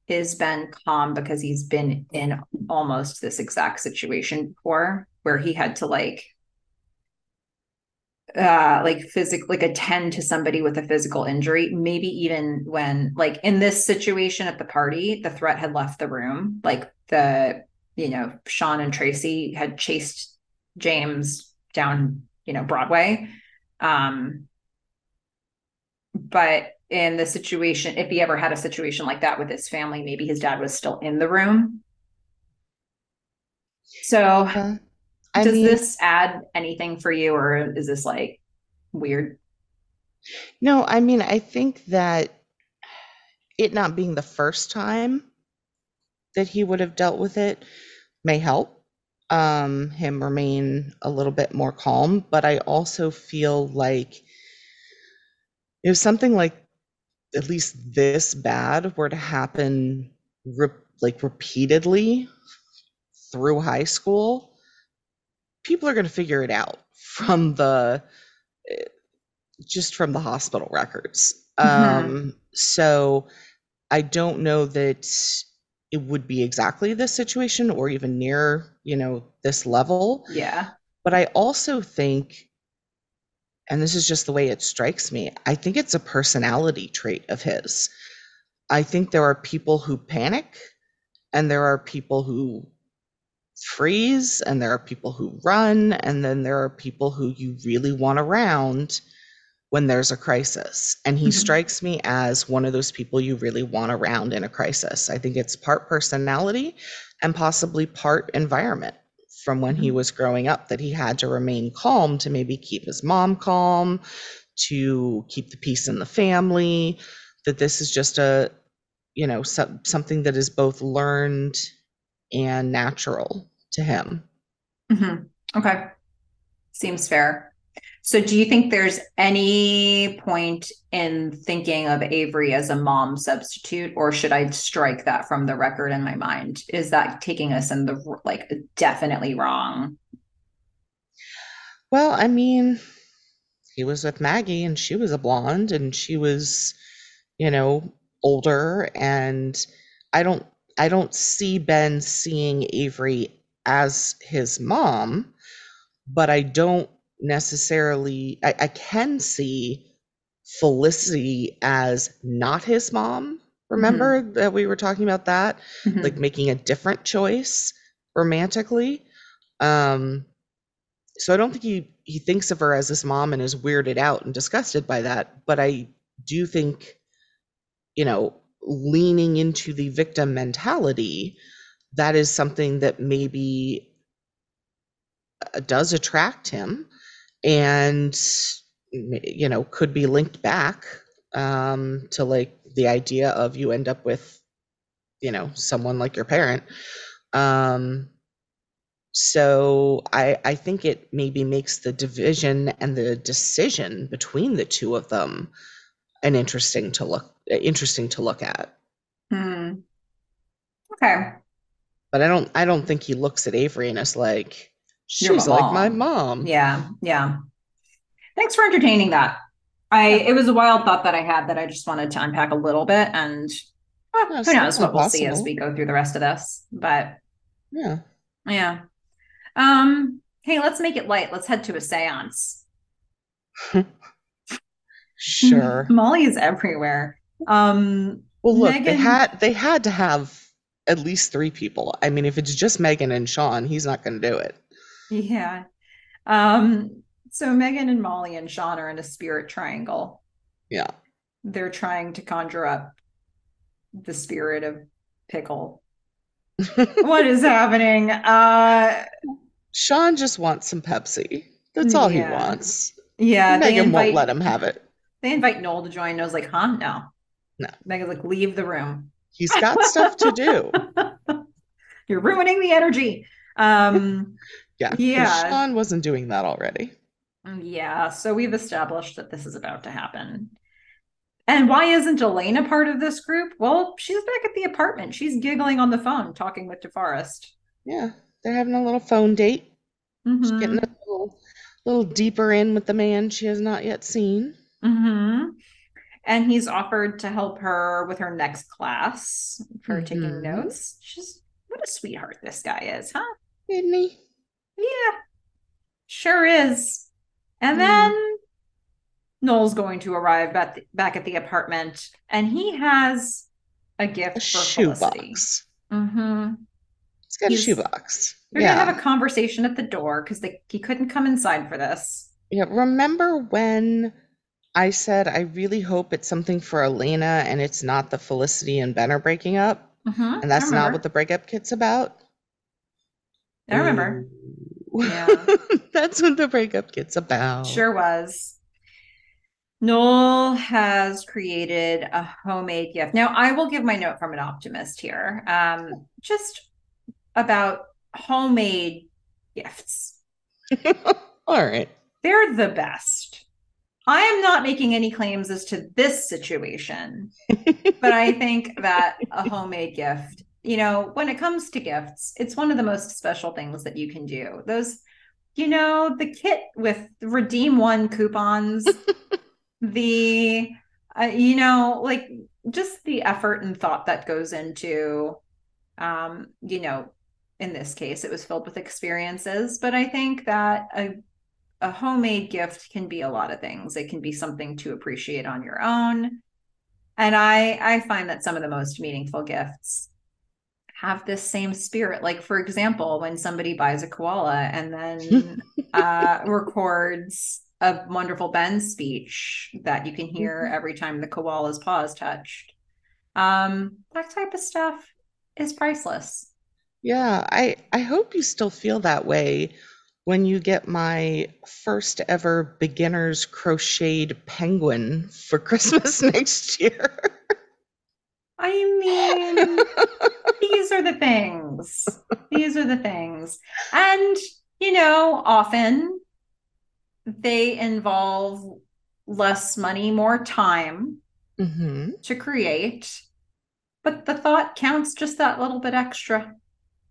is Ben calm because he's been in almost this exact situation before where he had to like uh like physically like attend to somebody with a physical injury maybe even when like in this situation at the party the threat had left the room like the you know, Sean and Tracy had chased James down, you know, Broadway. Um, but in the situation, if he ever had a situation like that with his family, maybe his dad was still in the room. So, uh, does mean, this add anything for you, or is this like weird? No, I mean, I think that it not being the first time that he would have dealt with it may help um, him remain a little bit more calm. But I also feel like if something like at least this bad were to happen re- like repeatedly through high school, people are going to figure it out from the just from the hospital records. Mm-hmm. Um, so I don't know that it would be exactly this situation or even near, you know, this level. Yeah. But I also think, and this is just the way it strikes me, I think it's a personality trait of his. I think there are people who panic and there are people who freeze and there are people who run and then there are people who you really want around when there's a crisis. And he mm-hmm. strikes me as one of those people you really want around in a crisis. I think it's part personality and possibly part environment from when mm-hmm. he was growing up that he had to remain calm to maybe keep his mom calm, to keep the peace in the family, that this is just a, you know, so, something that is both learned and natural to him. Mm-hmm. Okay. Seems fair. So, do you think there's any point in thinking of Avery as a mom substitute, or should I strike that from the record in my mind? Is that taking us in the like definitely wrong? Well, I mean, he was with Maggie and she was a blonde and she was, you know, older. And I don't, I don't see Ben seeing Avery as his mom, but I don't necessarily I, I can see Felicity as not his mom. Remember mm-hmm. that we were talking about that? Mm-hmm. Like making a different choice romantically. Um so I don't think he he thinks of her as his mom and is weirded out and disgusted by that, but I do think you know, leaning into the victim mentality, that is something that maybe uh, does attract him and you know could be linked back um, to like the idea of you end up with you know someone like your parent. Um, so i i think it maybe makes the division and the decision between the two of them an interesting to look interesting to look at. Hmm. okay. But i don't i don't think he looks at avery and is like She's like my mom. Yeah, yeah. Thanks for entertaining that. I it was a wild thought that I had that I just wanted to unpack a little bit, and well, who knows what we'll see as we go through the rest of this. But yeah, yeah. Um. Hey, let's make it light. Let's head to a séance. sure. Molly is everywhere. Um, Well, look, they Meghan- had they had to have at least three people. I mean, if it's just Meghan and Sean, he's not going to do it. yeah. Um, so Meghan and Molly and Sean are in a spirit triangle. Yeah. They're trying to conjure up the spirit of pickle. What is happening? Uh, Sean just wants some Pepsi. That's all he wants. yeah, Meghan invite won't let him have it. they invite Noel to join. Noel's like, huh? No. No. Meghan's like, leave the room. He's got stuff to do. You're ruining the energy. Um, Yeah. Yeah. Sean wasn't doing that already. yeah, so we've established that this is about to happen. And why isn't Elena part of this group? Well, she's back at the apartment. She's giggling on the phone, talking with DeForrest. Yeah. They're having a little phone date. She's Mhm. getting a little, little deeper in with the man she has not yet seen. hmm And he's offered to help her with her next class for taking Mhm. notes. She's what a sweetheart this guy is, huh? Isn't he? Yeah, sure is. And Mm. then Noel's going to arrive at the, back at the apartment, and he has a gift A for Felicity. shoebox. hmm He's got He's- a shoebox. They're yeah. gonna have a conversation at the door because he couldn't come inside for this. Yeah, remember when I said I really hope it's something for Elena and it's not the Felicity and Ben are breaking up? Mhm, And that's not what the breakup kit's about? I remember. Ooh. Yeah. That's what the breakup gets about. Sure was. Noel has created a homemade gift. Now, I will give my note from an optimist here. Um, just about homemade gifts. All right. They're the best. I am not making any claims as to this situation, but I think that a homemade gift, you know, when it comes to gifts, it's one of the most special things that you can do. Those, you know, the kit with redeem one coupons, the, uh, you know, like just the effort and thought that goes into, um, you know, in this case, it was filled with experiences, but I think that a a homemade gift can be a lot of things. It can be something to appreciate on your own. And I I find that some of the most meaningful gifts have this same spirit. Like for example, when somebody buys a koala and then uh, records a wonderful Ben speech that you can hear every time the koala's paw is touched. Um, that type of stuff is priceless. Yeah, I I hope you still feel that way when you get my first ever beginner's crocheted penguin for Christmas next year. I mean, these are the things. These are the things. And, you know, often they involve less money, more time hmm to create. But the thought counts just that little bit extra,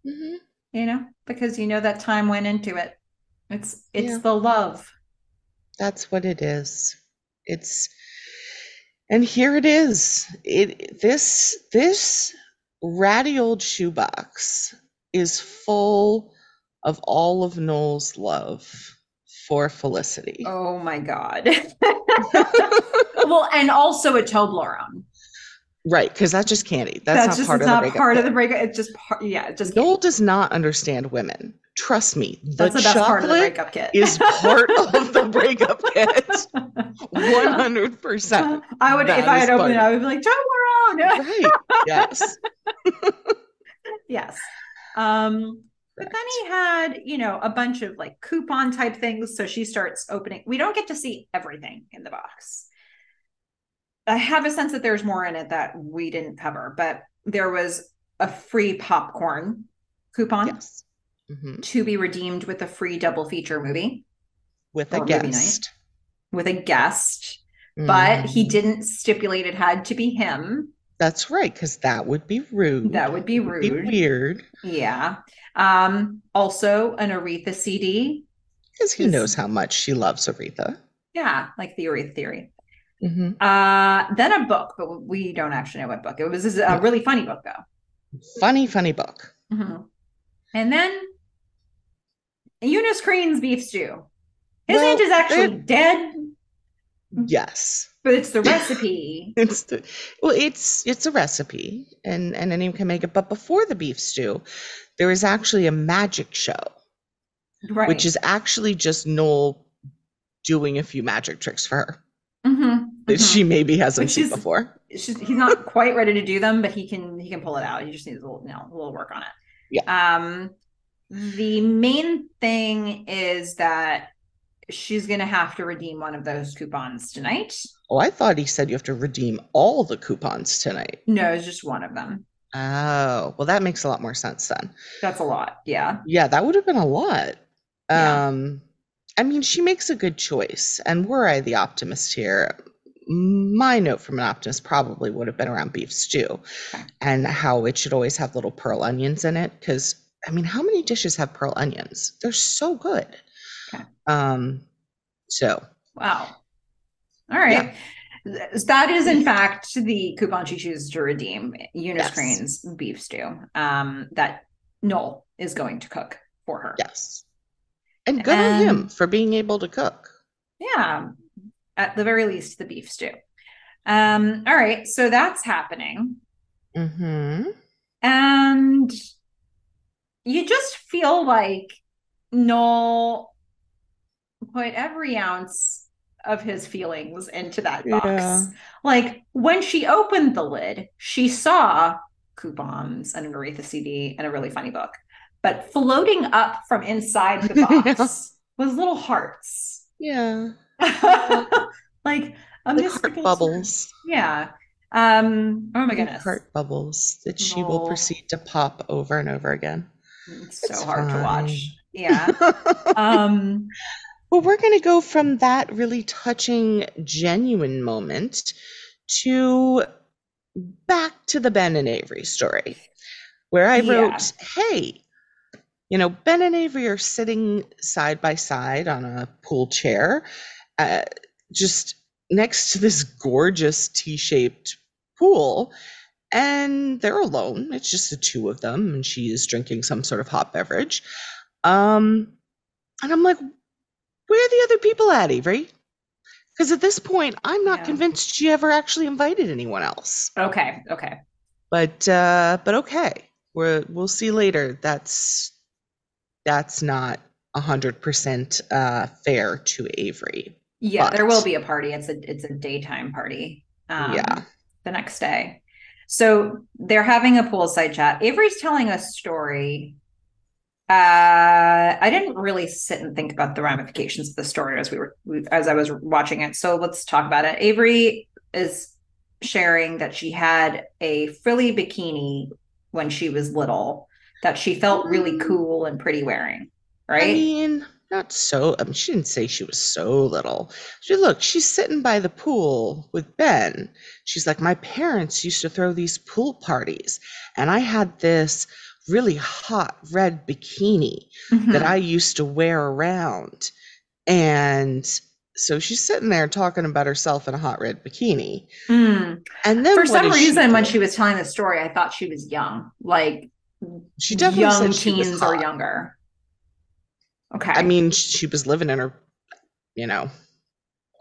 hmm you know, because you know that time went into it. It's it's Yeah. the love. That's what it is. It's and here it is. It this this ratty old shoebox is full of all of Noel's love for Felicity. Oh my God. well, and also a Toblerone. Right, because that's just candy. That's, not just part of the not breakup part of the breakup. It's just part. Yeah, it just Noel does not understand women. Trust me. The that's the best part of the breakup kit. is part of the breakup kit. One hundred percent. I would, if I had opened it, I would be like Toblerone. Right. Yes. yes. Um, but then he had, you know, a bunch of like coupon type things. So she starts opening. We don't get to see everything in the box. I have a sense that there's more in it that we didn't cover, but there was a free popcorn coupon Yes. Mhm. to be redeemed with a free double feature movie With a guest. with a guest, but he Mhm. didn't stipulate it had to be him. That's right, because that would be rude. That would be Would be rude. weird. Yeah. Um, also an Aretha CD. Because he knows how much she loves Aretha. Yeah, like the Aretha theory. Hmm Uh, then a book, but we don't actually know what book. It was a really funny book though. Funny, funny book. Mhm. And then Eunice Crane's beef stew. His Well, aunt is actually they- dead, Yes. but it's the recipe. It's the, well, it's it's a recipe, and and anyone can make it. But before the beef stew, there is actually a magic show, right. which is actually just Noel doing a few magic tricks for her Mhm, that mhm. she maybe hasn't seen before. just he's not quite ready to do them, but he can he can pull it out. He just needs a little you know, a little work on it. Yeah. Um the main thing is that she's gonna have to redeem one of those coupons tonight. Oh, I thought he said you have to redeem all the coupons tonight. No, it's just one of them. Oh, well, that makes a lot more sense then. That's a lot. Yeah. Yeah, that would have been a lot. Yeah. Um, I mean, she makes a good choice. And were I the optimist here, my note from an optimist probably would have been around beef stew Okay. and how it should always have little pearl onions in it. Because, I mean, how many dishes have pearl onions? They're so good. Okay. Um, so, Wow. All right. Th- That is, in fact, the coupon she chooses to redeem Eunice Yes. Crane's beef stew um, that Noel is going to cook for her. yes. And good on him for being able to cook. Yeah, at the very least, the beef stew. Um, all right, so that's happening. Mm-hmm. And you just feel like Noel put every ounce of his feelings into that box. Yeah. Like when she opened the lid, she saw coupons and an Aretha CD and a really funny book. But floating up from inside the box was little hearts. Yeah. like a Like mystical heart bubbles. Yeah. Um, oh my goodness. Heart bubbles that she will Oh. proceed to pop over and over again. It's so It's hard to watch. Yeah. Um, well, we're going to go from that really touching, genuine moment to back to the Ben and Avery story, where I Yeah. wrote, hey, you know, Ben and Avery are sitting side by side on a pool chair, uh, just next to this gorgeous T shaped pool. And they're alone. It's just the two of them, and she is drinking some sort of hot beverage. Um, and I'm like, where are the other people at, Avery? Because at this point, I'm not Yeah. convinced she ever actually invited anyone else. okay. Okay. But uh, but okay, we're we'll see later. That's that's not a hundred percent uh fair to Avery. Yeah, there will be a party. It's a it's a daytime party. Um, Yeah. The next day. So they're having a poolside chat. Avery's telling a story. Uh, I didn't really sit and think about the ramifications of the story as we were we, as I was watching it. So let's talk about it. Avery is sharing that she had a frilly bikini when she was little that she felt really cool and pretty wearing. Right? I mean, not so. I mean, she didn't say she was so little. She look, she's sitting by the pool with Ben. She's like, my parents used to throw these pool parties, and I had this really hot red bikini that Mhm. I used to wear around. And so she's sitting there talking about herself in a hot red bikini. Mm. And then For what some does she reason, when do? she was telling the story, I thought she was young, like she definitely young said she was teens or hot. younger. Okay. I mean, she was living in her, you know,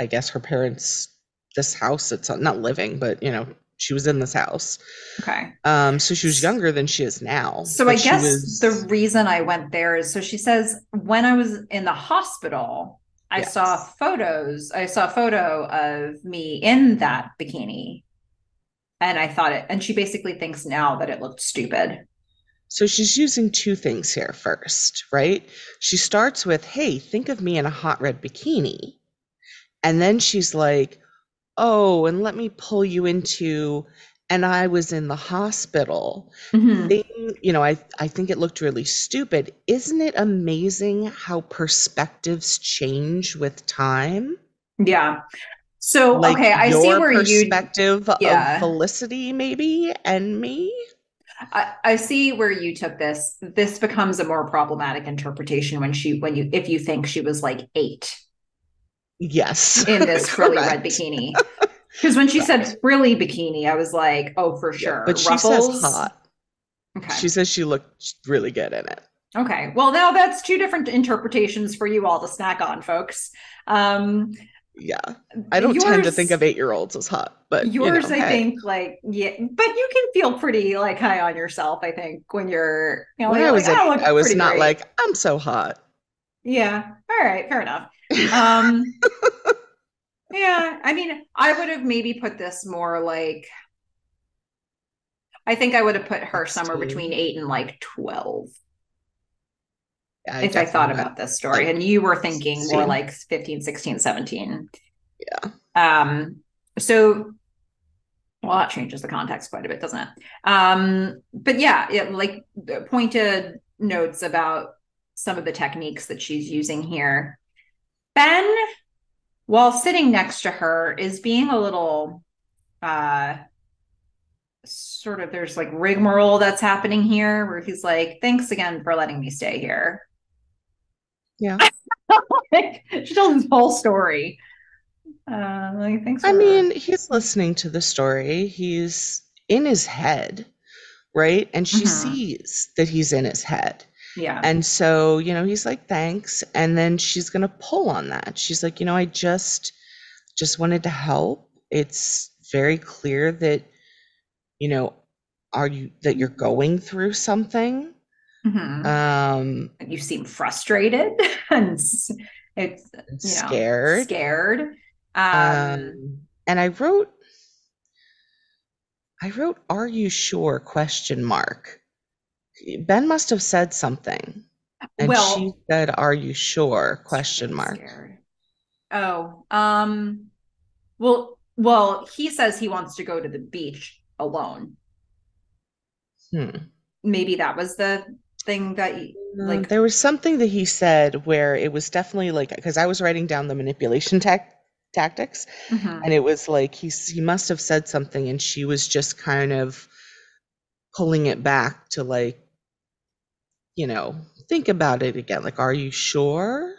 I guess her parents, this house. It's not living, but you know, she was in this house. okay. Um, so she was younger than she is now. So I guess was- the reason I went there is so she says when I was in the hospital, I saw photos. I saw a photo of me in that bikini, and I thought it. And she basically thinks now that it looked stupid. So she's using two things here first, right? She starts with, hey, think of me in a hot red bikini. And then she's like, oh, and let me pull you into, and I was in the hospital. Mhm. Thing, you know, I, I think it looked really stupid. Isn't it amazing how perspectives change with time? Yeah. So Like okay, I see where you perspective Yeah. of Felicity, maybe, and me. I, I see where you took this. This becomes a more problematic interpretation when she when you if you think she was like eight Yes. in this frilly red bikini. Because when she said frilly bikini, I was like, oh, for Yeah, sure. but she Ruffles. says hot. Okay. She says she looked really good in it. Okay. Well, now that's two different interpretations for you all to snack on, folks. Um, yeah. I don't yours, tend to think of eight year olds as hot, but yours, you know, I hey. think, like, yeah, but you can feel pretty like high on yourself, I think, when you're, you know, when I was, like, I, I was not great. like, I'm so hot. Yeah. All right. Fair enough. Um, yeah. I mean, I would have maybe put this more like, I think I would have put her somewhere between eight and like 12. I if I thought about this story and you were thinking more like 15, 16, 17. Yeah. Um, so well, that changes the context quite a bit, doesn't it? Um, but yeah, it, like pointed notes about some of the techniques that she's using here. Ben, while sitting next to her, is being a little uh sort of there's like rigmarole that's happening here where he's like, thanks again for letting me stay here. Yeah. like, she tells his whole story. Uh, like, thanks. I mean, he's listening to the story. He's in his head, right? And she mm-hmm. sees that he's in his head. Yeah. And so, you know, he's like, thanks. And then she's going to pull on that. She's like, you know, I just, just wanted to help. It's very clear that, you know, are you, that you're going through something Mm-hmm. Um, you seem frustrated and it's scared. Know, scared. Um, um, and I wrote, I wrote, "Are you sure?" Question mark. Ben must have said something, and well, she said, "Are you sure?" Question mark. Scared. Oh, um, well, well, he says he wants to go to the beach alone. Hmm. Maybe that was the thing that like there was something that he said where it was definitely like because I was writing down the manipulation tech tactics mm-hmm. and it was like he he must have said something and she was just kind of pulling it back to like you know think about it again like are you sure?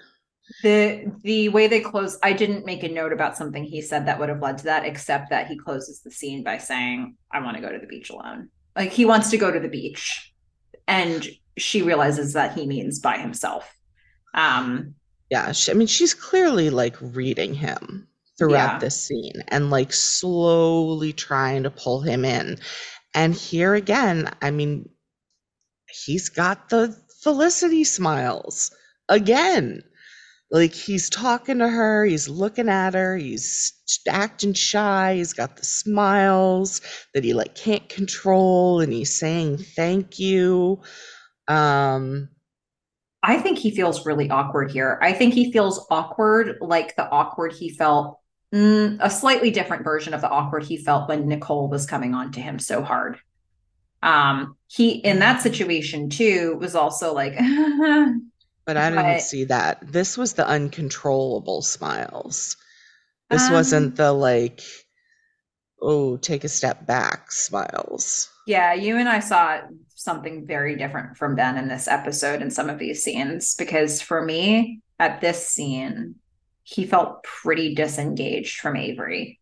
The the way they close i didn't make a note about something he said that would have led to that except that he closes the scene by saying i want to go to the beach alone. Like he wants to go to the beach. And she realizes that he means by himself. Um, yeah, she, I mean, she's clearly like reading him throughout yeah. this scene and like slowly trying to pull him in. And here again, I mean, he's got the Felicity smiles again. Like he's talking to her, he's looking at her, he's acting shy, he's got the smiles that he like can't control, and he's saying thank you. Um, I think he feels really awkward here. I think he feels awkward, like the awkward he felt, mm, a slightly different version of the awkward he felt when Nicole was coming on to him so hard. Um, he in that situation too was also like, but I didn't but, see that. This was the uncontrollable smiles. This um, wasn't the like, oh, take a step back smiles. Yeah, you and I saw something very different from Ben in this episode and some of these scenes because for me, at this scene, he felt pretty disengaged from Avery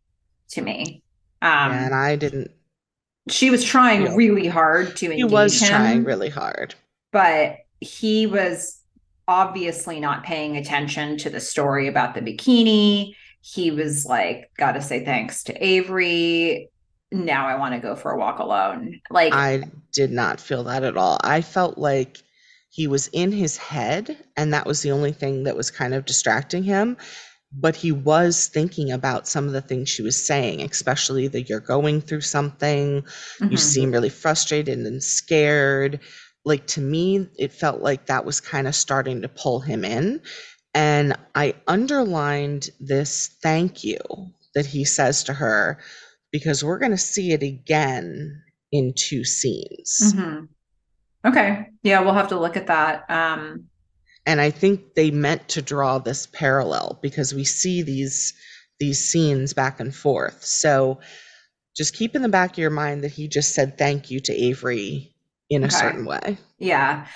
to me. Um, and I didn't. She was trying know, really hard to engage He was him, trying really hard. But he was obviously not paying attention to the story about the bikini. He was like, got to say thanks to Avery now I want to go for a walk alone. Like I did not feel that at all. I felt like he was in his head and that was the only thing that was kind of distracting him but he was thinking about some of the things she was saying especially that you're going through something mm-hmm. you seem really frustrated and scared like to me it felt like that was kind of starting to pull him in and i underlined this thank you that he says to her because we're going to see it again in two scenes. Mm-hmm. Okay. Yeah, we'll have to look at that. Um, and I think they meant to draw this parallel because we see these these scenes back and forth. So just keep in the back of your mind that he just said thank you to Avery in okay. a certain way. Yeah.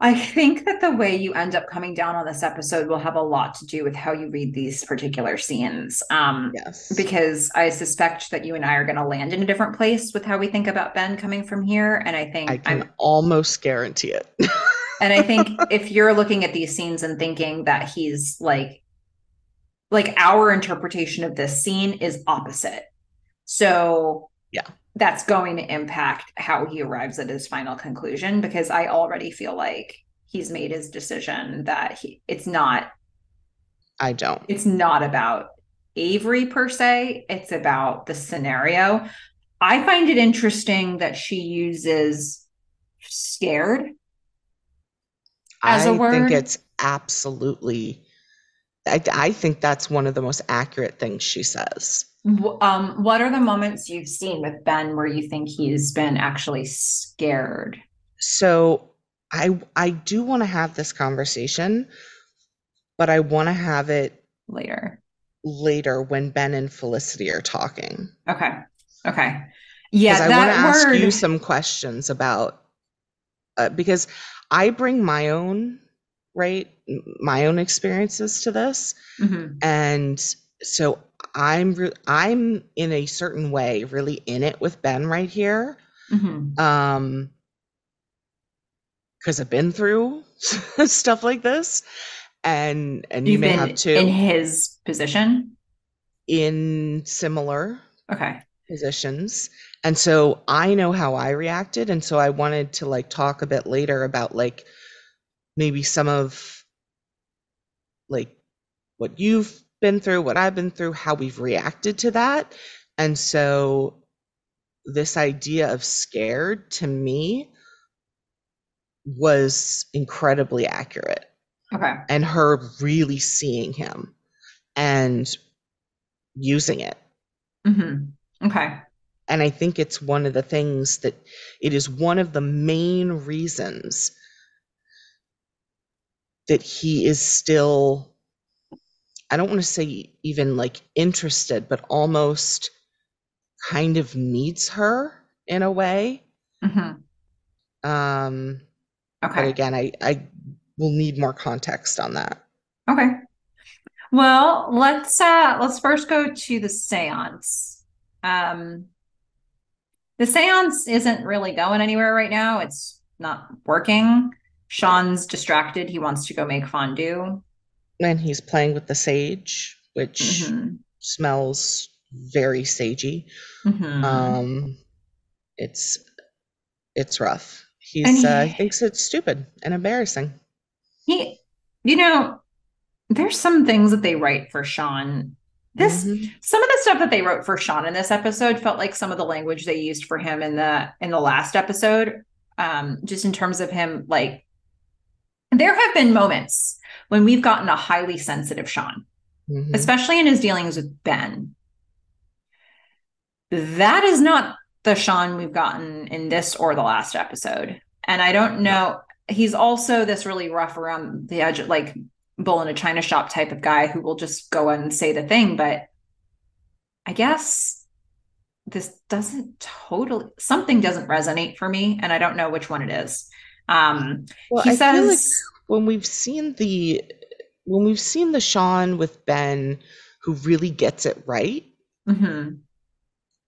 I think that the way you end up coming down on this episode will have a lot to do with how you read these particular scenes. Um, yes. Because I suspect that you and I are going to land in a different place with how we think about Ben coming from here. And I think I can I'm, almost guarantee it. and I think if you're looking at these scenes and thinking that he's like, like our interpretation of this scene is opposite. So Yeah. that's going to impact how he arrives at his final conclusion because I already feel like he's made his decision that he it's not I don't. it's not about Avery per se, it's about the scenario. I find it interesting that she uses scared as I a word. I think it's absolutely. I, I think that's one of the most accurate things she says. Um, what are the moments you've seen with Ben where you think he's been actually scared? So I I do want to have this conversation, but I want to have it later? later when Ben and Felicity are talking. Okay. Okay. Yeah, I want to ask word. you some questions about uh, because I bring my own right my own experiences to this Mhm. and so I'm re- I'm in a certain way really in it with Ben right here Mhm. um because I've been through stuff like this and and you You've may been have too in his position. in similar Okay. positions and so i know how i reacted and so i wanted to like talk a bit later about like maybe some of like what you've been through what i've been through how we've reacted to that and so this idea of scared to me was incredibly accurate Okay. and her really seeing him and using it hmm Okay. And I think it's one of the things that it is one of the main reasons that he is still, I don't want to say even like interested, but almost kind of needs her in a way. hmm Um, But Okay. again, I, I will need more context on that. Okay. Well, let's uh let's first go to the seance. Um the seance isn't really going anywhere right now. It's not working. Sean's distracted. He wants to go make fondue. And he's playing with the sage, which Mhm. smells very sagey. Mhm. Um, it's it's rough. He's uh, he- he thinks it's stupid and embarrassing. he you know, there's some things that they write for Sean. This Mhm. some of the stuff that they wrote for Sean in this episode felt like some of the language they used for him in the in the last episode. Um, just in terms of him, like there have been moments when we've gotten a highly sensitive Sean, Mhm. especially in his dealings with Ben. That is not the Sean we've gotten in this or the last episode. And I don't know. He's also this really rough around the edge, like bull in a china shop type of guy who will just go and say the thing. But I guess this doesn't totally, something doesn't resonate for me. And I don't know which one it is. Um, Well, he I feel like says, when we've seen the when we've seen the Sean with Ben who really gets it right, Mhm.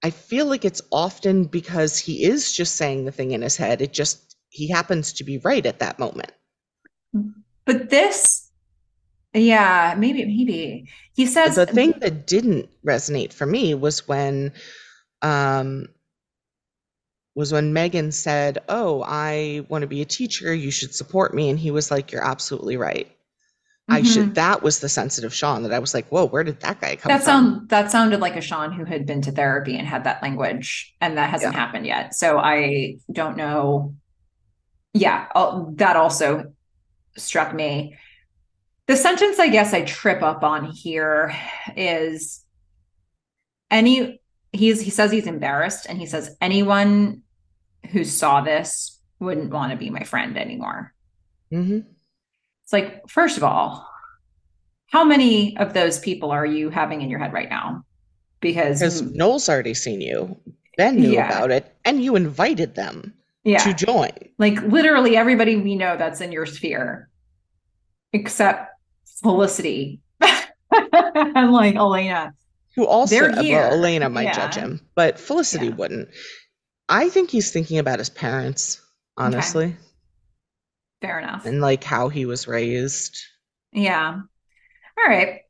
I feel like it's often because he is just saying the thing in his head. It just he happens to be right at that moment. but this, yeah, maybe, maybe he says the thing that didn't resonate for me was when um was when Meghan said, "Oh, I want to be a teacher. You should support me." And he was like, "You're absolutely right. I Mhm. should." That was the sensitive Sean that I was like, "Whoa, where did that guy come That from?" sound that sounded like a Sean who had been to therapy and had that language, and that hasn't happened yet. So I don't know. Yeah, oh, that also struck me. The sentence I guess I trip up on here is any he's he says he's embarrassed and he says anyone who saw this wouldn't want to be my friend anymore. Mhm. It's like, first of all, how many of those people are you having in your head right now? Because Because Noel's already seen you. Ben knew Yeah. about it, and you invited them yeah, to join. like literally everybody we know that's in your sphere, except Felicity and like Elena. Who also, They're well. Elena might judge him, but Felicity Yeah. wouldn't. I think he's thinking about his parents, honestly. Fair enough. and like how he was raised. Yeah. All right.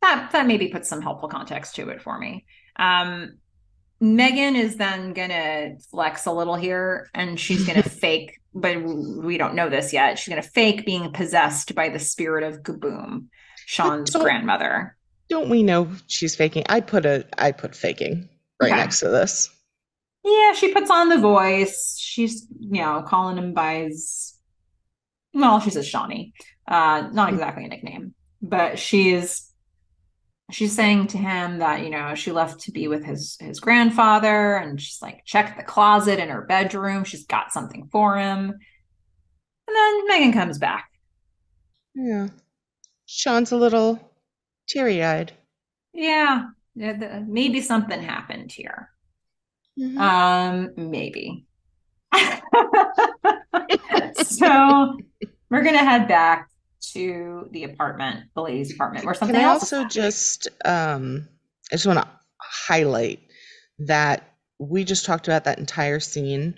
That that maybe puts some helpful context to it for me. Um, Meghan is then gonna flex a little here, and she's gonna fake, but we don't know this yet. She's gonna fake being possessed by the spirit of Gaboom, Sean's don't- grandmother. Don't we know she's faking? I put a I put faking right Okay. next to this. Yeah, she puts on the voice. She's, you know, calling him by his, well, she says Shawnee. Uh, not exactly a nickname, but she's she's saying to him that, you know, she left to be with his his grandfather and she's like, check the closet in her bedroom. She's got something for him. And then Meghan comes back. Yeah. Sean's a little teary-eyed. Yeah, yeah, maybe something happened here. Mhm. Um, maybe. so we're gonna head back to the apartment, the ladies' apartment, or something Can I also just um I just want to highlight that we just talked about that entire scene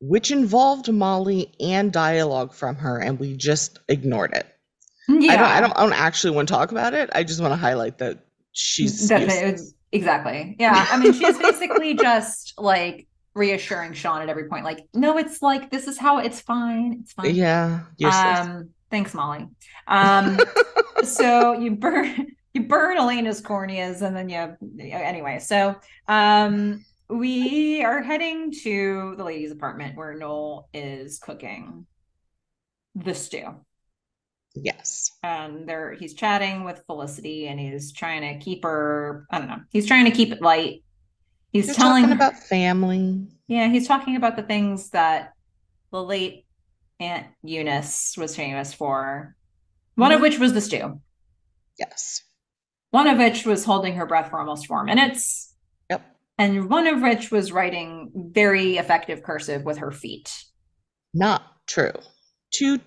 which involved Molly and dialogue from her and we just ignored it. yeah, I don't I don't I don't actually want to talk about it. I just want to highlight that she's That- that useless. is- exactly. Yeah, I mean, she's basically just like reassuring Sean at every point, like, no, it's like this is how it's fine, it's fine. yeah, useless. Um, thanks, Molly. Um, so you burn you burn Elena's corneas, and then you anyway. So um, we are heading to the ladies' apartment where Noel is cooking the stew, yes. and there he's chatting with Felicity, and he's trying to keep her. I don't know. He's trying to keep it light. He's You're telling talking about family. yeah, he's talking about the things that the late Aunt Eunice was famous for. One of Mhm. which was the stew. Yes. One of which was holding her breath for almost four minutes. Yep. And one of which was writing very effective cursive with her feet. Not true. Two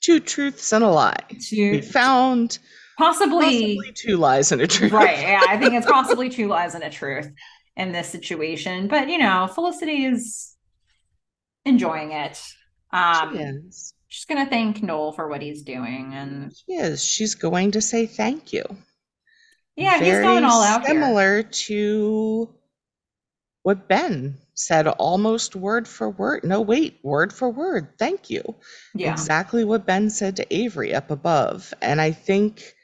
two truths and a lie. To We found possibly, possibly two lies and a truth. right. Yeah, I think it's possibly two lies and a truth in this situation. But you know, Felicity is enjoying it. Um She is. she's gonna thank Noel for what he's doing and She is. She's going to say thank you. yeah, he's Very going all out here. similar to what Ben said, almost word for word. No, wait, word for word. Thank you. Yeah. Exactly what Ben said to Avery up above. And I think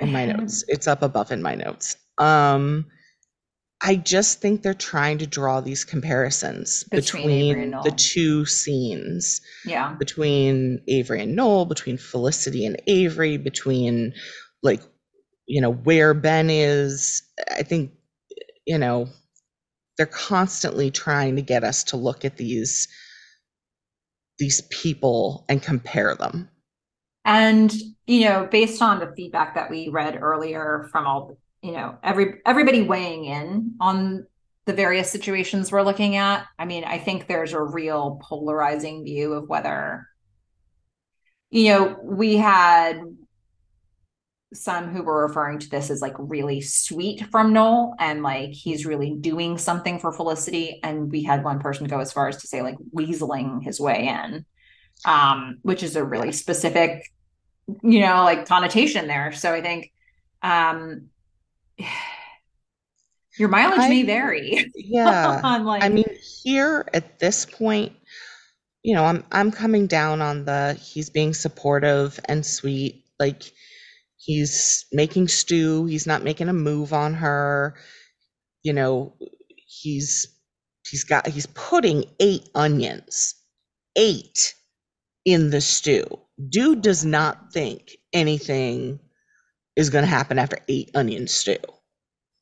in my notes, it's up above in my notes. Um, I just think they're trying to draw these comparisons Between between the two scenes Yeah. between Avery and Noel, between Felicity and Avery, between like, you know, where Ben is. I think, you know, they're constantly trying to get us to look at these these people and compare them. And you know, based on the feedback that we read earlier from all, you know, every everybody weighing in on the various situations we're looking at, I mean, I think there's a real polarizing view of whether you know, we had some who were referring to this as like really sweet from Noel and like he's really doing something for Felicity. And we had one person go as far as to say like weaseling his way in, um, which is a really specific, you know, like connotation there. So I think um your mileage may vary Yeah. on like I mean, here at this point, you know, I'm I'm coming down on the he's being supportive and sweet. Like he's making stew, he's not making a move on her. You know, he's he's got he's putting eight onions, eight in the stew. Dude does not think anything is going to happen after eight onion stew.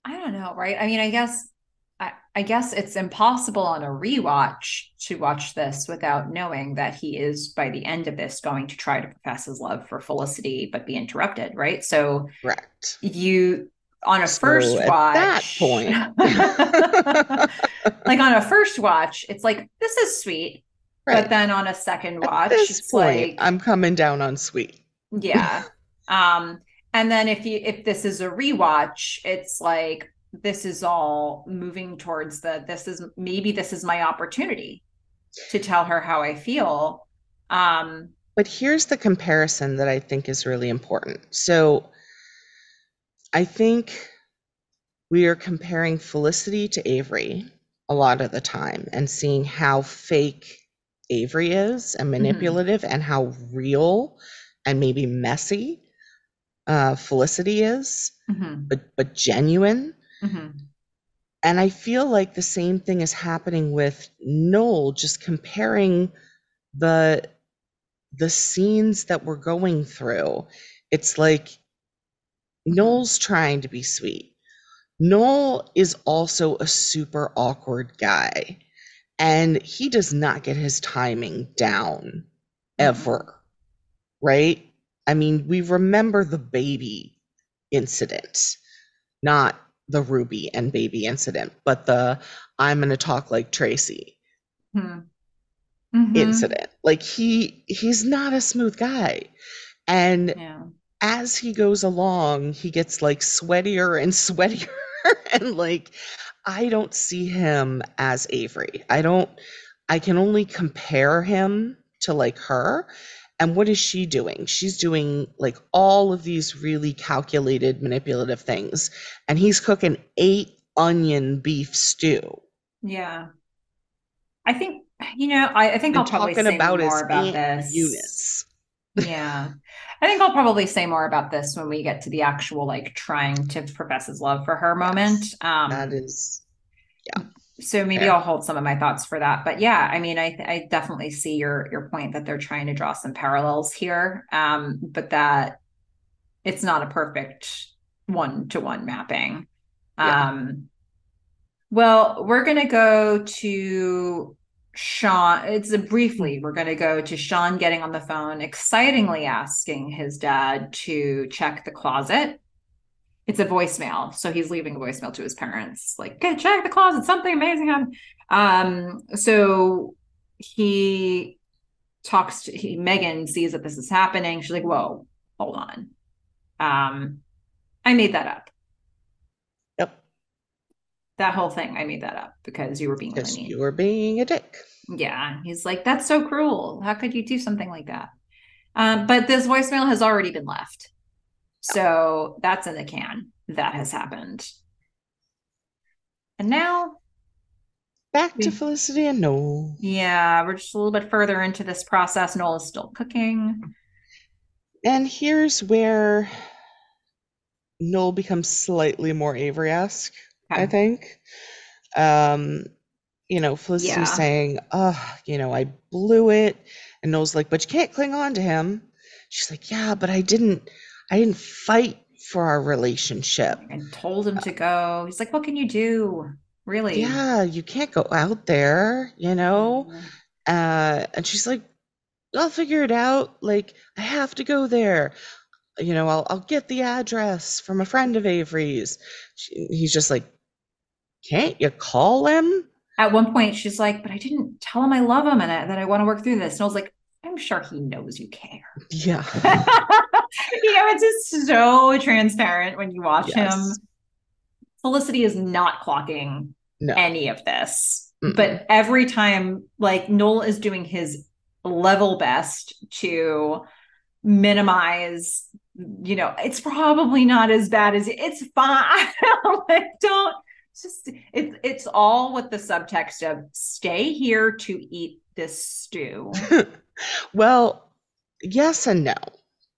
I don't know, right? I mean, I guess I, guess it's impossible on a rewatch to watch this without knowing that he is by the end of this going to try to profess his love for Felicity but be interrupted, right? So Correct. you on a So first at watch that point, like on a first watch, it's like this is sweet, but then on a second At watch, it's point, like I'm coming down on sweet. yeah. Um, and then if you if this is a rewatch, it's like this is all moving towards the this is maybe this is my opportunity to tell her how I feel. Um, But here's the comparison that I think is really important. So I think we are comparing Felicity to Avery a lot of the time and seeing how fake Avery is and manipulative and how real and maybe messy uh, Felicity is, Mhm, but but genuine. Mhm. And I feel like the same thing is happening with Noel, just comparing the the scenes that we're going through. It's like Noel's trying to be sweet. Noel is also a super awkward guy, and he does not get his timing down ever. Right? I mean, we remember the baby incident, not the Ruby and baby incident, but the I'm going to talk like Tracy Mhm. Mhm. incident. Like he he's not a smooth guy. And Yeah. as he goes along, he gets like sweatier and sweatier and like I don't see him as Avery. I don't I can only compare him to like her. And what is she doing? She's doing like all of these really calculated manipulative things and he's cooking 8 onion beef stew. Yeah. I think, you know, I, I think And I'll probably say about more about this. Eunice. Yeah. I think I'll probably say more about this when we get to the actual like trying to profess his love for her moment. Um That is so maybe fair. I'll hold some of my thoughts for that. But yeah, I mean, I I definitely see your your point that they're trying to draw some parallels here. Um, but that it's not a perfect one to one mapping. Yeah. Um well, we're gonna go to Sean. It's a briefly, we're gonna go to Sean getting on the phone, excitingly asking his dad to check the closet it's a voicemail. So he's leaving a voicemail to his parents, like, "Go check the closet, something amazing happened. Um, so he talks to he, Meghan sees that this is happening. She's like, Whoa, hold on. Um, I made that up. Yep. That whole thing, I made that up because you were being Because you were being a dick. Yeah. He's like, That's so cruel. How could you do something like that? Um, but this voicemail has already been left. So that's in the can. That has happened. And now, Back to We- Felicity and Noel. yeah, we're just a little bit further into this process. Noel is still cooking. And here's where Noel becomes slightly more Avery-esque, I think. Um, you know, Felicity Yeah. saying, oh, you know, I blew it. And Noel's like, but you can't cling on to him. She's like, yeah, but I didn't, I didn't fight for our relationship. And told him to go. He's like, What can you do? Really? Yeah, you can't go out there, you know? Mhm. Uh, and she's like, I'll figure it out. Like, I have to go there. You know, I'll I'll get the address from a friend of Avery's. She, he's just like, can't you call him? At one point, she's like, But I didn't tell him I love him and I, that I want to work through this. And I was like, I'm sure he knows you care. Yeah. you know, it's just so transparent when you watch him. Felicity is not clocking No. any of this. Mm-mm. But every time, like Noel is doing his level best to minimize, you know, it's probably not as bad as it's fine. like, don't just it's it's all with the subtext of stay here to eat this stew. Well, yes and no.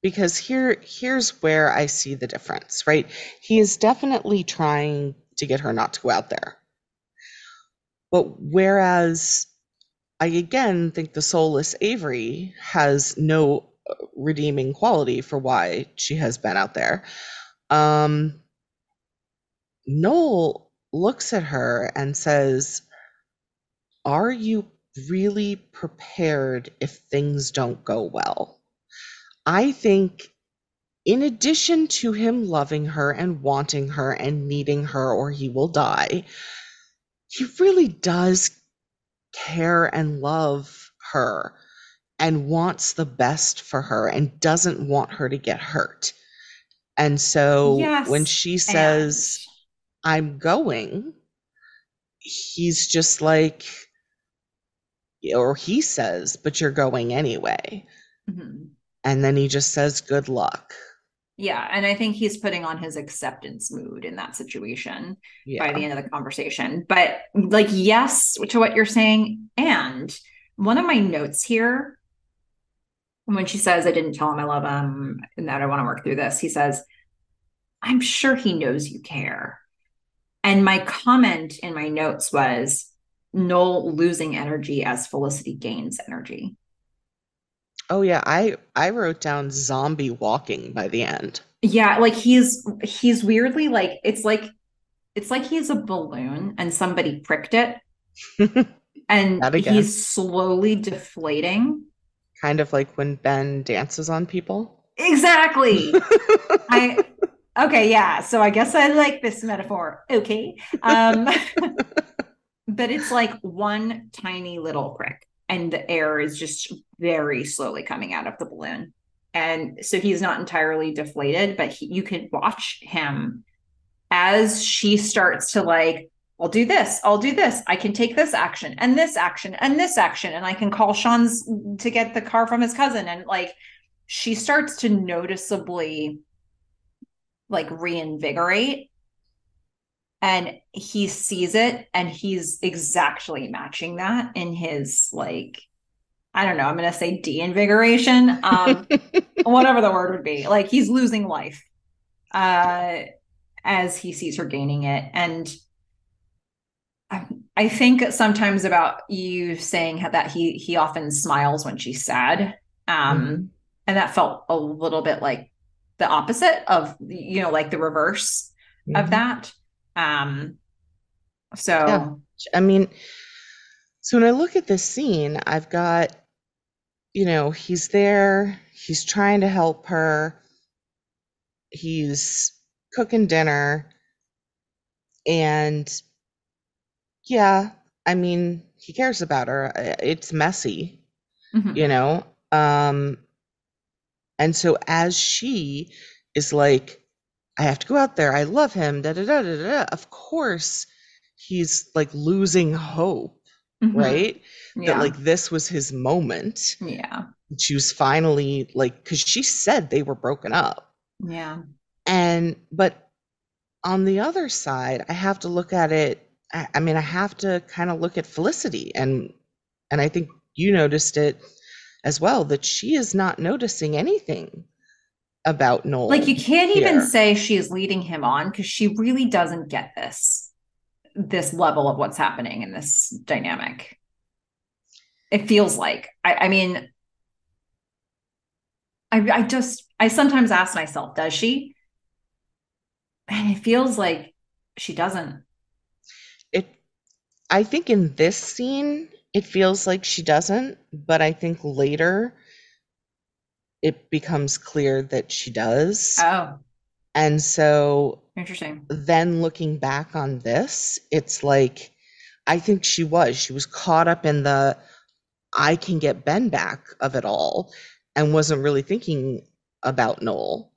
Because here here's where I see the difference, right? He is definitely trying to get her not to go out there. But whereas I again think the soulless Avery has no uh, redeeming quality for why she has been out there. Um Noel looks at her and says, Are you really prepared if things don't go well? I think, in addition to him loving her and wanting her and needing her or he will die, he really does care and love her and wants the best for her and doesn't want her to get hurt. And so Yes, when she says, I'm going, he's just like, or he says, but you're going anyway. Mhm. And then he just says, good luck. Yeah. And I think he's putting on his acceptance mood in that situation Yeah. by the end of the conversation. But like, yes, to what you're saying. And one of my notes here, when she says, I didn't tell him I love him and that I want to work through this, he says, I'm sure he knows you care. And my comment in my notes was Noel losing energy as Felicity gains energy. Oh yeah, I I wrote down zombie walking by the end. Yeah, like he's he's weirdly like it's like it's like he's a balloon and somebody pricked it and he's slowly deflating. Kind of like when Ben dances on people. Exactly. I okay, yeah. So I guess I like this metaphor. Okay. Um but it's like one tiny little prick and the air is just very slowly coming out of the balloon. And so he's not entirely deflated, but he, you can watch him as she starts to like, I'll do this, I'll do this, I can take this action and this action and this action, and I can call Sean's to get the car from his cousin. And like, she starts to noticeably like reinvigorate and he sees it and he's exactly matching that in his like i don't know i'm going to say de-invigoration um whatever the word would be like he's losing life uh as he sees her gaining it and I, I think sometimes about you saying that he he often smiles when she's sad um Mhm. and that felt a little bit like the opposite of you know like the reverse of Mhm. that um so Yeah. I mean, so when I look at this scene, I've got, you know, he's there, he's trying to help her, he's cooking dinner, and yeah, I mean, he cares about her. It's messy, mhm. you know? Um, and so as she is like, I have to go out there, I love him, da da da da da, of course he's like losing hope, Mhm. right? yeah That like this was his moment. yeah She was finally like, because she said they were broken up. yeah And, but on the other side, I have to look at it. I, I mean, I have to kind of look at Felicity and, and I think you noticed it as well that she is not noticing anything about Noel. like you can't even here. say she's leading him on because she really doesn't get this this level of what's happening in this dynamic. It feels like. I, I mean I, I just i sometimes ask myself does she? And it feels like she doesn't. It i think in this scene it feels like she doesn't but i think later it becomes clear that she does. Oh. And so interesting. Then looking back on this it's like i think she was. She was caught up in the i can get ben back of it all and wasn't really thinking about noel.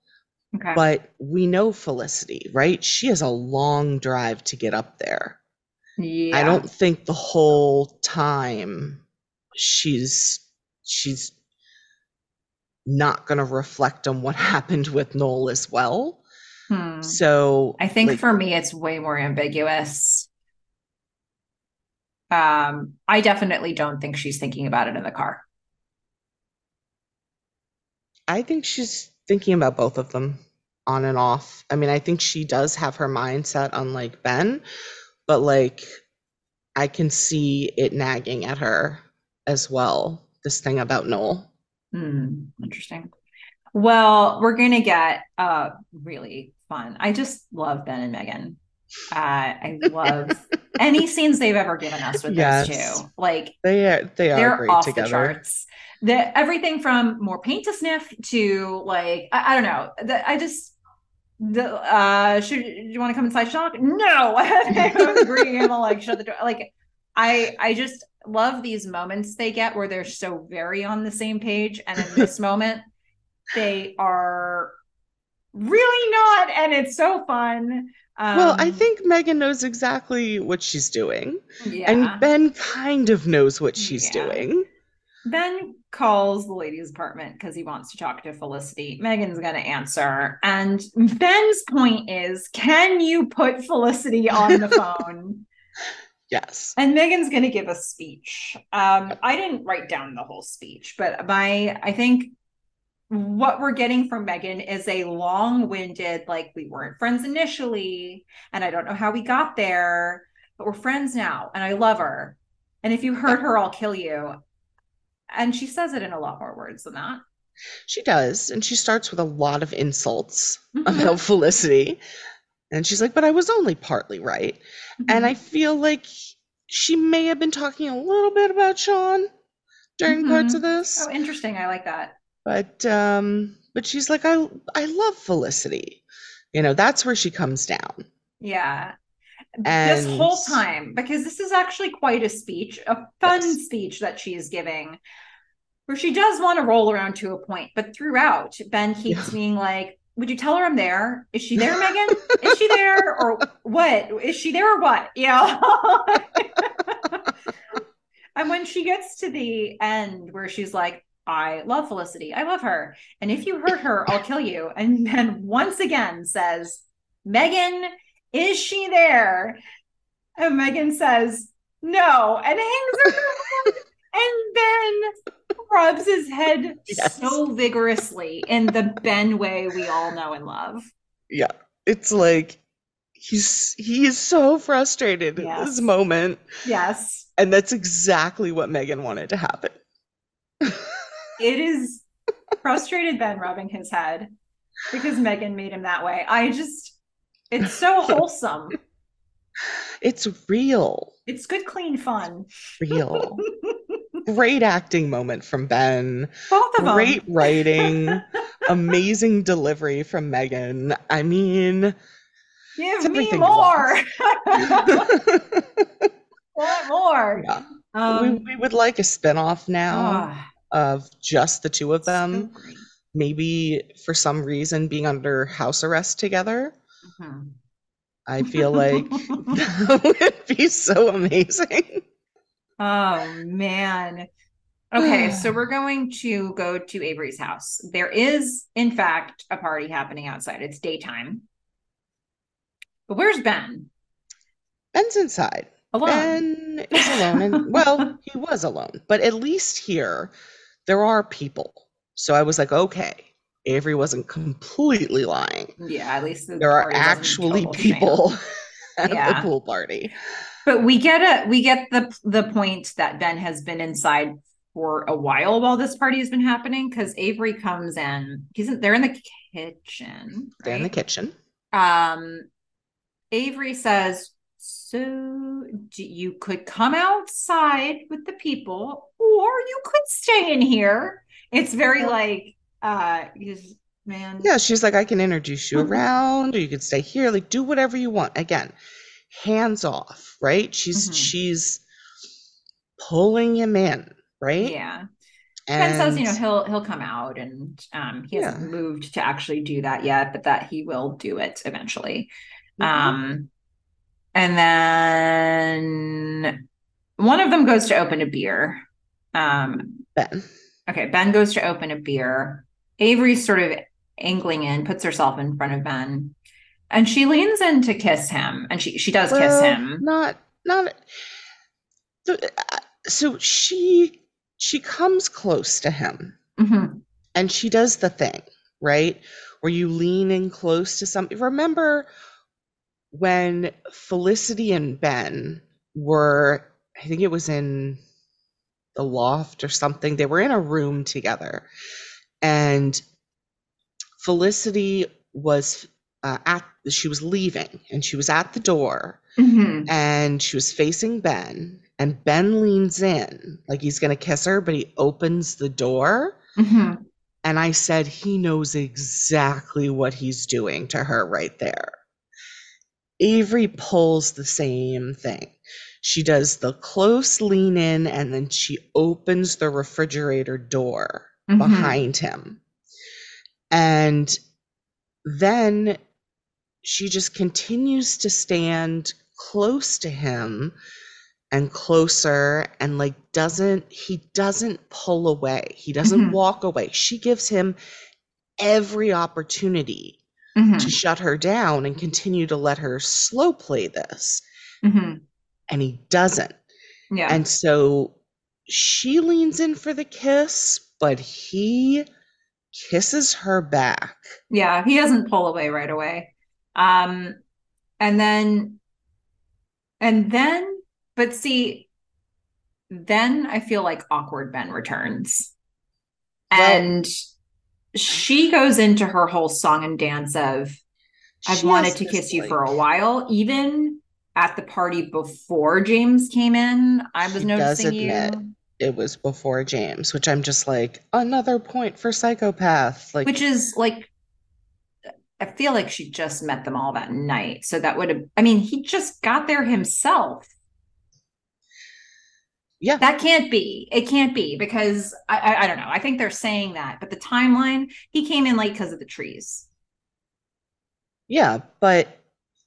Okay. But we know felicity right? She has a long drive to get up there. Yeah. I don't think the whole time she's she's not going to reflect on what happened with Noel as well. Hmm. So I think like, for me, it's way more ambiguous. Um, I definitely don't think she's thinking about it in the car. I think she's thinking about both of them on and off. I mean, I think she does have her mindset unlike Ben, but like I can see it nagging at her as well. This thing about Noel. Hmm, interesting. Well, we're gonna get uh really fun. I just love Ben and Meghan. Uh, I love any scenes they've ever given us with those Yes. two. Like They are they are they're great off together. the charts. The everything from more paint to sniff to like I, I don't know. The, I just the uh should do you want to come inside shock? No, I'm agreeing. I'm like shut the door. Like I I just love these moments they get where they're so very on the same page, and in this moment they are really not, and it's so fun. Um, Well, I think Meghan knows exactly what she's doing. yeah. And Ben kind of knows what she's Yeah. doing. Ben calls the ladies' apartment because he wants to talk to Felicity. Meghan's going to answer. And Ben's point is can you put Felicity on the phone? Yes. And Meghan's going to give a speech. Um, I didn't write down the whole speech, but my, I think what we're getting from Meghan is a long winded, like, we weren't friends initially, and I don't know how we got there, but we're friends now, and I love her. And if you hurt her, I'll kill you. And she says it in a lot more words than that. She does. And she starts with a lot of insults mm-hmm. about Felicity. And she's like, but I was only partly right. And mm-hmm. I feel like she may have been talking a little bit about Sean during parts mm-hmm. of this. Oh, interesting. I like that. But um, but she's like, I I love Felicity. You know, that's where she comes down. Yeah. And this whole time, because this is actually quite a speech, a fun Yes. speech that she is giving, where she does want to roll around to a point, but throughout, Ben keeps Yeah. being like, Would you tell her I'm there? Is she there, Meghan? Is she there? Or what? Is she there or what? Yeah. and when she gets to the end where she's like, I love Felicity. I love her. And if you hurt her, I'll kill you. And then once again says, Meghan, is she there? And Meghan says, no, and hangs her. And then rubs his head Yes. so vigorously in the Ben way we all know and love. Yeah. It's like he's he is so frustrated at Yes. this moment. Yes. And that's exactly what Meghan wanted to happen. It is frustrated Ben rubbing his head because Meghan made him that way. I just, it's so wholesome. It's real. It's good, clean fun. Real. Great acting moment from Ben. Both of them. Great writing. Amazing delivery from Meghan. I mean, Give me more. Want more. yeah. we, Um, we would like a spinoff now ah, of just the two of them. great. Maybe for some reason being under house arrest together. Mhm. I feel like that would be so amazing. Oh man. Okay, so we're going to go to Avery's house. There is, in fact, a party happening outside. It's daytime. But where's Ben? Ben's inside. Alone. Ben is alone. And, well, he was alone, but at least here there are people. So I was like, okay, Avery wasn't completely lying. Yeah, at least the There are party wasn't a actually people at Yeah. the pool party. But we get a we get the the point that Ben has been inside for a while while this party has been happening because Avery comes in. He's in, they're in the kitchen. They're in the kitchen. Um, Avery says, "So you could come outside with the people, or you could stay in here." It's very like, uh, man. Yeah, she's like, I can introduce you Mhm. around, or you could stay here. Like, do whatever you want. Again, hands off, right? She's Mhm. she's pulling him in, right? yeah. Ben says, you know, he'll he'll come out, and um, he hasn't Yeah. moved to actually do that yet, but that he will do it eventually. Mhm. Um, and then one of them goes to open a beer. Um, Ben. okay, Ben goes to open a beer. Avery's sort of angling in, puts herself in front of Ben, and she leans in to kiss him, and she she does kiss him. Not not. uh, So she she comes close to him, Mhm. and she does the thing, right? Where you lean in close to something. Remember when Felicity and Ben were, I think it was in the loft or something. They were in a room together, and Felicity was uh, at. She was leaving, and she was at the door, Mhm. and she was facing Ben, and Ben leans in like he's gonna kiss her, but he opens the door. Mhm. And I said, he knows exactly what he's doing to her right there. Avery pulls the same thing. She does the close lean in and then she opens the refrigerator door Mhm. behind him. And then she just continues to stand close to him and closer and like doesn't he doesn't pull away. He doesn't Mhm. walk away. She gives him every opportunity Mhm. to shut her down and continue to let her slow play this Mhm. and he doesn't. Yeah. And so she leans in for the kiss, but he kisses her back. Yeah, he doesn't pull away right away. Um, and then, and then, but see, then I feel like awkward Ben returns. Well- And she goes into her whole song and dance of, I've She wanted to kiss you like- for a while, even at the party before James came in. I was She noticing you. It was before James, which I'm just like, another point for psychopath. Like, which is like I feel like she just met them all that night. So that would have I mean, he just got there himself. Yeah, That can't be. It can't be because I I, I don't know. I think they're saying that, but the timeline, he came in late because of the trees. yeah, but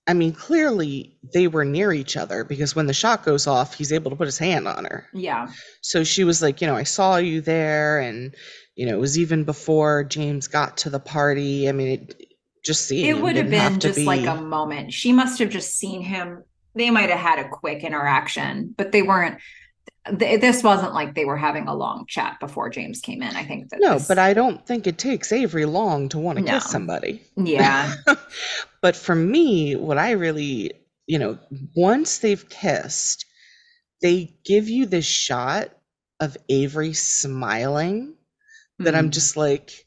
I mean, clearly they were near each other because when the shot goes off, he's able to put his hand on her. Yeah. So she was like, you know, I saw you there, and you know, it was even before James got to the party. I mean, it, just seeing It would have been just like a moment. She must have just seen him. They might have had a quick interaction, but they weren't th- this wasn't like they were having a long chat before James came in. I think that no, this- but I don't think it takes Avery long to want to No. kiss somebody. yeah. But for me, what I really, you know, once they've kissed, they give you this shot of Avery smiling that I'm Mhm. just like,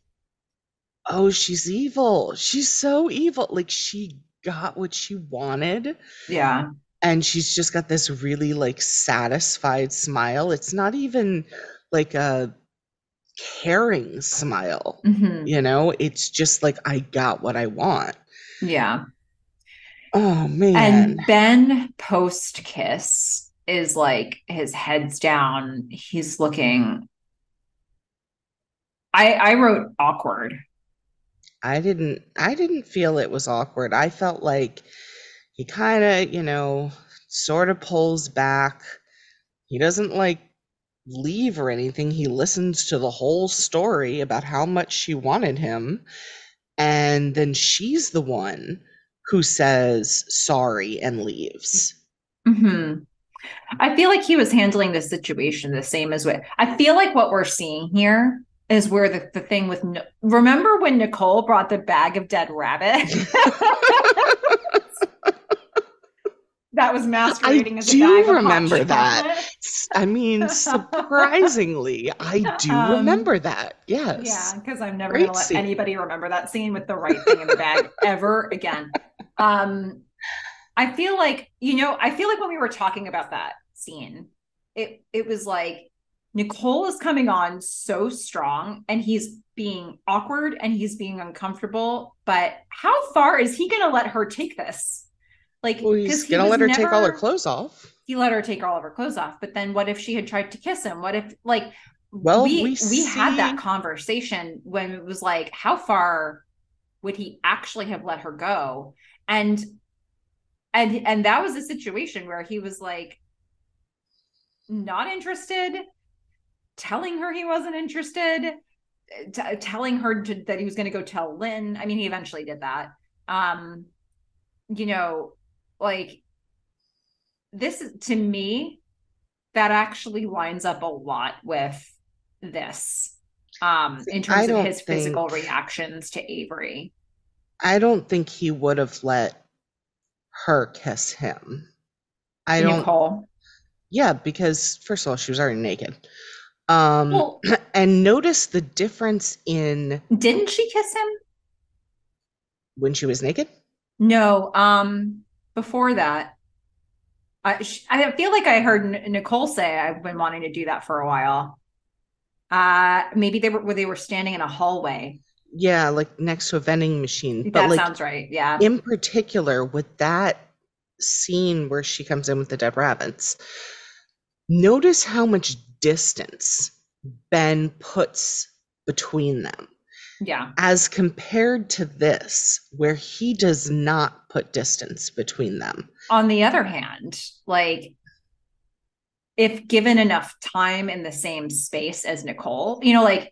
oh, she's evil. She's so evil. Like she got what she wanted. yeah. And she's just got this really like satisfied smile. It's not even like a caring smile, hmm you know? It's just like, I got what I want. Yeah. Oh man. And Ben post kiss is like his head's down. He's looking. I I wrote awkward. I didn't I didn't feel it was awkward. I felt like he kind of, you know, sort of pulls back. He doesn't like leave or anything. He listens to the whole story about how much she wanted him. And then she's the one who says sorry and leaves. hmm I feel like he was handling the situation the same as what I feel like what we're seeing here is where the, the thing with remember when Nicole brought the bag of dead rabbit that was masquerading as a do bag of hot remember that. I mean, surprisingly, I do Um, remember that. Yes. Yeah, because I'm never gonna let scene. anybody remember that scene with the right thing in the bag ever again. Um, I feel like you know, I feel like when we were talking about that scene, it it was like Nicole is coming on so strong, and he's being awkward and he's being uncomfortable. But how far is he gonna let her take this? Like, Well, he's gonna was let her take all her clothes off. he let her take all of her clothes off. But then what if she had tried to kiss him? What if like Well, we we we, had that conversation when it was like, how far would he actually have let her go? And and and that was a situation where he was like not interested, telling her he wasn't interested, t- telling her to, that he was going to go tell Lynn. I mean, he eventually did that. Um, you know, like this is to me that actually lines up a lot with this um in terms of don't his physical reactions to Avery. I don't think he would have let her kiss him. I don't. Nicole. Yeah, because first of all, she was already naked. Um, Well, and notice the difference in didn't she kiss him? when she was naked. No, um before that. I I feel like I heard N- Nicole say I've been wanting to do that for a while. Uh maybe they were where they were standing in a hallway. Yeah, like next to a vending machine. But that like sounds right. Yeah. in particular with that scene where she comes in with the dead rabbits, notice how much distance Ben puts between them. Yeah. as compared to this, where he does not put distance between them. on the other hand, like if given enough time in the same space as Nicole, you know, like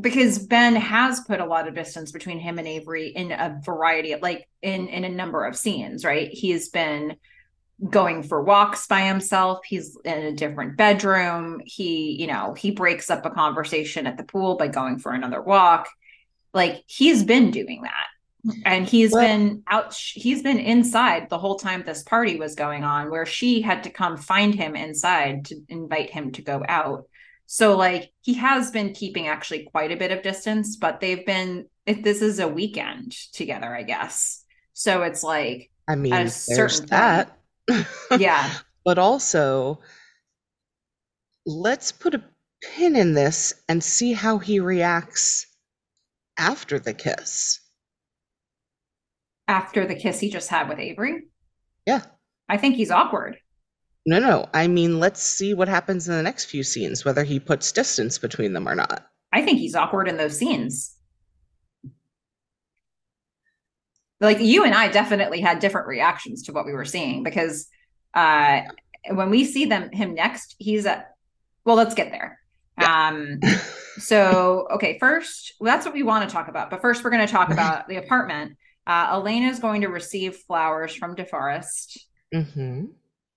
because Ben has put a lot of distance between him and Avery in a variety of like in in a number of scenes, right? He's been going for walks by himself. He's in a different bedroom. He, you know, he breaks up a conversation at the pool by going for another walk. Like he's been doing that. And he's well, been out, he's been inside the whole time this party was going on, where she had to come find him inside to invite him to go out. So, like, he has been keeping actually quite a bit of distance, but they've been, if this is a weekend together, I guess. So it's like, I mean, there's that. Yeah. But also, let's put a pin in this and see how he reacts after the kiss. After the kiss he just had with Avery? Yeah. I think he's awkward. No, no. I mean, let's see what happens in the next few scenes, whether he puts distance between them or not. I think he's awkward in those scenes. Like you and I definitely had different reactions to what we were seeing because uh when we see them him next, he's a well, let's get there. Yeah. Um so okay, first well, that's what we want to talk about. But first we're going to talk about the apartment. Uh Elena is going to receive flowers from DeForrest. Mm-hmm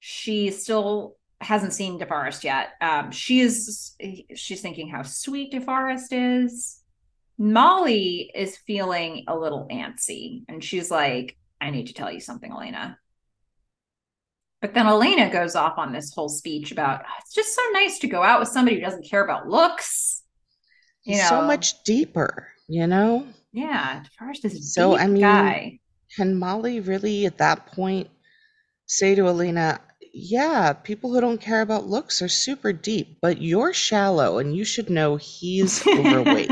she still hasn't seen DeForrest yet. Um, she's she's thinking how sweet DeForrest is. Molly is feeling a little antsy, and she's like, "I need to tell you something, Elena." But then Elena goes off on this whole speech about oh, it's just so nice to go out with somebody who doesn't care about looks. You know, so much deeper, you know. Yeah, DeForrest is so. I mean, guy. can Molly really at that point say to Elena, yeah, people who don't care about looks are super deep, but you're shallow and you should know he's overweight.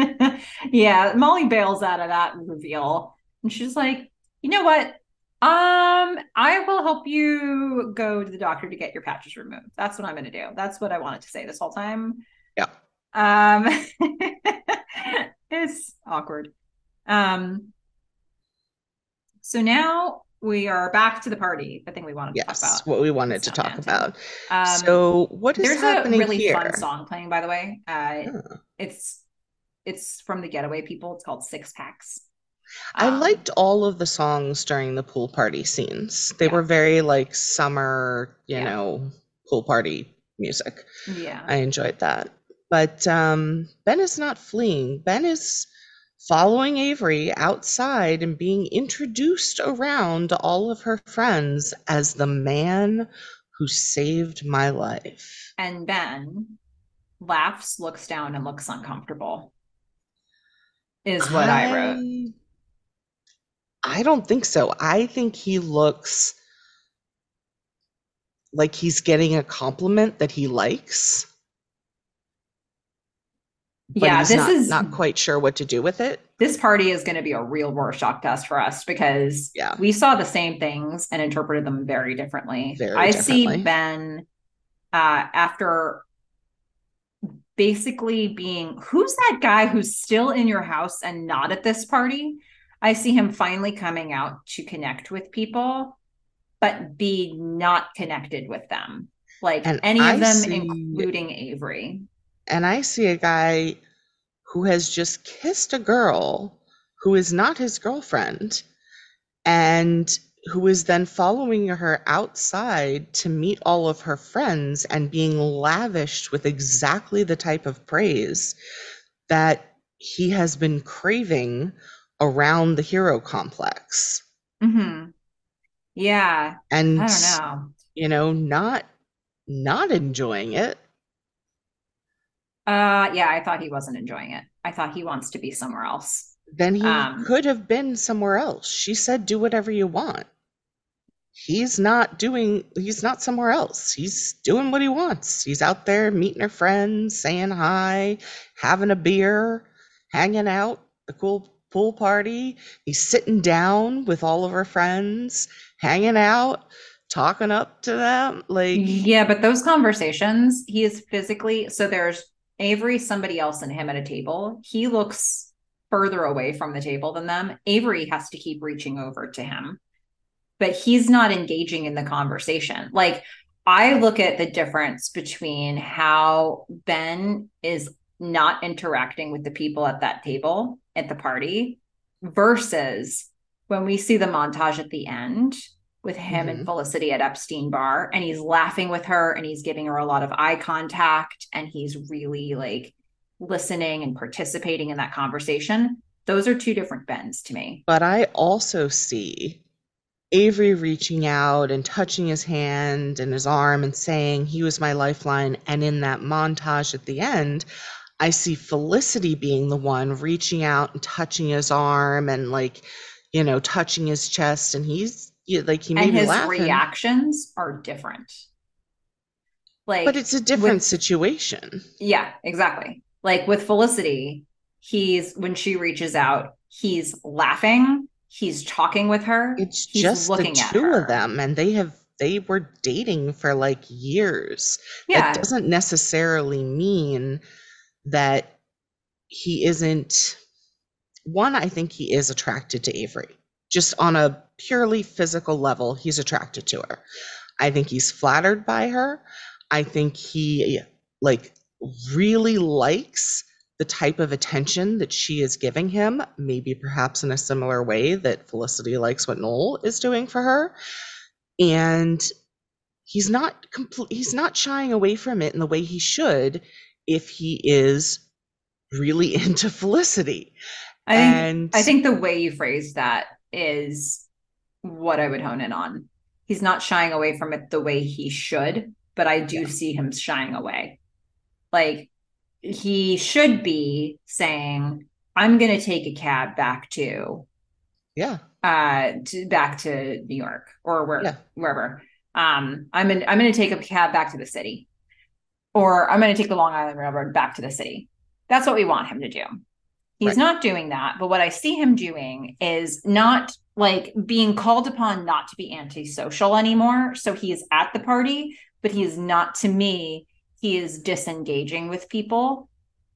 yeah, Molly bails out of that reveal. And she's like, you know what? Um, I will help you go to the doctor to get your patches removed. That's what I'm going to do. That's what I wanted to say this whole time. Yeah. Um, it's awkward. Um, so now we are back to the party. The thing we wanted yes, to talk about. That's what we wanted to talk about. Um, so, what is there's happening a really here? fun song playing, by the way. Uh, It's it's from the Getaway People. It's called Six Packs. I um, liked all of the songs during the pool party scenes. They yeah. were very like summer, you yeah. know, pool party music. Yeah, I enjoyed that. But um, Ben is not fleeing. Ben is following Avery outside and being introduced around to all of her friends as the man who saved my life. And Ben laughs, looks down, and looks uncomfortable, is what I, I wrote. I don't think so. I think he looks like he's getting a compliment that he likes yeah, this not, is not quite sure what to do with it. This party is going to be a real Rorschach test for us because yeah. we saw the same things and interpreted them very differently. Very I differently. see Ben uh, after basically being who's that guy who's still in your house and not at this party? I see him finally coming out to connect with people, but be not connected with them. Like and any I of them, see... including Avery and I see a guy who has just kissed a girl who is not his girlfriend and who is then following her outside to meet all of her friends and being lavished with exactly the type of praise that he has been craving around the hero complex. Mm-hmm. Yeah. And I don't know. You know, not not enjoying it. Uh, yeah, I thought he wasn't enjoying it. I thought he wants to be somewhere else. Then he um, could have been somewhere else. She said, do whatever you want. He's not doing, he's not somewhere else. He's doing what he wants. He's out there meeting her friends, saying hi, having a beer, hanging out, the cool pool party. He's sitting down with all of her friends, hanging out, talking up to them. Like, yeah, but those conversations, he is physically, so there's Avery, somebody else, and him at a table. He looks further away from the table than them. Avery has to keep reaching over to him, but he's not engaging in the conversation. Like, I look at the difference between how Ben is not interacting with the people at that table at the party versus when we see the montage at the end with him Mhm. and Felicity at Epstein Bar and he's laughing with her and he's giving her a lot of eye contact and he's really like listening and participating in that conversation. Those are two different Bens to me. But I also see Avery reaching out and touching his hand and his arm and saying he was my lifeline. And in that montage at the end, I see Felicity being the one reaching out and touching his arm and like, you know, touching his chest. And he's yeah, like he made And me his laugh. and- reactions are different. Like but it's a different with- situation. Yeah, exactly. Like with Felicity, he's when she reaches out, he's laughing, he's talking with her. It's he's just the looking at two of them, and they have they were dating for like years. Yeah. That doesn't necessarily mean that he isn't. One, I think he is attracted to Avery, just on a purely physical level. He's attracted to her. I think he's flattered by her. I think he like really likes the type of attention that she is giving him, maybe perhaps in a similar way that Felicity likes what Noel is doing for her. And he's not complete he's not shying away from it in the way he should if he is really into Felicity. I think and I think the way you phrased that is what I would hone in on. He's not shying away from it the way he should, but I do see him shying away. Like he should be saying, I'm gonna take a cab back to yeah, uh to back to New York or where Yeah. wherever. Um I'm in I'm gonna take a cab back to the city. Or I'm gonna take the Long Island Railroad back to the city. That's what we want him to do. He's Right. not doing that, but what I see him doing is not like being called upon not to be antisocial anymore. So he is at the party, but he is not to me, he is disengaging with people.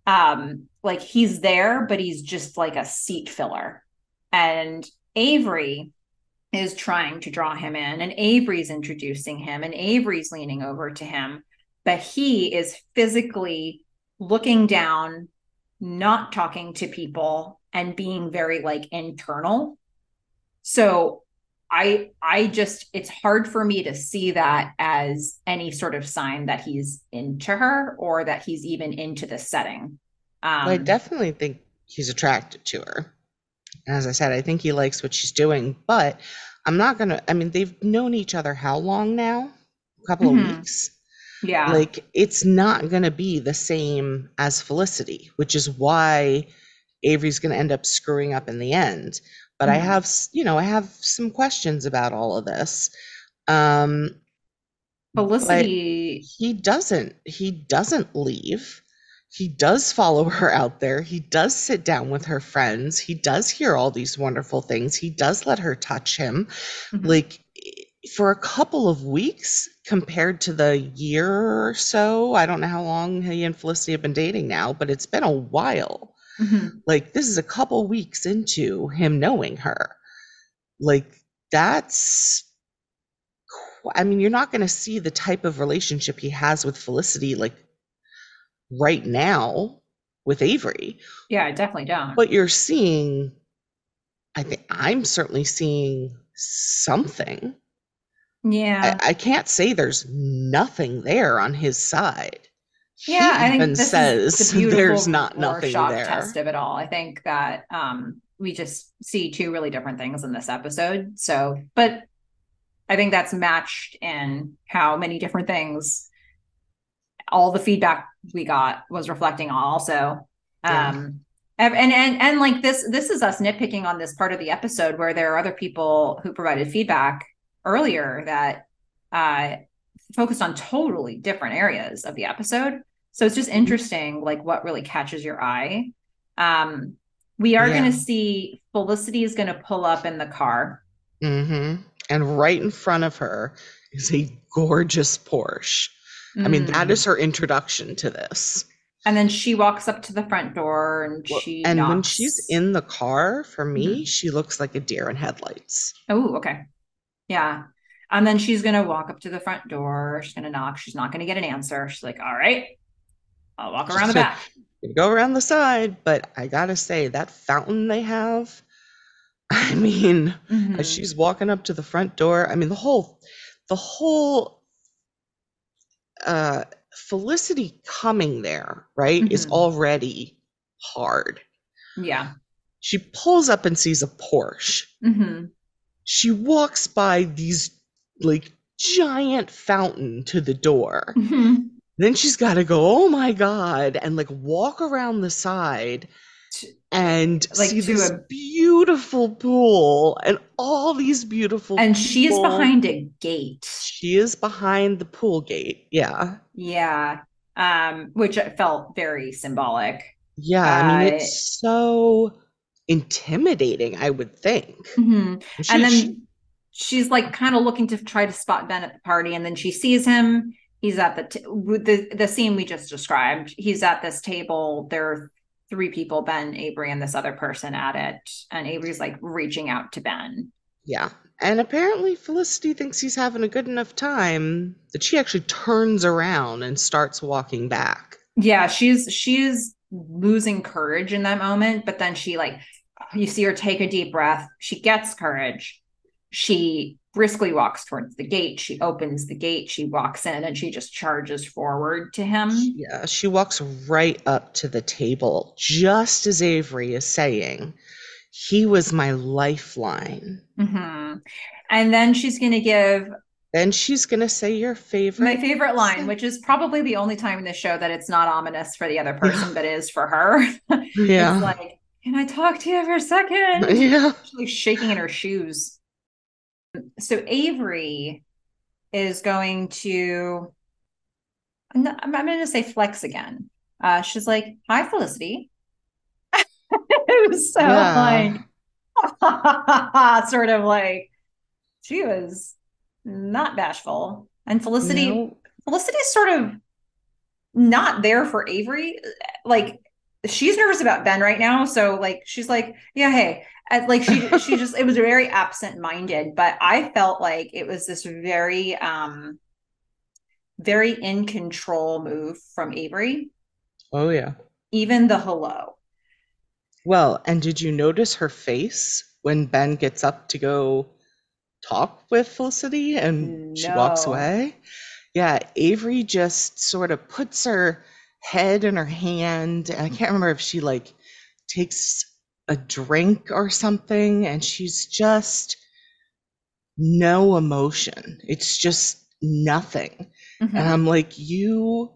Um, like he's there, but he's just like a seat filler. And Avery is trying to draw him in, and Avery's introducing him, and Avery's leaning over to him, but he is physically looking down, not talking to people, and being very like internal. So I I just it's hard for me to see that as any sort of sign that he's into her or that he's even into the setting. Um Well, I definitely think he's attracted to her. As I said, I think he likes what she's doing, but I'm not gonna. I mean, they've known each other how long now? A couple Mhm. of weeks. yeah. Like, it's not gonna be the same as Felicity, which is why Avery's gonna end up screwing up in the end. But I Mhm. have, you know, I have some questions about all of this. Um, Felicity he doesn't he doesn't leave he does follow her out there he does sit down with her friends he does hear all these wonderful things he does let her touch him Mhm. like for a couple of weeks compared to the year or so i don't know how long he and felicity have been dating now but it's been a while Mhm. like this is a couple weeks into him knowing her like that's i mean you're not going to see the type of relationship he has with felicity like right now with avery yeah, I definitely don't. but you're seeing i think i'm certainly seeing something yeah. I, I can't say there's nothing there on his side yeah, I think this says is the there's not nothing Rorschach there test of it all. I think that um we just see two really different things in this episode. So, but I think that's matched in how many different things all the feedback we got was reflecting on also. Yeah. Um and, and and and like this this is us nitpicking on this part of the episode where there are other people who provided feedback earlier that uh focused on totally different areas of the episode. So it's just interesting, like what really catches your eye. Um, we are Yeah. going to see Felicity is going to pull up in the car. hmm And right in front of her is a gorgeous Porsche. I mean, that Mm. her introduction to this. And then she walks up to the front door and she and when she's in the car, for me, Mhm. she looks like a deer in headlights. Oh, okay. Yeah. And then she's going to walk up to the front door. She's going to knock. She's not going to get an answer. She's like, all right, I'll walk around the back. Go around the side. But I got to say, that fountain they have, I mean, mm-hmm. as she's walking up to the front door, I mean, the whole, the whole, uh, Felicity coming there, right, mm-hmm. is already hard. Yeah. She pulls up and sees a Porsche. Mm-hmm. She walks by these like giant fountain to the door. Mm-hmm. Then she's got to go, oh my God, and like walk around the side and like see this a... beautiful pool and all these beautiful and she is behind a gate she is behind the pool gate yeah yeah um which felt very symbolic yeah i mean it's uh, so intimidating i would think mm-hmm. she, and then she, she's like kind of looking to try to spot ben at the party and then she sees him. He's at the t- the the scene we just described. He's at this table. There are three people ben avery and this other person at it and avery's like reaching out to ben. Yeah. And apparently felicity thinks he's having a good enough time that she actually turns around and starts walking back. Yeah she's she's losing courage in that moment but then she like you see her take a deep breath. She gets courage she briskly walks towards the gate. She opens the gate, she walks in, and she just charges forward to him. Yeah, she walks right up to the table, just as Avery is saying, He was my lifeline. Mm-hmm. And then she's going to give. Then she's going to say your favorite. My favorite line, which is probably the only time in the show that it's not ominous for the other person, but is for her. Yeah. like, can I talk to you for a second? Yeah. She's shaking in her shoes so Avery is going to, I'm, not, I'm going to say flex again. Uh, she's like, "Hi, Felicity." it was so yeah. like, sort of like, she was not bashful, and Felicity, no. Felicity's sort of not there for Avery. Like, she's nervous about Ben right now, so like, she's like, "Yeah, hey, like she she just it was very absent minded but i felt like it was this very um very in control move from avery. Oh yeah. Even the hello. Well and did you notice her face when ben gets up to go talk with felicity and no. she walks away? Yeah avery just sort of puts her head in her hand and i can't remember if she like takes a drink or something and she's just no emotion. It's just nothing. Mm-hmm. And I'm like, you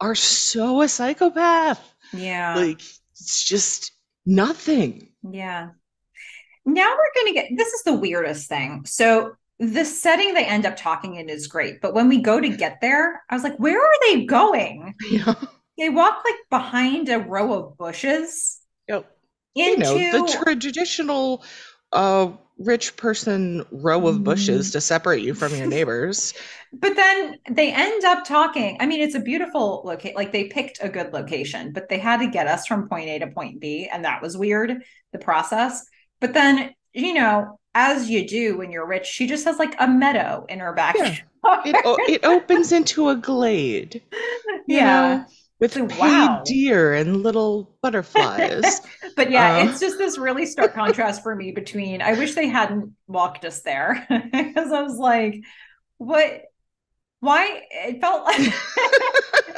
are so a psychopath. Yeah. Like it's just nothing. Yeah. Now we're going to get this is the weirdest thing. So the setting they end up talking in is great, but when we go to get there, I was like, where are they going? Yeah. They walk like behind a row of bushes. You know, the traditional uh, rich person row of bushes mm-hmm. to separate you from your neighbors. but then they end up talking. I mean, it's a beautiful location. Like they picked a good location, but they had to get us from point A to point B. And that was weird, the process. But then, you know, as you do when you're rich, she just has like a meadow in her backyard. Yeah. It, it opens into a glade. yeah. Know? With paid wow. deer and little butterflies. but yeah, uh, it's just this really stark contrast for me between. I wish they hadn't walked us there because I was like, what? Why? It felt like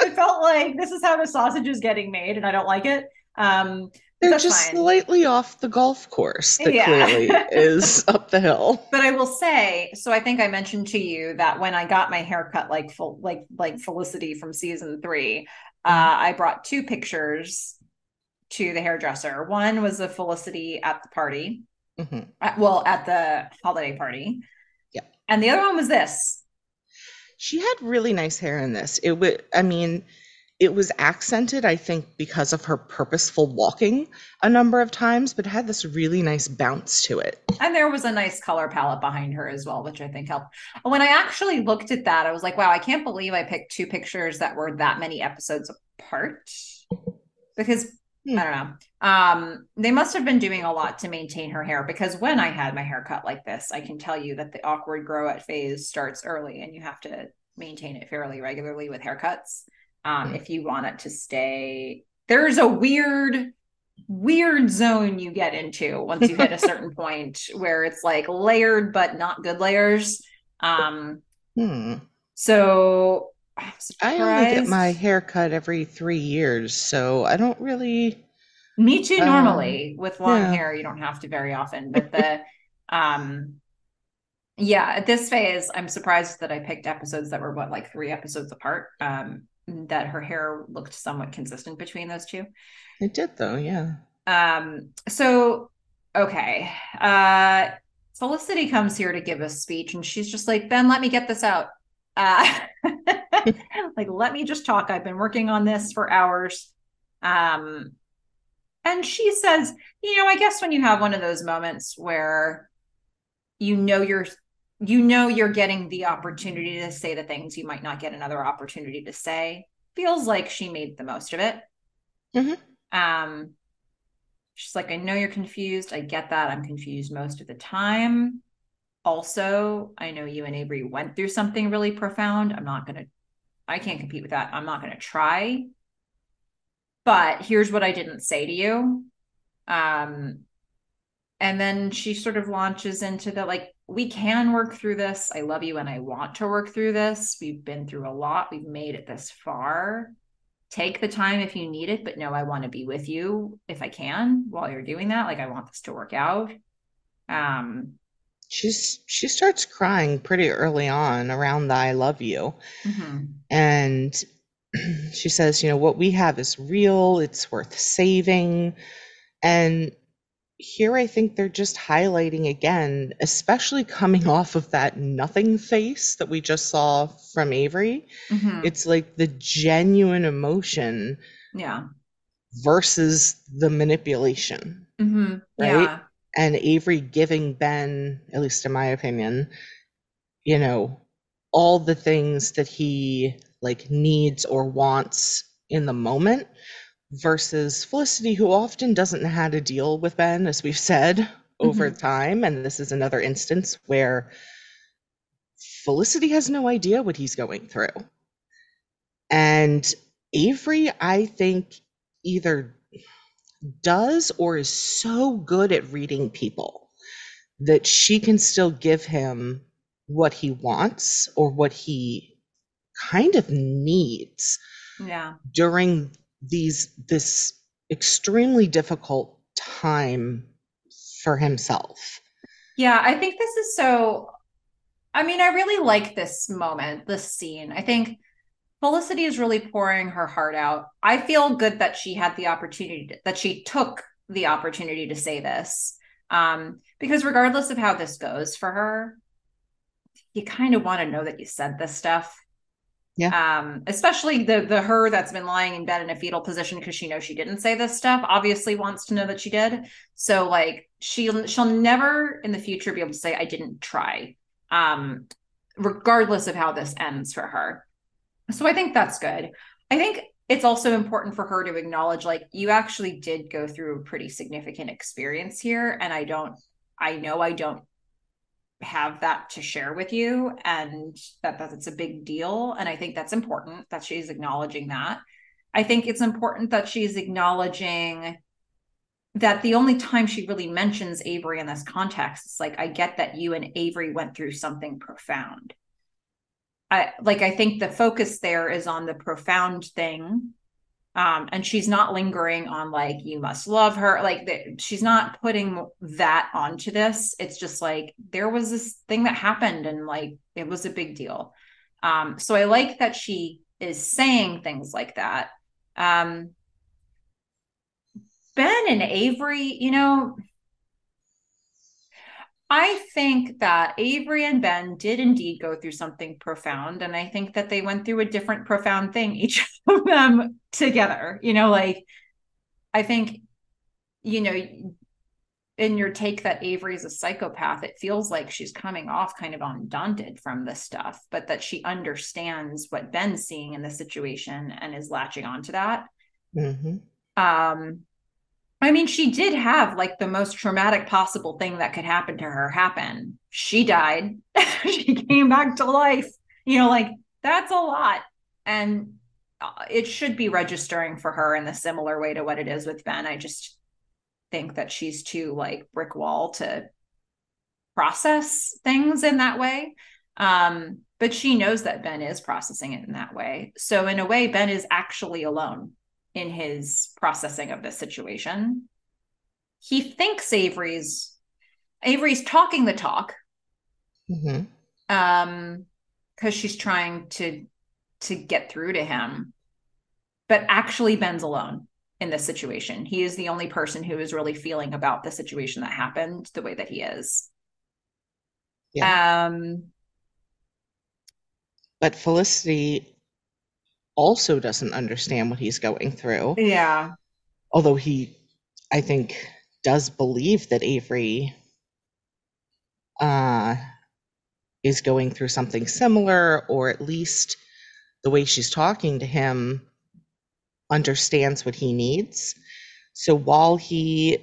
it felt like this is how the sausage is getting made, and I don't like it. Um, they're just fine. slightly off the golf course that yeah. clearly is up the hill. But I will say, so I think I mentioned to you that when I got my haircut like full like like Felicity from season three, uh, I brought two pictures to the hairdresser. One was a Felicity at the party, mm-hmm. at, well, at the holiday party. Yeah. And the other one was this. She had really nice hair in this. It would, I mean, it was accented, I think, because of her purposeful walking a number of times, but had this really nice bounce to it. And there was a nice color palette behind her as well, which I think helped. When I actually looked at that, I was like, wow, I can't believe I picked two pictures that were that many episodes apart. Because Hmm. I don't know. Um, they must have been doing a lot to maintain her hair because when I had my hair cut like this, I can tell you that the awkward grow out phase starts early and you have to maintain it fairly regularly with haircuts. Um, if you want it to stay, there's a weird, weird zone you get into once you hit a certain point where it's like layered but not good layers. Um, hmm. so I only get my hair cut every three years, so I don't really. Me too. Normally, um, with long yeah. hair, you don't have to very often. But the, um, yeah, at this phase, I'm surprised that I picked episodes that were what like three episodes apart. Um, that her hair looked somewhat consistent between those two. It did, though. Yeah. Um. So, okay. Uh, Felicity comes here to give a speech, and she's just like, Ben, let me get this out. Uh, like, let me just talk. I've been working on this for hours. Um, and she says, you know, I guess when you have one of those moments where you know you're you know you're getting the opportunity to say the things you might not get another opportunity to say. Feels like she made the most of it. Mm-hmm. um she's like i know you're confused. I get that. I'm confused most of the time. Also i know you and avery went through something really profound. I'm not going to i can't compete with that. I'm not going to try. But here's what i didn't say to you. Um and then she sort of launches into the like we can work through this. I love you and i want to work through this. We've been through a lot. We've made it this far. Take the time if you need it but no i want to be with you if i can while you're doing that. Like i want this to work out. Um she's she starts crying pretty early on around the I love you. Mm-hmm. And she says, you know, what we have is real, it's worth saving. And here I think they're just highlighting again, especially coming off of that nothing face that we just saw from Avery. Mm-hmm. It's like the genuine emotion. Yeah. Versus the manipulation. Mm-hmm. Right. Yeah and Avery giving Ben, at least in my opinion, you know, all the things that he like needs or wants in the moment versus Felicity, who often doesn't know how to deal with Ben, as we've said over mm-hmm. time. And this is another instance where Felicity has no idea what he's going through. And Avery, I think, either does or is so good at reading people that she can still give him what he wants or what he kind of needs yeah during these this extremely difficult time for himself yeah i think this is so i mean i really like this moment this scene i think Felicity is really pouring her heart out. I feel good that she had the opportunity, to, that she took the opportunity to say this. Um, because regardless of how this goes for her, you kind of want to know that you said this stuff. Yeah. Um, especially the the her that's been lying in bed in a fetal position because she knows she didn't say this stuff, obviously wants to know that she did. So like she she'll never in the future be able to say I didn't try. Um, regardless of how this ends for her. So I think that's good. I think it's also important for her to acknowledge like you actually did go through a pretty significant experience here and I don't I know I don't have that to share with you and that that's a big deal and I think that's important that she's acknowledging that. I think it's important that she's acknowledging that the only time she really mentions Avery in this context is like I get that you and Avery went through something profound I like I think the focus there is on the profound thing. Um, and she's not lingering on like you must love her like the, she's not putting that onto this. It's just like there was this thing that happened and like it was a big deal. Um so i like that she is saying things like that. Um ben and avery you know I think that Avery and Ben did indeed go through something profound. And I think that they went through a different profound thing, each of them together. You know, like, I think, you know, in your take that Avery is a psychopath, it feels like she's coming off kind of undaunted from this stuff, but that she understands what Ben's seeing in the situation and is latching onto that. Mm-hmm. Um, I mean, she did have like the most traumatic possible thing that could happen to her happen. She died. she came back to life. You know, like that's a lot. And uh, it should be registering for her in the similar way to what it is with Ben. I just think that she's too like brick wall to process things in that way. Um, but she knows that Ben is processing it in that way. So in a way, Ben is actually alone in his processing of this situation. He thinks Avery's Avery's talking the talk. Mm-hmm. Um, because she's trying to to get through to him. But actually Ben's alone in this situation. He is the only person who is really feeling about the situation that happened the way that he is. Yeah. Um but Felicity also doesn't understand what he's going through. Yeah. Although he, I think, does believe that Avery uh, is going through something similar, or at least the way she's talking to him understands what he needs. So while he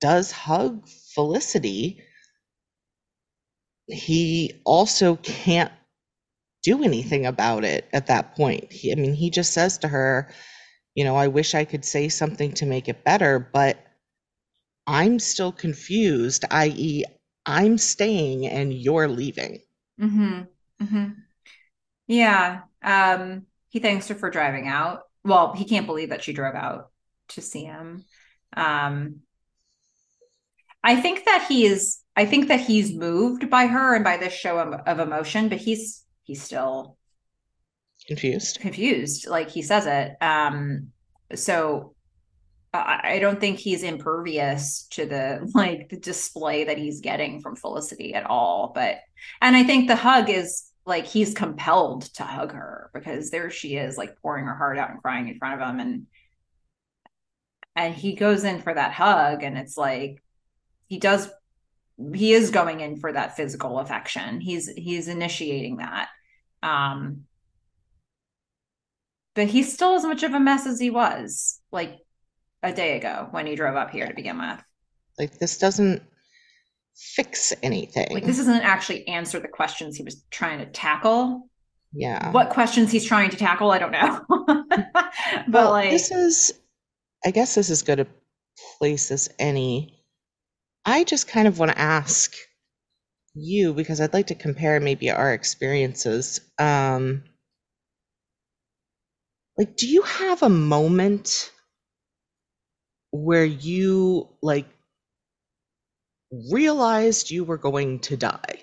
does hug Felicity, he also can't do anything about it at that point. He, I mean, he just says to her, you know, I wish I could say something to make it better, but I'm still confused, i.e., I'm staying and you're leaving. Mm-hmm. Mm-hmm. Yeah. Um, he thanks her for driving out. Well, he can't believe that she drove out to see him. Um, I think that he is. I think that he's moved by her and by this show of, of emotion, but he's he's still confused. confused like he says it um so I, I don't think he's impervious to the like the display that he's getting from felicity at all but and i think the hug is like he's compelled to hug her because there she is like pouring her heart out and crying in front of him and and he goes in for that hug and it's like he does he is going in for that physical affection. He's he's initiating that um, but he's still as much of a mess as he was like a day ago when he drove up here to begin with. Like this doesn't fix anything. Like this doesn't actually answer the questions he was trying to tackle. Yeah. What questions he's trying to tackle, I don't know. but well, like this is I guess this is good a place as any. I just kind of want to ask you because I'd like to compare maybe our experiences. Um, like, do you have a moment where you like realized you were going to die?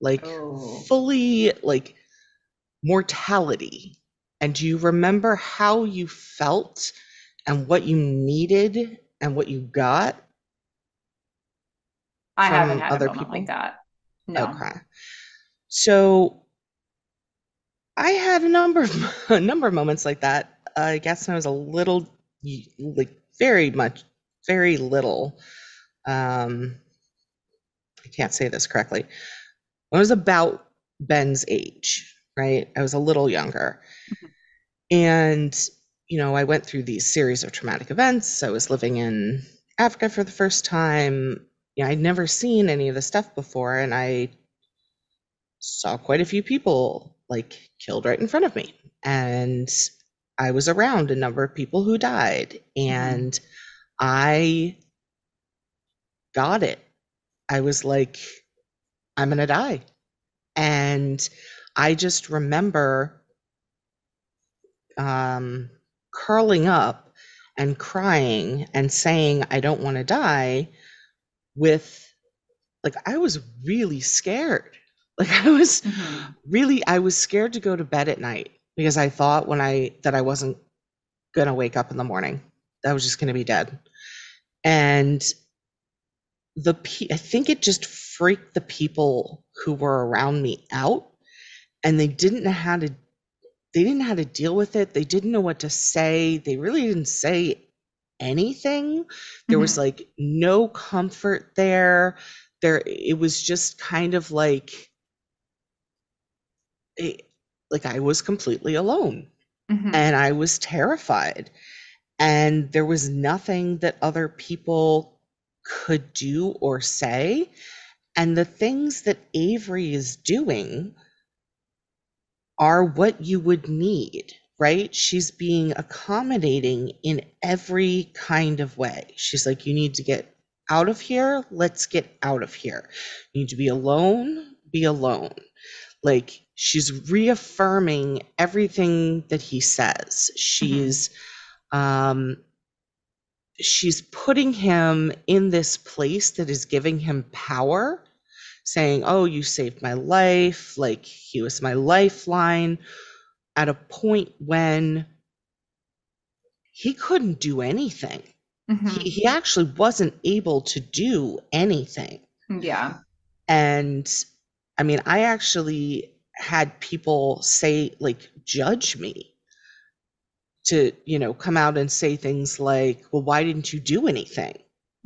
Like, oh. fully, like, mortality. And do you remember how you felt and what you needed and what you got? I haven't had other a moment people? like that. No. Okay. So I had a number of a number of moments like that. I guess when I was a little, like very much, very little. Um, I can't say this correctly. I was about Ben's age, right? I was a little younger, mm-hmm. and you know, I went through these series of traumatic events. I was living in Africa for the first time you know, I'd never seen any of the stuff before, and I saw quite a few people like killed right in front of me. And I was around a number of people who died, mm-hmm. and mm-hmm. I got it. I was like, I'm going to die. And I just remember um, curling up and crying and saying, I don't want to die with like I was really scared. Like I was mm-hmm. really I was scared to go to bed at night because I thought when I that I wasn't going to wake up in the morning. I was just going to be dead. And the I think it just freaked the people who were around me out and they didn't know how to they didn't know how to deal with it. They didn't know what to say. They really didn't say anything. There mm-hmm. was like no comfort there. There it was just kind of like it, like I was completely alone. Mm-hmm. And I was terrified. and there was nothing that other people could do or say. And the things that Avery is doing are what you would need, right? She's being accommodating in every kind of way. She's like, you need to get out of here. Let's get out of here. You need to be alone. Be alone. Like she's reaffirming everything that he says. She's um she's putting him in this place that is giving him power, saying, "Oh, you saved my life. Like he was my lifeline." At a point when he couldn't do anything. Mhm. He, he actually wasn't able to do anything. Yeah. And I mean, I actually had people say, like, judge me to, you know, come out and say things like, well, why didn't you do anything?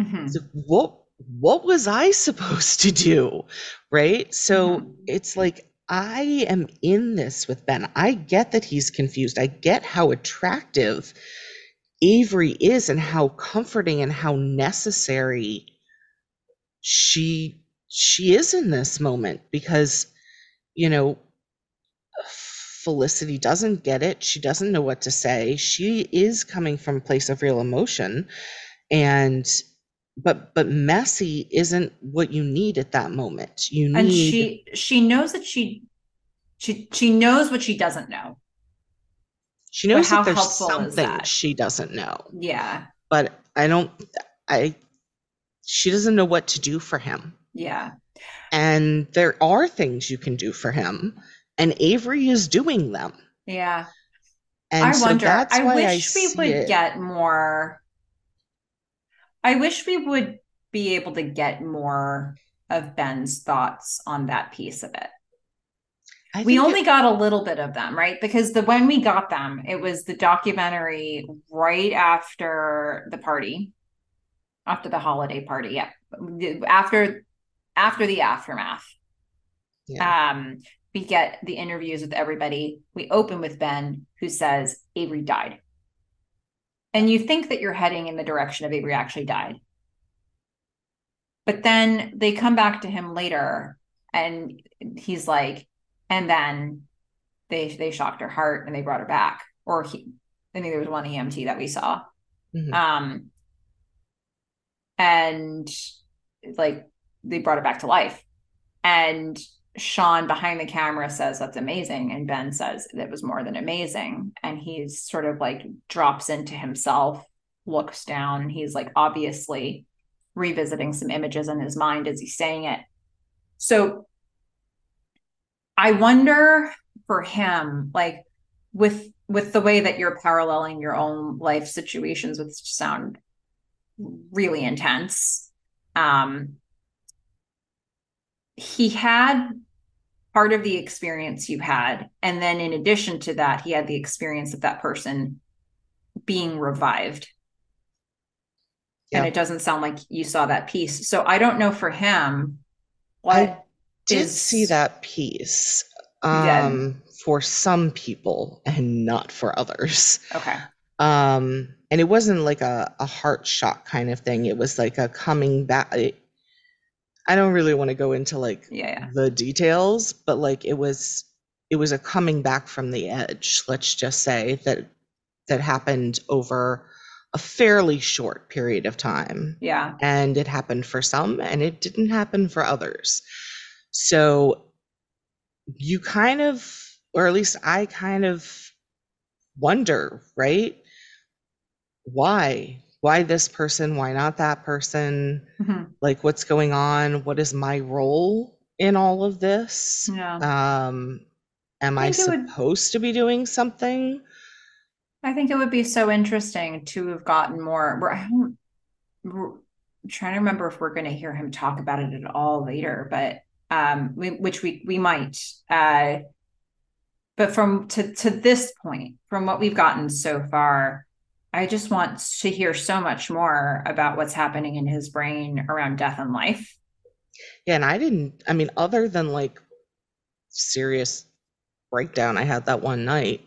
Mhm. It's what what was I supposed to do? Right? So Mhm. it's like I am in this with Ben. I get that he's confused. I get how attractive Avery is and how comforting and how necessary she she is in this moment because you know Felicity doesn't get it. She doesn't know what to say. She is coming from a place of real emotion and but but messy isn't what you need at that moment. You need And she she knows that she she she knows what she doesn't know. she knows how that there's something that? she doesn't know. Yeah. But I don't I she doesn't know what to do for him. Yeah. And there are things you can do for him and Avery is doing them. Yeah. And I so wonder. I why I wish we would it. get more. I wish we would be able to get more of Ben's thoughts on that piece of it. I We think it- only got a little bit of them, right? Because the when we got them, it was the documentary right after the party, after the holiday party. Yeah, after after the aftermath. yeah. Um, we get the interviews with everybody. We open with Ben, who says Avery died. And you think that you're heading in the direction of Avery actually died. But then they come back to him later and he's like, and then they they shocked her heart and they brought her back. Or he I think there was one EMT that we saw. Mhm. Um and like they brought her back to life. And Sean behind the camera says that's amazing. And Ben says that was more than amazing. And he's sort of like drops into himself, looks down. He's like obviously revisiting some images in his mind as he's saying it. So I wonder for him, like with with the way that you're paralleling your own life situations, which sound really intense. Um, he had part of the experience you had, and then in addition to that, he had the experience of that person being revived. And it doesn't sound like you saw that piece. So I don't know for him I did is- see that piece um, for some people and not for others. okay. Um, and it wasn't like a, a heart shock kind of thing. It was like a coming back. It, I don't really want to go into like Yeah, yeah. the details, but like it was it was a coming back from the edge, let's just say that that happened over a fairly short period of time. Yeah. and it happened for some and it didn't happen for others so you kind of or at least i kind of wonder right why why this person why not that person Mhm. like what's going on what is my role in all of this Yeah. um am i, think it would- supposed to be doing something I think it would be so interesting to have gotten more. I we're trying to remember if we're going to hear him talk about it at all later, but um, we, which we we might. Uh, but from to to this point, from what we've gotten so far, I just want to hear so much more about what's happening in his brain around death and life. Yeah, and I didn't, I mean, other than like serious breakdown I had that one night,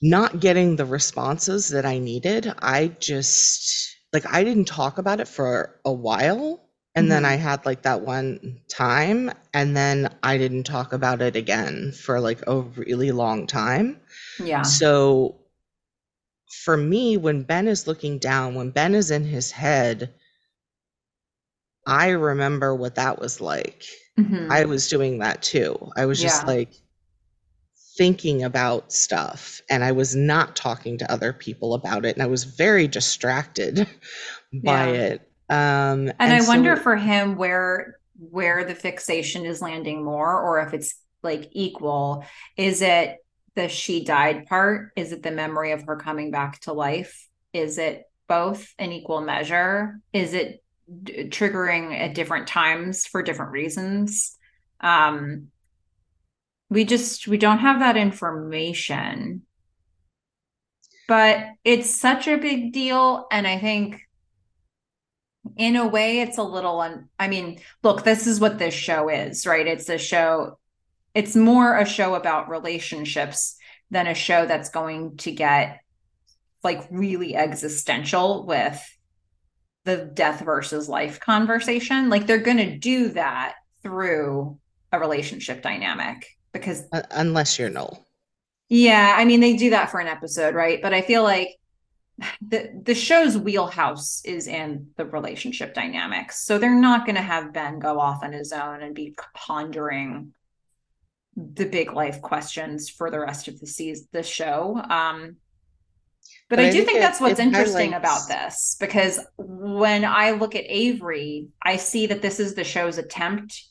not getting the responses that I needed, I just like I didn't talk about it for a while. And then mm-hmm. I had like that one time, and then I didn't talk about it again for like a really long time. Yeah. So for me, when Ben is looking down, when Ben is in his head, I remember what that was like. Mhm. I was doing that too. I was just Yeah. like thinking about stuff and I was not talking to other people about it and I was very distracted by Yeah. it. Um And I wonder for him where where the fixation is landing more or if it's like equal. Is it the she died part? Is it the memory of her coming back to life? Is it both in equal measure? Is it d- triggering at different times for different reasons? Um we just we don't have that information. But it's such a big deal and I think in a way it's a little un I mean, look, this is what this show is, right? It's a show, it's more a show about relationships than a show that's going to get like really existential with the death versus life conversation. Like they're going to do that through a relationship dynamic because uh, unless you're null. yeah, I mean they do that for an episode, right? But I feel like the the show's wheelhouse is in the relationship dynamics. So they're not going to have Ben go off on his own and be pondering the big life questions for the rest of the season, the show. Um, but, But I I do think that's what's interesting about this because when I look at Avery, I see that this is the show's attempt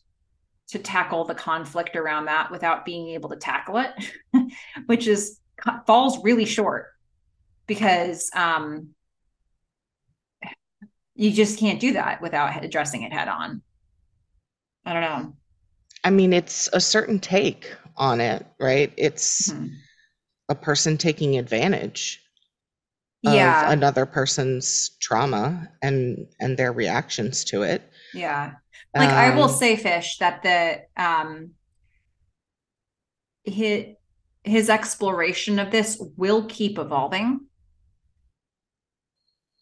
to tackle the conflict around that without being able to tackle it, which is falls really short because um, you just can't do that without addressing it head on. I don't know. I mean it's a certain take on it, right? It's Mhm. a person taking advantage of Yeah, another person's trauma and and their reactions to it. yeah. Like I will Um say, Fish, that the um his his exploration of this will keep evolving,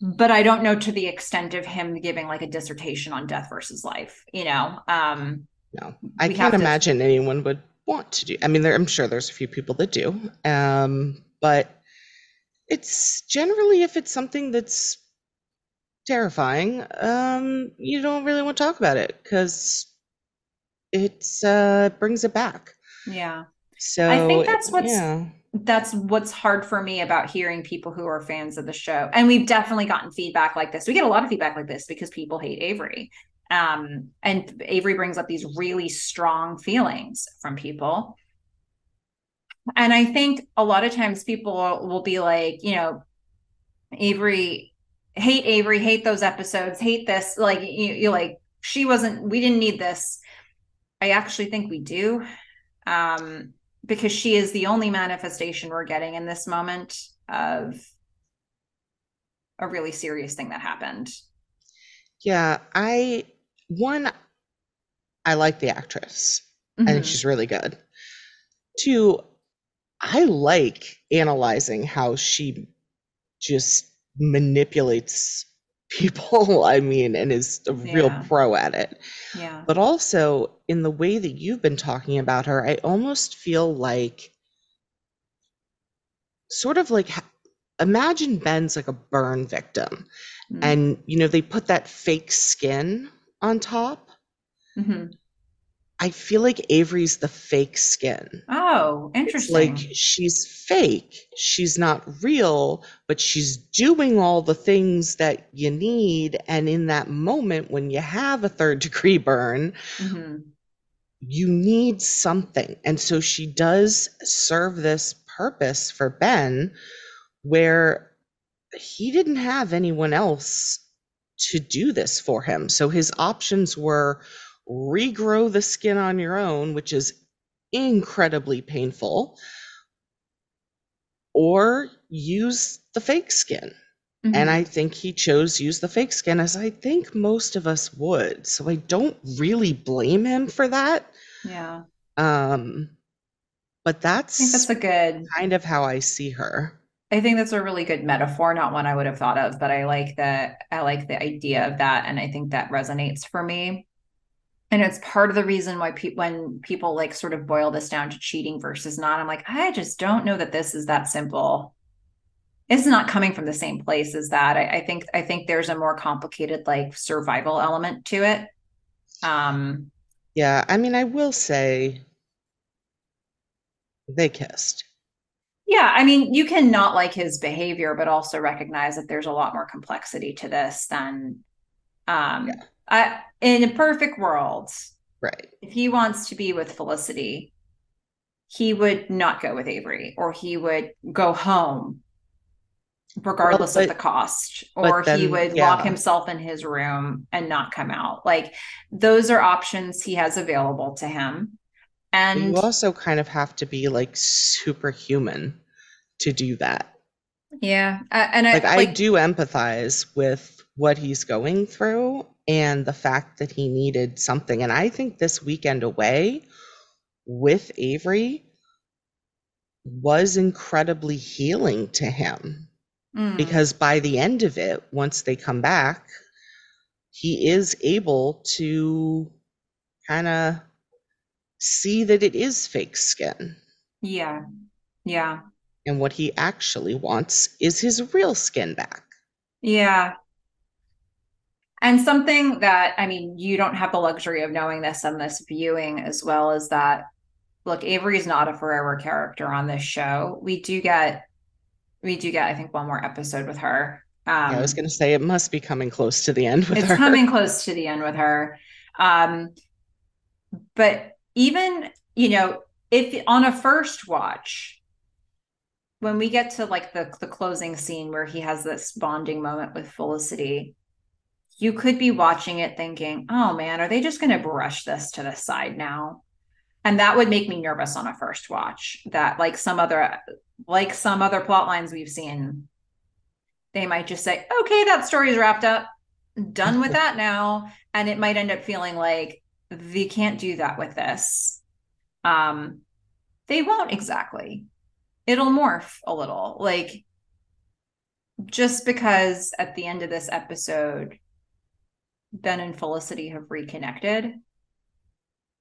but I don't know to the extent of him giving like a dissertation on death versus life. You know, um, no, I we can't imagine anyone would want to do. I mean, there, I'm sure there's a few people that do, um, but it's generally if it's something that's terrifying, um, you don't really want to talk about it because it's uh, it brings it back. Yeah, So I think that's what's yeah, that's what's hard for me about hearing people who are fans of the show. And we've definitely gotten feedback like this. We get a lot of feedback like this because people hate Avery. Um, and Avery brings up these really strong feelings from people. And I think a lot of times people will be like, you know, Avery, hate Avery, hate those episodes, hate this. Like, you, you're like, she wasn't, we didn't need this. I actually think we do. Um, because she is the only manifestation we're getting in this moment of a really serious thing that happened. yeah. I one, I like the actress. I think she's really good. Two, I like analyzing how she just manipulates people, I mean, and is a real pro at it. Yeah. But also, in the way that you've been talking about her, I almost feel like sort of like imagine Ben's like a burn victim, Mm. and you know, they put that fake skin on top. Mhm. I feel like Avery's the fake skin. Oh, It's interesting. like she's fake. She's not real, but she's doing all the things that you need. And in that moment, when you have a third degree burn, Mhm. you need something. And so she does serve this purpose for Ben where he didn't have anyone else to do this for him. So his options were regrow the skin on your own, which is incredibly painful, or use the fake skin. And Mhm. I think he chose use the fake skin as I think most of us would. So I don't really blame him for that. Yeah. Um but that's, I think that's a good kind of how I see her. I think that's a really good metaphor, not one I would have thought of, but I like the I like the idea of that and I think that resonates for me. And it's part of the reason why people when people like sort of boil this down to cheating versus not, I'm like, I just don't know that this is that simple. It's not coming from the same place as that. I, I think I think there's a more complicated like survival element to it. Um yeah, I mean, I will say they kissed. Yeah, I mean, you can not like his behavior, but also recognize that there's a lot more complexity to this than um yeah. I, in a perfect world. Right. If he wants to be with Felicity, he would not go with Avery or he would go home regardless well, but, of the cost or then, he would yeah. lock himself in his room and not come out. Like those are options he has available to him. And you also kind of have to be like superhuman to do that. Yeah. Uh, and I, like, like I do empathize with what he's going through and the fact that he needed something. And I think this weekend away with Avery was incredibly healing to him mm. because by the end of it, once they come back, he is able to kind of see that it is fake skin. Yeah. Yeah. And what he actually wants is his real skin back. Yeah. And something that, I mean, you don't have the luxury of knowing this and this viewing as well as that. Look, Avery is not a forever character on this show. We do get, we do get, I think, one more episode with her. Um, yeah, I was going to say it must be coming close to the end with it's her. It's coming close to the end with her. Um, but even you know if on a first watch when we get to like the the closing scene where he has this bonding moment with Felicity you could be watching it thinking oh man are they just going to brush this to the side now? And that would make me nervous on a first watch that like some other like some other plot lines we've seen they might just say okay that story's wrapped up. Done with that now. And it might end up feeling like they can't do that with this. Um, they won't exactly. It'll morph a little. Like, just because at the end of this episode, Ben and Felicity have reconnected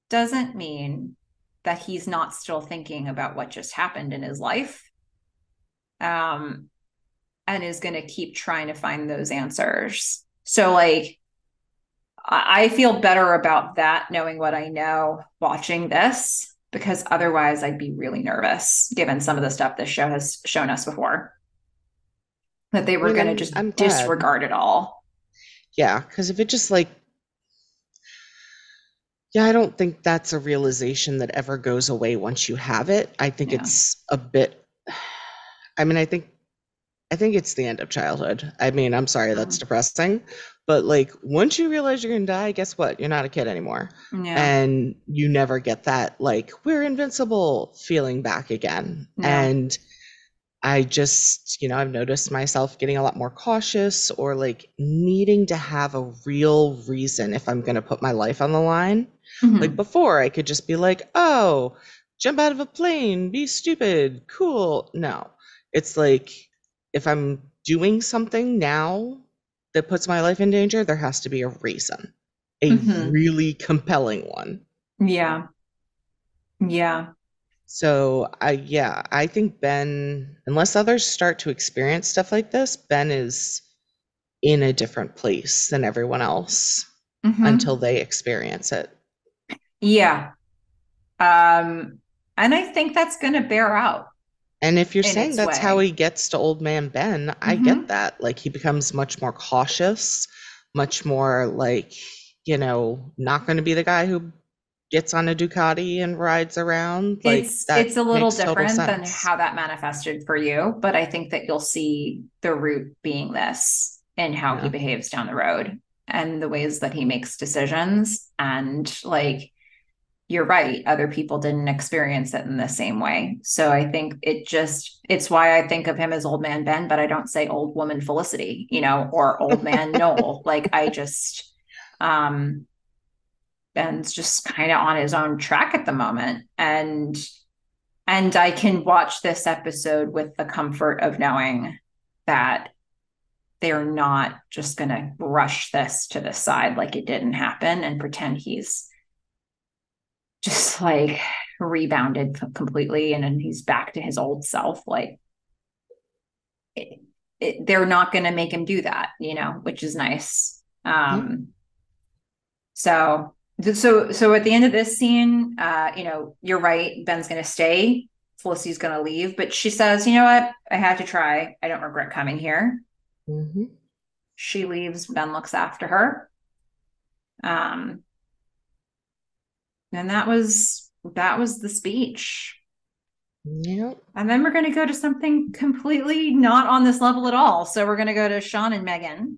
doesn't mean that he's not still thinking about what just happened in his life um and is going to keep trying to find those answers so like I feel better about that knowing what I know watching this because otherwise I'd be really nervous given some of the stuff this show has shown us before that they were going to just I'm disregard it all. Yeah, because if it just like, yeah, I don't think that's a realization that ever goes away once you have it. I think yeah. it's a bit. I mean, I think I think it's the end of childhood. I mean, I'm sorry, that's mm. depressing, but like once you realize you're gonna die, guess what? You're not a kid anymore. Yeah. And you never get that like we're invincible feeling back again. And I just, you know, I've noticed myself getting a lot more cautious or like needing to have a real reason if I'm gonna put my life on the line. Mm-hmm. Like before, I could just be like, oh, jump out of a plane, be stupid, cool. No, it's like if I'm doing something now that puts my life in danger, there has to be a reason, a mm-hmm. really compelling one. Yeah. Yeah. So I yeah, I think Ben unless others start to experience stuff like this, Ben is in a different place than everyone else mm-hmm. until they experience it. Yeah. Um and I think that's going to bear out. And if you're saying that's way. how he gets to old man Ben, mm-hmm. I get mm-hmm. that. Like he becomes much more cautious, much more like, you know, not going to be the guy who gets on a Ducati and rides around. Like it's it's a little different than how that manifested for you, but I think that you'll see the root being this and how yeah. he behaves down the road and the ways that he makes decisions and like you're right other people didn't experience it in the same way. So i think it just it's why i think of him as old man ben but i don't say old woman felicity you know or old man noel. Like i just um ben's just kind of on his own track at the moment. And And I can watch this episode with the comfort of knowing that they're not just going to brush this to the side like it didn't happen and pretend he's just like rebounded completely and then he's back to his old self like it, it, they're not going to make him do that you know which is nice. Um so so so at the end of this scene uh you know you're right ben's going to stay felicity's going to leave but she says you know what? I had to try. I don't regret coming here. Mm-hmm. she leaves ben looks after her. Um and that was that was the speech. Yep. And then we're going to go to something completely not on this level at all. So we're going to go to Sean and Meghan.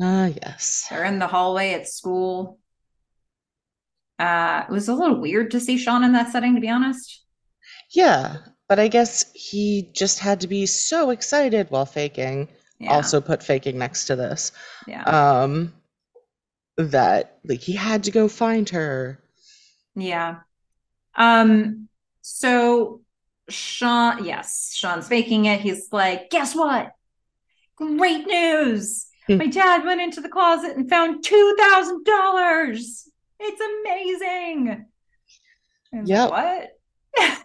Ah, uh, yes. They're in the hallway at school. Uh, it was a little weird to see Sean in that setting, to be honest. Yeah, but I guess he just had to be so excited while faking. Yeah. Also, put faking next to this. Yeah. Um, that like he had to go find her. Yeah. Um so Sean yes, Sean's faking it. He's like, "Guess what? Great news. Hmm. My dad went into the closet and found $2,000. It's amazing." Yeah. What?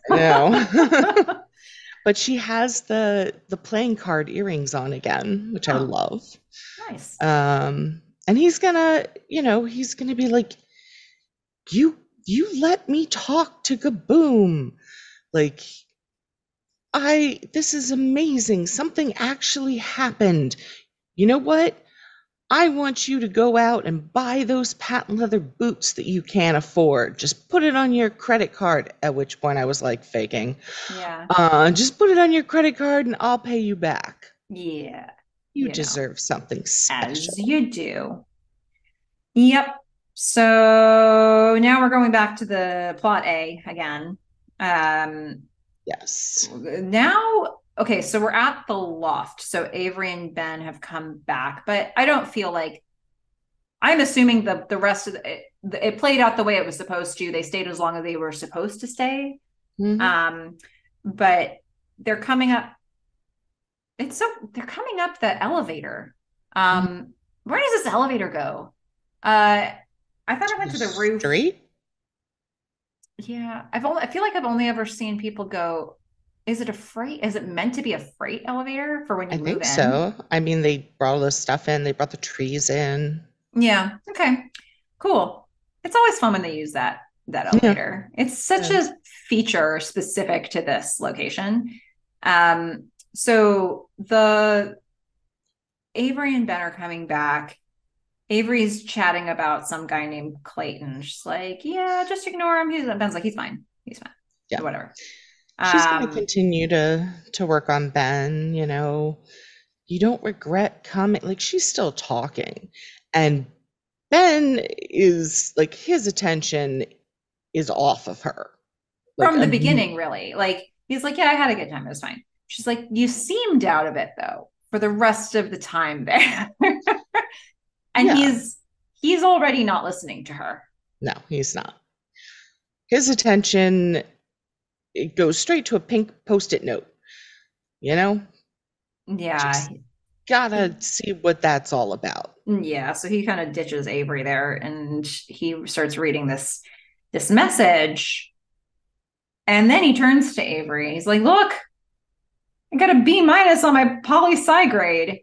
no. but she has the the playing card earrings on again, which oh. I love. Nice. Um and he's gonna you know he's gonna be like you you let me talk to gaboom like i this is amazing. Something actually happened. You know what? I want you to go out and buy those patent leather boots that you can't afford. Just put it on your credit card. At which point i was like faking. Yeah. Uh just put it on your credit card and i'll pay you back. Yeah you, you deserve know, something special. As you do. Yep. So now we're going back to the plot A again. Um, yes. Now, okay, so we're at the loft. So Avery and Ben have come back, but I don't feel like I'm assuming the the rest of the, it, it played out the way it was supposed to. They stayed as long as they were supposed to stay. Mm-hmm. Um, but they're coming up it's so they're coming up the elevator. Um, mm-hmm. where does this elevator go? Uh, I thought I went to the roof. Street. Yeah, I've only I feel like I've only ever seen people go. Is it a freight? Is it meant to be a freight elevator for when you I move think in? so. I mean, they brought all this stuff in. They brought the trees in. Yeah. Okay. Cool. It's always fun when they use that that elevator. Yeah. It's such yeah. a feature specific to this location. Um, so the Avery and Ben are coming back. Avery's chatting about some guy named Clayton. She's like, "Yeah, just ignore him." He's Ben's like, "He's fine. He's fine. Yeah, whatever." She's um, going to continue to to work on Ben. You know, you don't regret coming. Like she's still talking, and Ben is like his attention is off of her like, from the beginning. Really, like he's like, "Yeah, I had a good time. It was fine." She's like, You seemed out of it though for the rest of the time there. and yeah. he's he's already not listening to her. No, he's not. His attention it goes straight to a pink post-it note. You know? Yeah. Just gotta see what that's all about. Mm, yeah. So he kind of ditches Avery there and he starts reading this this message. And then he turns to Avery. He's like, look, I got a B minus on my poli sci grade.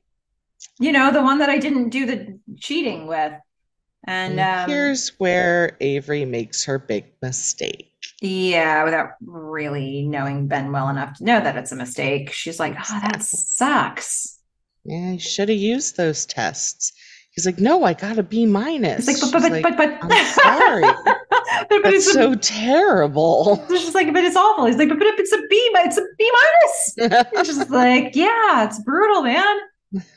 You know, the one that I didn't do the cheating with. And, and um, here's where Avery makes her big mistake. Yeah, without really knowing Ben well enough to know that it's a mistake. She's like, oh, that sucks. Yeah, I should have used those tests. He's like, no, I got a B minus. He's like, but, but, but, but, I'm sorry. but, That's it's so a, terrible. It's just like, but it's awful. He's like, but, but it's a B, but it's a B minus. it's just like, yeah, it's brutal, man.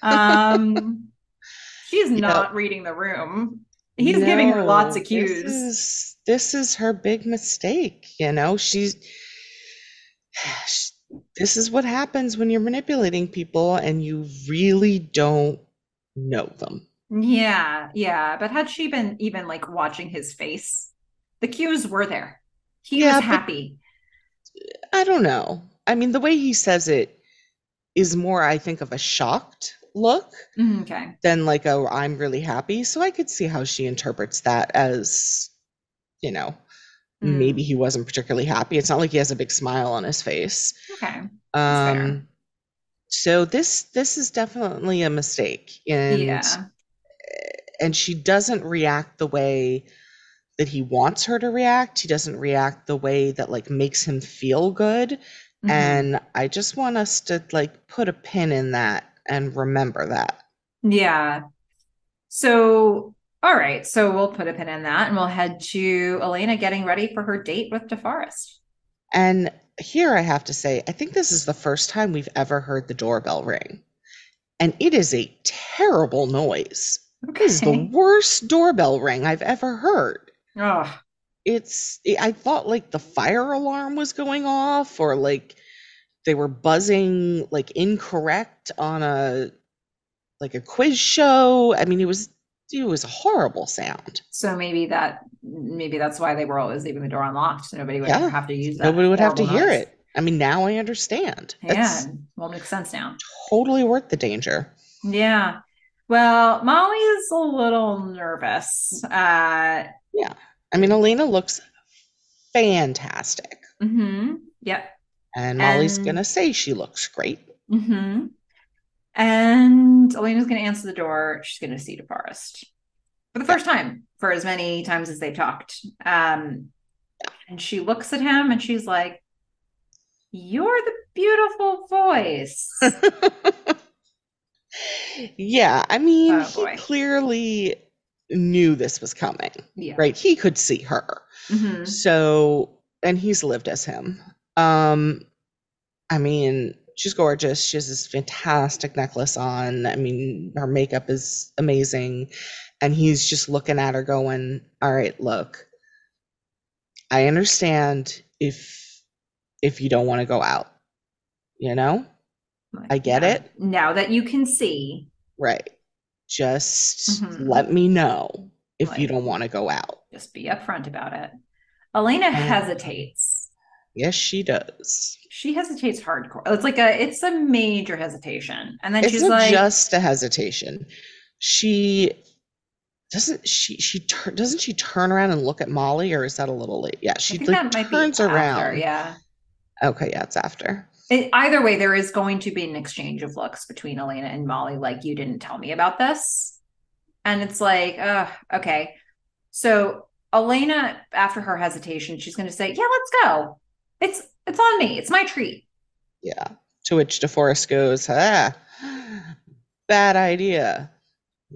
Um, she's not reading the room. He's no, giving her lots of cues. This is, this is her big mistake. You know, she's. She, this is what happens when you're manipulating people and you really don't know them. Yeah, yeah. But had she been even like watching his face, the cues were there. He yeah, was happy. I don't know. I mean, the way he says it is more, I think, of a shocked look Mhm, Okay. than like a I'm really happy. So I could see how she interprets that as, you know, Mm. maybe he wasn't particularly happy. It's not like he has a big smile on his face. Okay. Um so this this is definitely a mistake. And yeah. and she doesn't react the way that he wants her to react. He doesn't react the way that like makes him feel good. Mhm. And I just want us to like put a pin in that and remember that. Yeah. So, all right. So we'll put a pin in that and we'll head to Elena getting ready for her date with DeForrest. And here I have to say, I think this is the first time we've ever heard the doorbell ring. And it is a terrible noise. It is the worst doorbell ring I've ever heard. Oh, It's, I thought like the fire alarm was going off or like they were buzzing like incorrect on a like a quiz show. I mean, it was it was a horrible sound. so maybe that maybe that's why they were always leaving the door unlocked. So nobody would Yeah. ever have to use that. Nobody would have to horrible hear it. I mean, now I understand. Yeah, That's well, makes sense now. totally worth the danger. Yeah. Well, Molly is a little nervous. Uh, yeah. I mean, Elena looks fantastic. mhm. Yep. And Molly's And- gonna say she looks great. hmm And Elena's going to answer the door. She's going to see DeForrest for the first time for as many times as they've talked. Um, and she looks at him and she's like, You're the beautiful voice. yeah, I mean, Oh, he boy. clearly knew this was coming, yeah. right? He could see her. Mhm. So, and he's lived as him. Um, I mean, she's gorgeous. She has this fantastic necklace on. I mean, her makeup is amazing. And he's just looking at her going, All right, look, I understand if if you don't want to go out. You know? I get Yeah. it. Now that you can see, Right. Just Mhm. let me know if you don't want to go out. just be upfront about it. Elena hesitates. Yes, she does. She hesitates hardcore. It's like a, it's a major hesitation. And then it's she's like, just a hesitation. She doesn't she she tur- doesn't she turn around and look at Molly or is that a little late? Yeah, she like that might be turns after, around. Yeah. Okay, yeah, it's after. It, either way, there is going to be an exchange of looks between Elena and Molly. Like, you didn't tell me about this. And it's like, uh, okay. So Elena, after her hesitation, she's going to say, yeah, let's go. It's, it's on me. It's my treat. Yeah. To which DeForrest goes, ah, bad idea.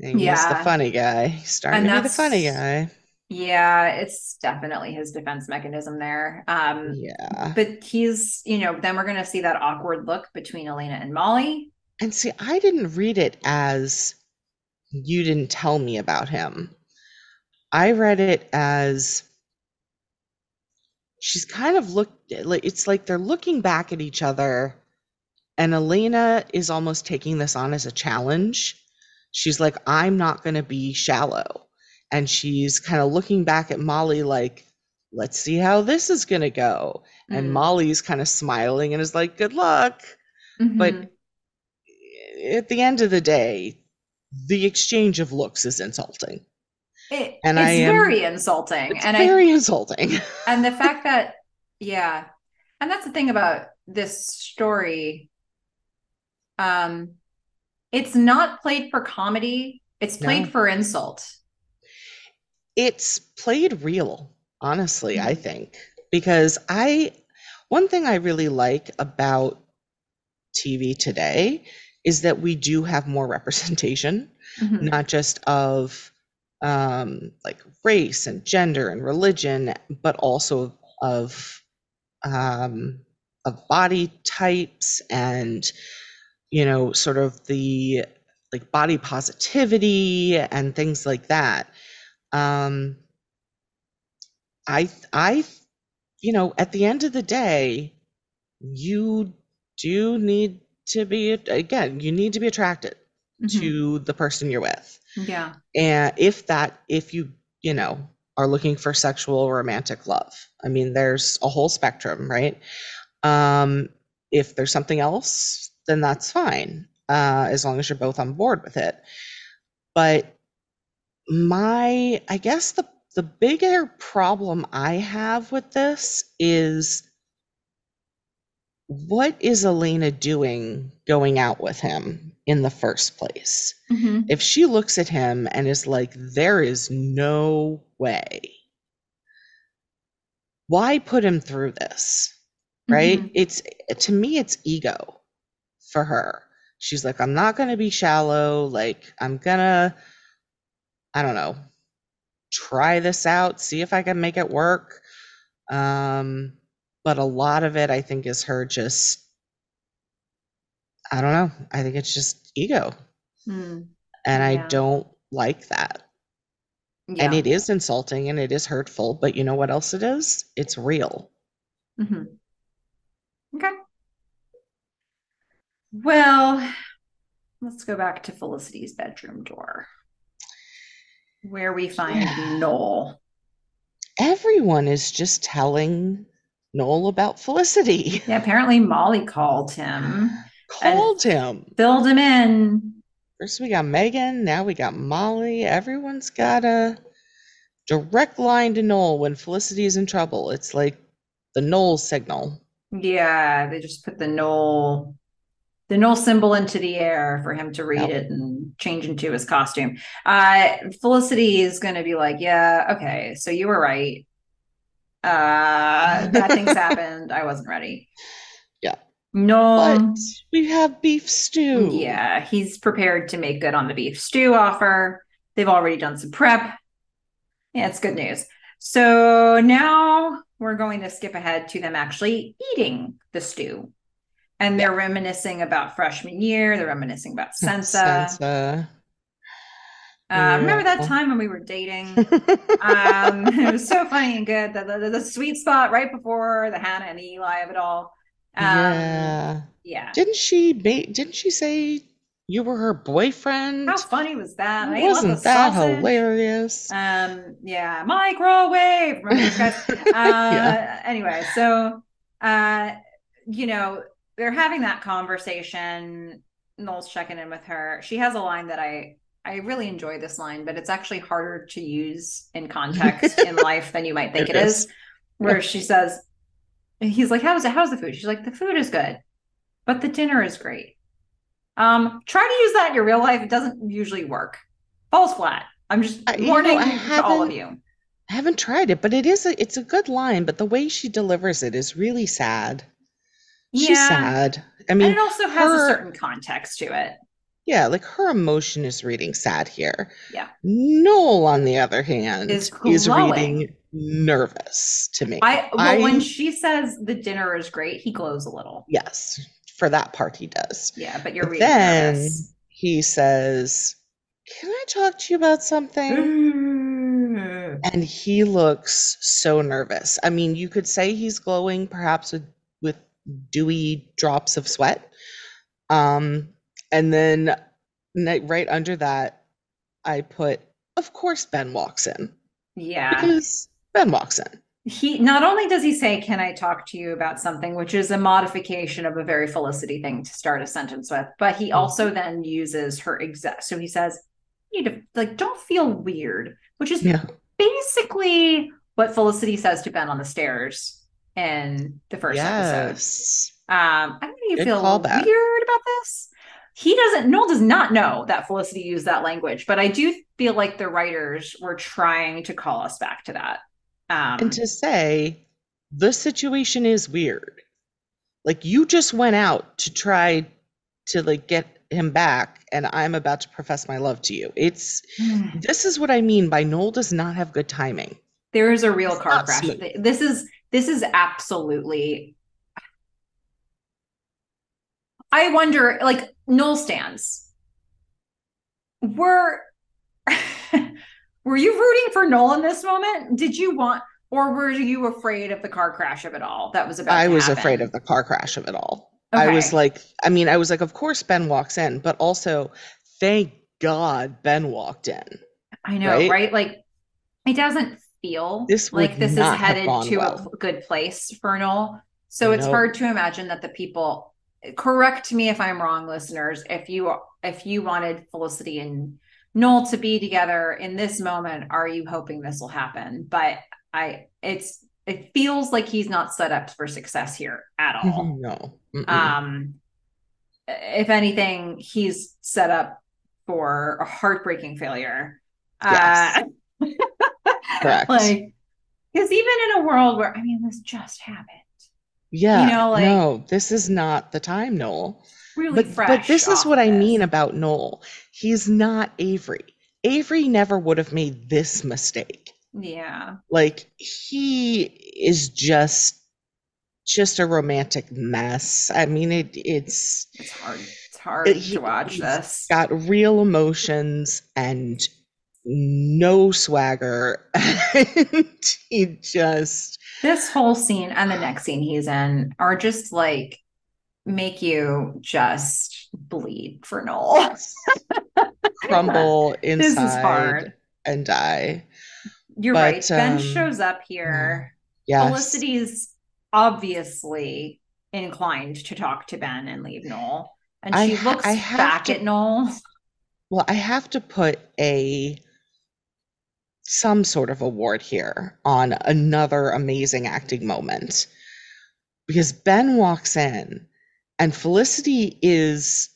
And he's the funny guy. He's starting And to be the funny guy. Yeah, it's definitely his defense mechanism there. Um, Yeah. but he's, you know, then we're going to see that awkward look between Elena and Molly. And see, I didn't read it as you didn't tell me about him. I read it as she's kind of looked like it's like they're looking back at each other and Elena is almost taking this on as a challenge. She's like, I'm not going to be shallow. And she's kind of looking back at Molly like, let's see how this is going to go. And Mm. Molly's kind of smiling and is like, good luck but Mhm. at the end of the day, the exchange of looks is insulting. It- and it's I am- very insulting. It's and I very insulting. and the fact that yeah and that's the thing about this story um it's not played for comedy it's played No. for insult it's played real, honestly, I Mhm. think, because I one thing I really like about TV today is that we do have more representation, Mhm. not just of um, like race and gender and religion, but also of um, of body types and you know sort of the like body positivity and things like that. Um, I I you know at the end of the day, you do need to be again you need to be attracted Mhm. to the person you're with yeah and if that if you you know are looking for sexual romantic love. I mean, there's a whole spectrum, right? Um, if there's something else, then that's fine, uh, as long as you're both on board with it. But my, I guess the the bigger problem I have with this is what is Elena doing going out with him in the first place? Mhm. If she looks at him and is like, there is no way, why put him through this? Right? Mhm. It's to me, it's ego for her. She's like, I'm not going to be shallow. Like, I'm going to, I don't know, try this out, see if I can make it work. Um, but a lot of it, I think, is her just, I don't know. I think it's just ego. Mm. And I don't like that. Yeah. And it is insulting and it is hurtful, but you know what else it is? It's real. hmm Okay. Well, let's go back to Felicity's bedroom door, where we find Yeah. Noel. Everyone is just telling Noel about Felicity. Yeah, apparently Molly called him, Called him. filled him in. First we got Meghan, now we got Molly. Everyone's got a direct line to Noel when Felicity is in trouble. It's like the Noel signal. Yeah, they just put the Noel, the Noel symbol into the air for him to read Yep. it and change into his costume. Uh, Felicity is going to be like, "Yeah, okay, so you were right. Uh, bad things happened. I wasn't ready." Yeah. No. But we have beef stew. Yeah, he's prepared to make good on the beef stew offer. They've already done some prep. Yeah, it's good news. So now we're going to skip ahead to them actually eating the stew. And they're reminiscing about freshman year. They're reminiscing about Sensa. Sansa. Uh, remember that time when we were dating? um, it was so funny and good. The, the, the sweet spot right before the Hannah and the Eli of it all. Um, yeah. yeah. Didn't she make didn't she say you were her boyfriend? How funny was that? I Wasn't that sausage. hilarious? Um, yeah, microwave. Remember those guys? Uh, Yeah. Anyway, so uh, you know, they're having that conversation. Noel's checking in with her. She has a line that I I really enjoy this line, but it's actually harder to use in context in life than you might think It it is. is. Where she says, he's like, How's it? How's the food? She's like, The food is good, but the dinner is great. Um, try to use that in your real life. It doesn't usually work. Falls flat. I'm just I- you know, warning to all of you. I haven't tried it, but it is a it's a good line, but the way she delivers it is really sad. She's Yeah. sad. I mean, and it also has a certain context to it. yeah, like her emotion is reading sad here. Yeah. Noel, on the other hand, Is is reading nervous to me. I well, when she says the dinner is great, he glows a little. yes, for that part he does. Yeah, but you're But reading then nervous. he says, Can I talk to you about something? Mm. And he looks so nervous. I mean, you could say he's glowing perhaps with dewy drops of sweat. Um, and then right under that, I put, Of course, Ben walks in Yeah. because Ben walks in. He not only does he say, Can I talk to you about something, which is a modification of a very Felicity thing to start a sentence with, but he Mhm. also then uses her exact so he says, You need to like don't feel weird, which is Yeah. basically what Felicity says to Ben on the stairs in the first episode. Um, I don't know you feel weird about this. He doesn't, Noel does not know that Felicity used that language, but I do feel like the writers were trying to call us back to that. Um, And to say, the situation is weird. Like you just went out to try to like get him back and I'm about to profess my love to you. It's this is what I mean by Noel does not have good timing. there is a real It's car crash. smooth. This is this is absolutely. I wonder, like Noel stands. Were were you rooting for Noel in this moment? Did you want, or were you afraid of the car crash of it all that was about? I was happen? afraid of the car crash of it all. I was like, I mean, I was like, of course Ben walks in, but also thank God Ben walked in. I know, right? right? Like it doesn't feel This like this is headed to well. a good place for Noel. So it's Nope. hard to imagine that the people correct me if I'm wrong, listeners. If you if you wanted Felicity and Noel to be together in this moment, are you hoping this will happen? But I it's it feels like he's not set up for success here at all. no. Mm-mm. Um, if anything, he's set up for a heartbreaking failure. Yes. Uh, Correct. like, because even in a world where, I mean, this just happened, yeah. know, like- no, this is not the time, Noel. really But fresh. but this is what I mean about Noel. He's not Avery. Avery never would have made this mistake. Yeah. Like he is just just a romantic mess. I mean it it's It's hard. It's hard It- to watch this. got real emotions and no swagger and he just This whole scene and the next scene he's in are just like make you just bleed for Noel. crumble inside this is hard. and die. You're But, right. Ben um, shows up here. Yes. Felicity's obviously inclined to talk to Ben and leave Noel. And she ha- looks I back to- at Noel. Well, I have to put a some sort of award here on another amazing acting moment. Because Ben walks in and Felicity is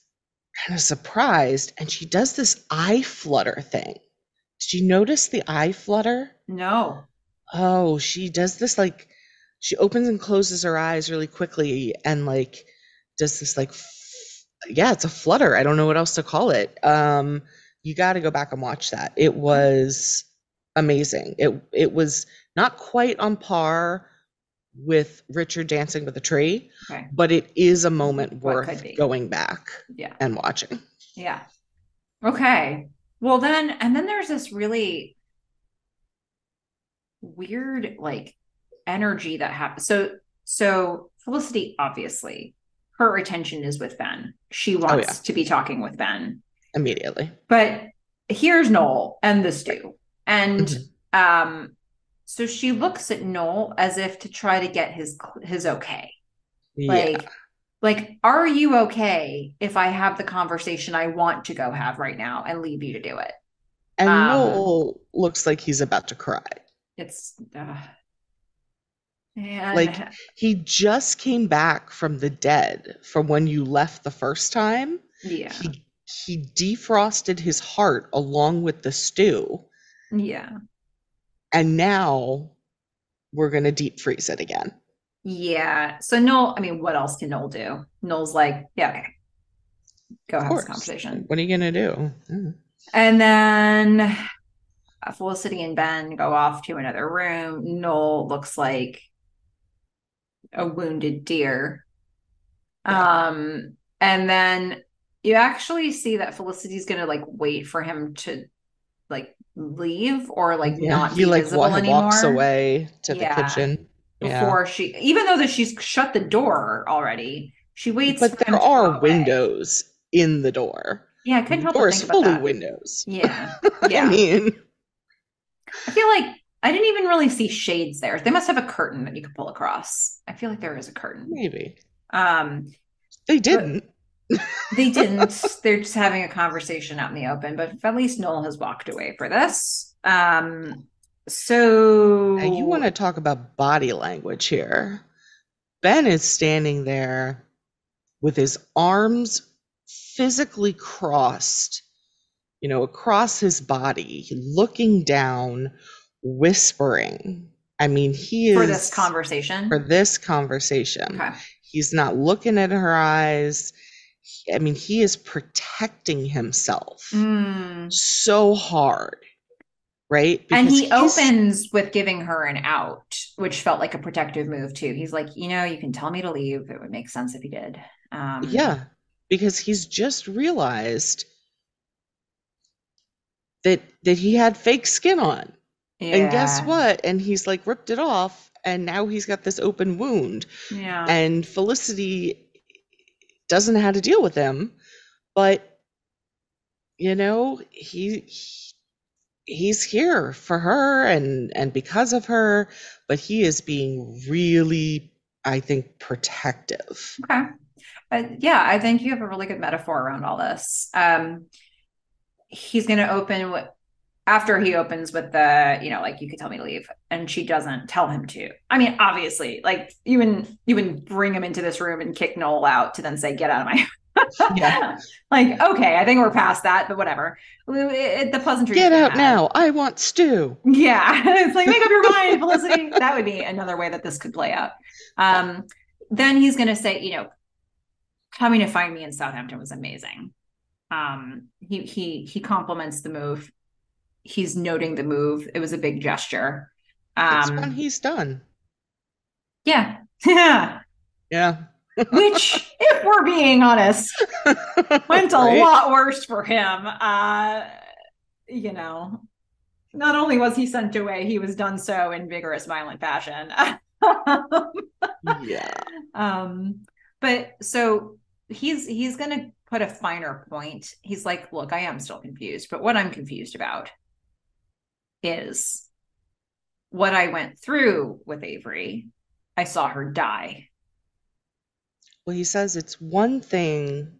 kind of surprised and she does this eye flutter thing. Did you notice the eye flutter? No. Oh, she does this like she opens and closes her eyes really quickly and like does this like f- yeah, it's a flutter. I don't know what else to call it. Um you got to go back and watch that. It was amazing. It it was not quite on par with Richard dancing with a tree, Okay. but it is a moment worth going back Yeah. and watching. Yeah. Okay. Well, then, and then there's this really weird, like, energy that happens. So, so Felicity, obviously, her attention is with Ben. She oh, wants yeah. to be talking with Ben. Immediately. But here's Noel and the stew. And Mhm. um so she looks at Noel as if to try to get his his okay. Yeah. Like like are you okay if I have the conversation I want to go have right now and leave you to do it? And um, Noel looks like he's about to cry. It's uh, and Like, He just came back from the dead from when you left the first time. yeah. He he defrosted his heart along with the stew, Yeah. and now we're gonna deep freeze it again. Yeah. So Noel, I mean, what else can Noel do? Noel's like, yeah, okay. Go Of have this conversation. What are you gonna do? Mm. And then Felicity and Ben go off to another room. Noel looks like a wounded deer. Um, and then you actually see that Felicity's gonna like wait for him to leave or like Yeah, not he be like visible wa- anymore walks away to Yeah. the kitchen. Yeah. before she even though that she's shut the door already, she waits But there are away. windows in the door. Yeah, I couldn't help but think full about that. windows. Yeah. Yeah. I mean, I feel like I didn't even really see shades there. They must have a curtain that you could pull across. I feel like there is a curtain. maybe Um, they didn't. They didn't. They're just having a conversation out in the open, but at least Noel has walked away for this. Um, so And you want to talk about body language here. Ben is standing there with his arms physically crossed, you know, across his body, looking down, whispering. I mean, he is for this conversation. for this conversation. Okay. He's not looking at her eyes. I mean, he is protecting himself Mm. so hard, right? And he opens with giving her an out, which felt like a protective move too. He's like, you know, you can tell me to leave. It would make sense if he did. Um, Yeah, because he's just realized that that he had fake skin on. And guess what? And he's like ripped it off and now he's got this open wound. Yeah. And Felicity doesn't know how to deal with him, but you know, he, he he's here for her and and because of her, but he is being really, I think, protective. Okay. Uh, yeah, I think you have a really good metaphor around all this. Um, he's going to open what after he opens with the, you know, like you could tell me to leave, and she doesn't tell him to. I mean, obviously, like you would you bring him into this room and kick Noel out to then say, "Get out of my." yeah. like okay, I think we're past that, but whatever. It, the pleasantry. Get out now! I want stew. Yeah, it's like make up your mind, Felicity. that would be another way that this could play out. Um, then he's going to say, you know, coming to find me in Southampton was amazing. Um, he he he compliments the move. He's noting the move. It was a big gesture. Um, one he's done. Yeah, yeah, yeah. Which, if we're being honest, went a right? lot worse for him. Uh, you know, not only was he sent away, he was done so in vigorous, violent fashion. yeah. Um, but so he's he's gonna put a finer point. He's like, look, I am still confused, but what I'm confused about is what I went through with Avery. I saw her die. Well, he says it's one thing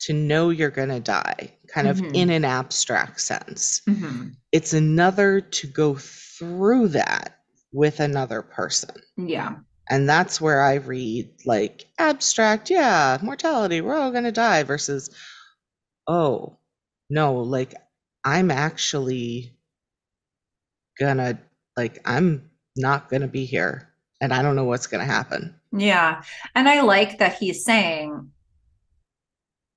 to know you're going to die, kind of mm-hmm. in an abstract sense. Mm-hmm. It's another to go through that with another person. Yeah. And that's where I read like abstract, yeah, mortality, we're all going to die versus, oh, no, like I'm actually gonna, like, I'm not to be here and I don't know what's to happen. Yeah. And I like that he's saying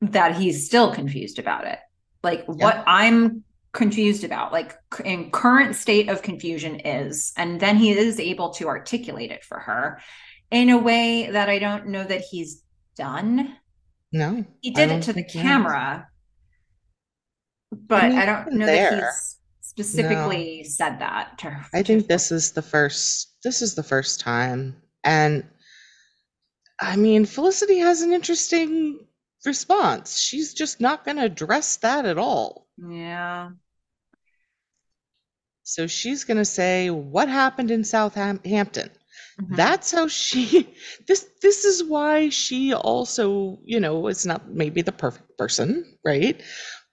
that he's still confused about it. Like what I'm confused about, like in current state of confusion is, and then he is able to articulate it for her in a way that I don't know that he's done. No. He did it to the camera, but I, mean, I don't know there. that he's specifically no. said that to her. I think this is the first this is the first time. And I mean, Felicity has an interesting response. She's just not going to address that at all. Yeah. So she's going to say, "What happened in Southampton?" Mm-hmm. That's how she. This this is why she also, you know, is not maybe the perfect person, right?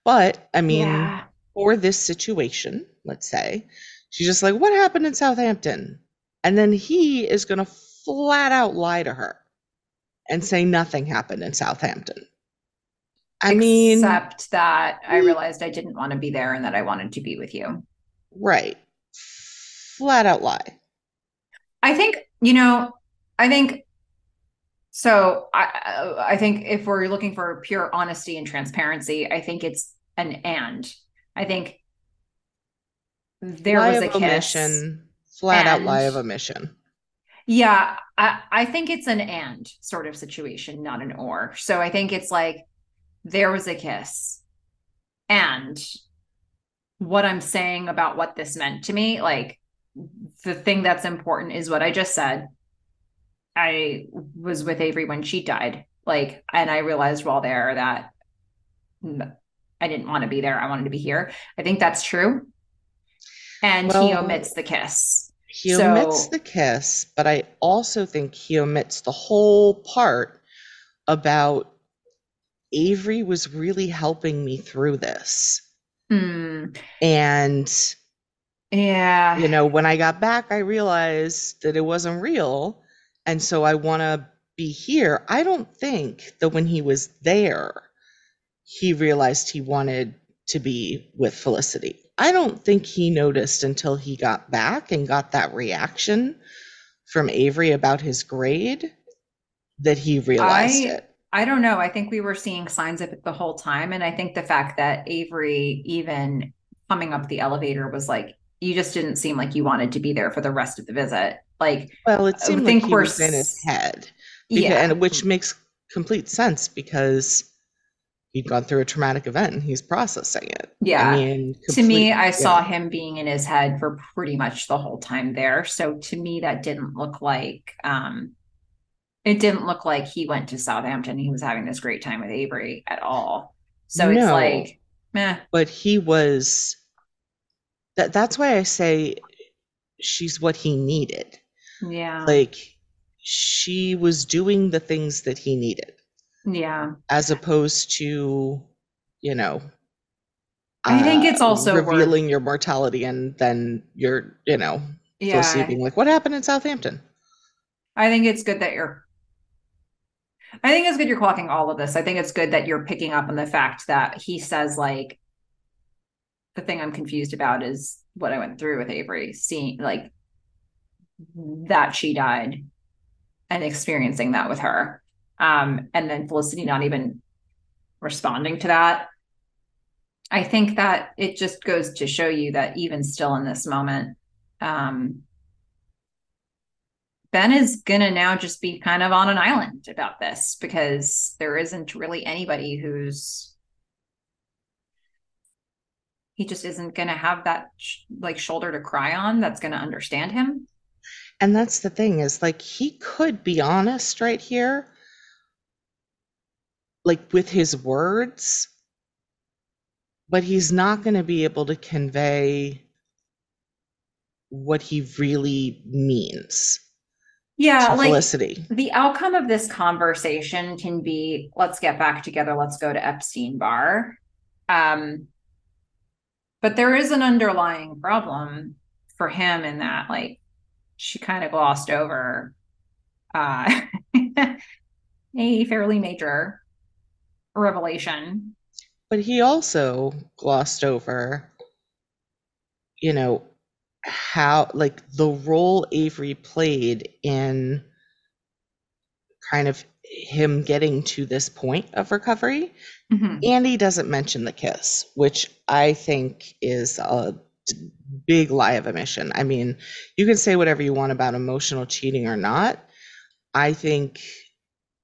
But I mean, yeah. For this situation, let's say, she's just like, "What happened in Southampton?" And then he is going to flat out lie to her and say nothing happened in Southampton. I mean, except that I hmm. realized I didn't want to be there and that I wanted to be with you. Right. Flat out lie. I think, you know, I think so I I think if we're looking for pure honesty and transparency, I think it's an and. I think there lie was a kiss. Omission, flat out lie of omission. Yeah, I, I think it's an and sort of situation, not an or. So I think it's like there was a kiss. And what I'm saying about what this meant to me, like the thing that's important is what I just said. I was with Avery when she died. Like, and I realized while there that I didn't want to be there. I wanted to be here. I think that's true. And well, he omits the kiss. He so, omits the kiss, but I also think he omits the whole part about Avery was really helping me through this. Mm. And yeah, you know, when I got back, I realized that it wasn't real. And so I want to be here. I don't think that when he was there, he realized he wanted to be with Felicity. I don't think he noticed until he got back and got that reaction from Avery about his grade that he realized I, it. I don't know. I think we were seeing signs of it the whole time. And I think the fact that Avery, even coming up the elevator, was like, you just didn't seem like you wanted to be there for the rest of the visit. Like, well, it seemed like he was in his head. Because, yeah. And which makes complete sense because he'd gone through a traumatic event and he's processing it. Yeah. I mean, to me, I yeah. saw him being in his head for pretty much the whole time there. So to me, that didn't look like um it didn't look like he went to Southampton. He was having this great time with Avery at all. So no, it's like, meh. But he was that that's why I say she's what he needed. Yeah. Like she was doing the things that he needed yeah. as opposed to, you know, I think it's uh, also worth- revealing your mortality and then you're, you know, Yeah. Being like, what happened in Southampton? I think it's good that you're I think it's good you're clocking all of this. I think it's good that you're picking up on the fact that he says like the thing I'm confused about is what I went through with Avery, seeing like that she died and experiencing that with her. Um, and then Felicity not even responding to that. I think that it just goes to show you that even still in this moment, um, Ben is gonna now just be kind of on an island about this because there isn't really anybody who's he just isn't gonna have that sh- like shoulder to cry on that's gonna understand him. And that's the thing is like he could be honest right here, like with his words, but he's not going to be able to convey what he really means Yeah, like Felicity. the outcome of this conversation can be let's get back together, let's go to Epstein Bar. Um, but there is an underlying problem for him in that, like, she kind of glossed over uh, a fairly major revelation. But he also glossed over, you know, how like the role Avery played in kind of him getting to this point of recovery. Mhm. And he doesn't mention the kiss, which I think is a big lie of omission. I mean, you can say whatever you want about emotional cheating or not. I think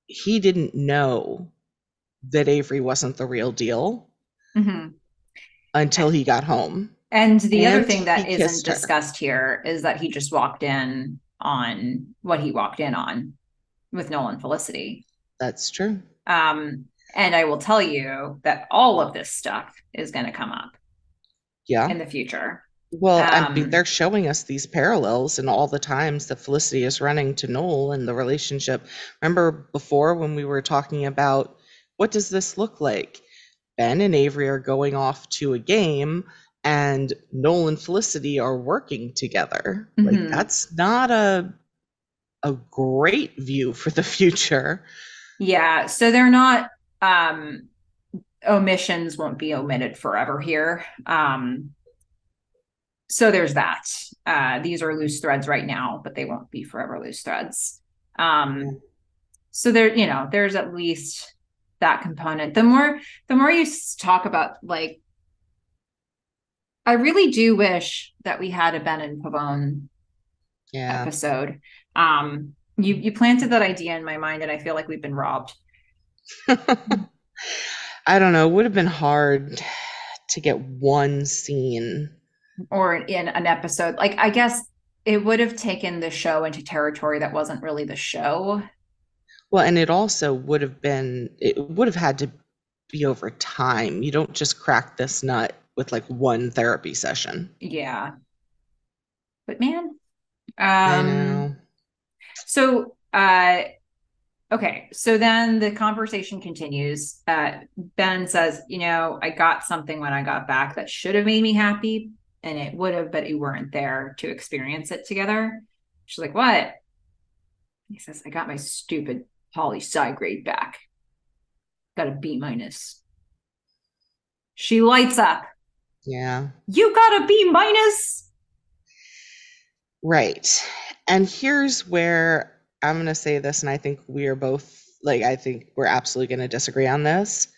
he didn't know that Avery wasn't the real deal Mhm. until he got home. And the other thing that isn't kissed her. discussed here is that he just walked in on what he walked in on with Noel and Felicity. That's true. Um, and I will tell you that all of this stuff is going to come up Yeah. in the future. Well, I mean, Um, they're showing us these parallels and all the times that Felicity is running to Noel and the relationship. Remember before when we were talking about what does this look like? Ben and Avery are going off to a game and Noel and Felicity are working together. Mhm. Like that's not a a great view for the future. Yeah, so they're not um omissions won't be omitted forever here. Um so there's that. Uh these are loose threads right now, but they won't be forever loose threads. Um so there you know, there's at least that component. The more the more you talk about like I really do wish that we had a Ben and Pavone Yeah. episode. Um you you planted that idea in my mind and I feel like we've been robbed. I don't know. It would have been hard to get one scene. or in an episode like i guess it would have taken the show into territory that wasn't really the show Well, and it also would have been, it would have had to be over time. You don't just crack this nut with like one therapy session. yeah but man I um know. so uh okay so then the conversation continues uh ben says you know i got something when i got back that should have made me happy and it would have but you weren't there to experience it together she's like what he says i got my stupid poly sci grade back got a b minus she lights up Yeah. you got a b minus Right. And here's where I'm going to say this, and I think we are both like, I think we're absolutely going to disagree on this.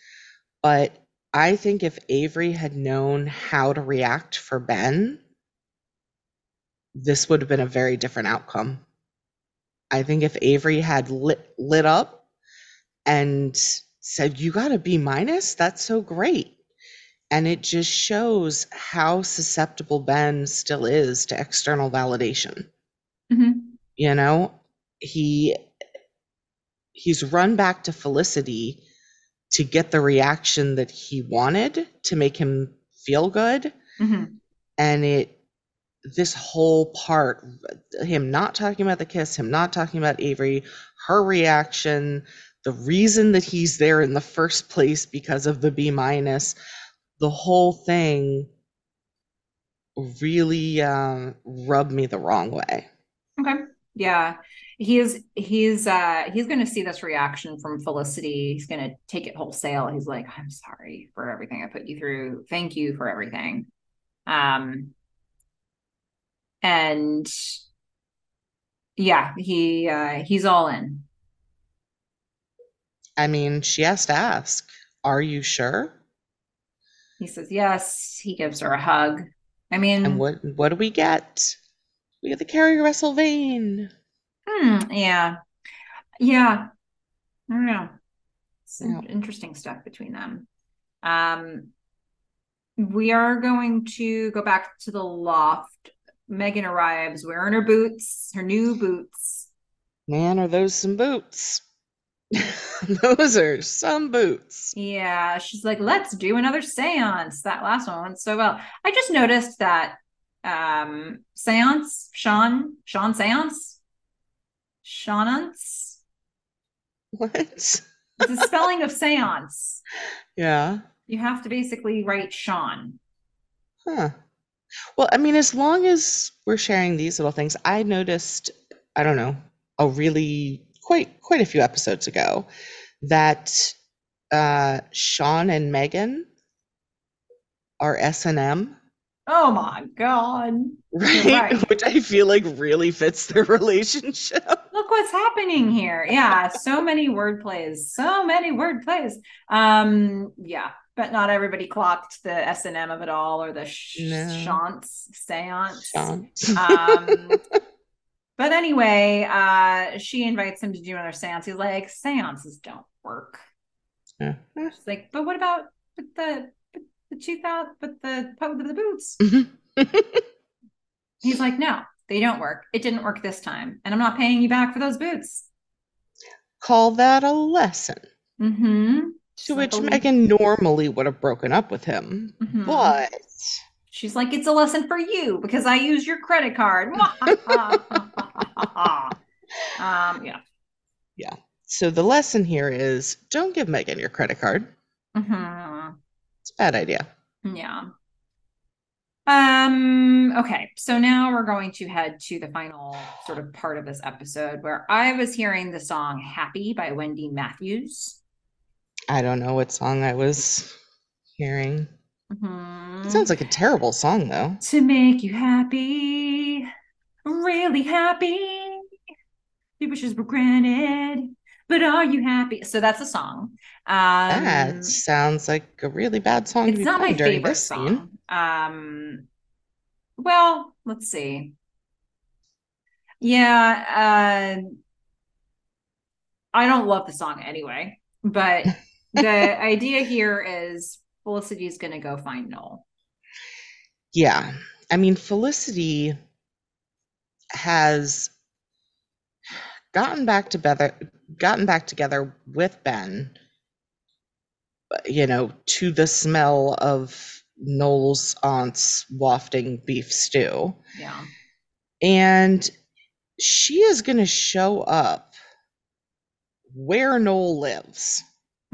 But I think if Avery had known how to react for Ben, this would have been a very different outcome. I think if Avery had lit, lit up and said, You got a B minus, that's so great. And it just shows how susceptible Ben still is to external validation Mhm. you know he he's run back to felicity to get the reaction that he wanted to make him feel good Mhm. and it this whole part him not talking about the kiss him not talking about avery her reaction the reason that he's there in the first place because of the b minus the whole thing really uh, rubbed me the wrong way. Okay. Yeah. He's he's uh he's gonna see this reaction from felicity. He's gonna take it wholesale. He's like i'm sorry for everything i put you through. Thank you for everything. Um and yeah he uh he's all in. I mean she has to ask are you sure? He says yes. He gives her a hug. I mean and what what do we get? We get the Keri Russell vein hmm yeah. Yeah. I don't know. Some yeah. interesting stuff between them. Um we are going to go back to the loft Meghan arrives wearing her boots, her new boots. Man, are those some boots? those are some boots. Yeah, she's like, let's do another seance. That last one went so well. I just noticed that um seance, Sean, Sean seance, Seanance. What? It's the spelling of seance. Yeah. You have to basically write Sean. Huh. Well, I mean, as long as we're sharing these little things, I noticed, I don't know, a really quite quite a few episodes ago that uh Sean and Meghan are S and M. Oh my god. Right? right? Which I feel like really fits their relationship. Look what's happening here. Yeah, so many word plays. So many word plays. Um yeah, but not everybody clocked the S and M of it all or the sh- no. shants seance. Um, but anyway, uh, she invites him to do another seance. He's like, seances don't work. Yeah. She's like, but what about with the but the two thousand with the with the boots? He's like, no, they don't work. It didn't work this time, and I'm not paying you back for those boots. Call that a lesson. Mm-hmm. To which like Meghan normally would have broken up with him. Mm-hmm. But she's like, it's a lesson for you because I use your credit card. um, yeah. Yeah. So the lesson here is don't give Meghan your credit card. Mm-hmm. It's a bad idea. Yeah. Um, okay, so now we're going to head to the final sort of part of this episode where I was hearing the song Happy by Wendy Matthews. I don't know what song I was hearing. Mm-hmm. It sounds like a terrible song, though. To make you happy, really happy. People just for granted, but are you happy? So that's a song. Um, that sounds like a really bad song. It's not my favorite song. Um, well, let's see. Yeah, uh, I don't love the song anyway, but the idea here is Felicity is going to go find Noel. Yeah. I mean, Felicity has gotten back together gotten back together with Ben you know to the smell of Noel's aunt's wafting beef stew. Yeah. And she is going to show up where Noel lives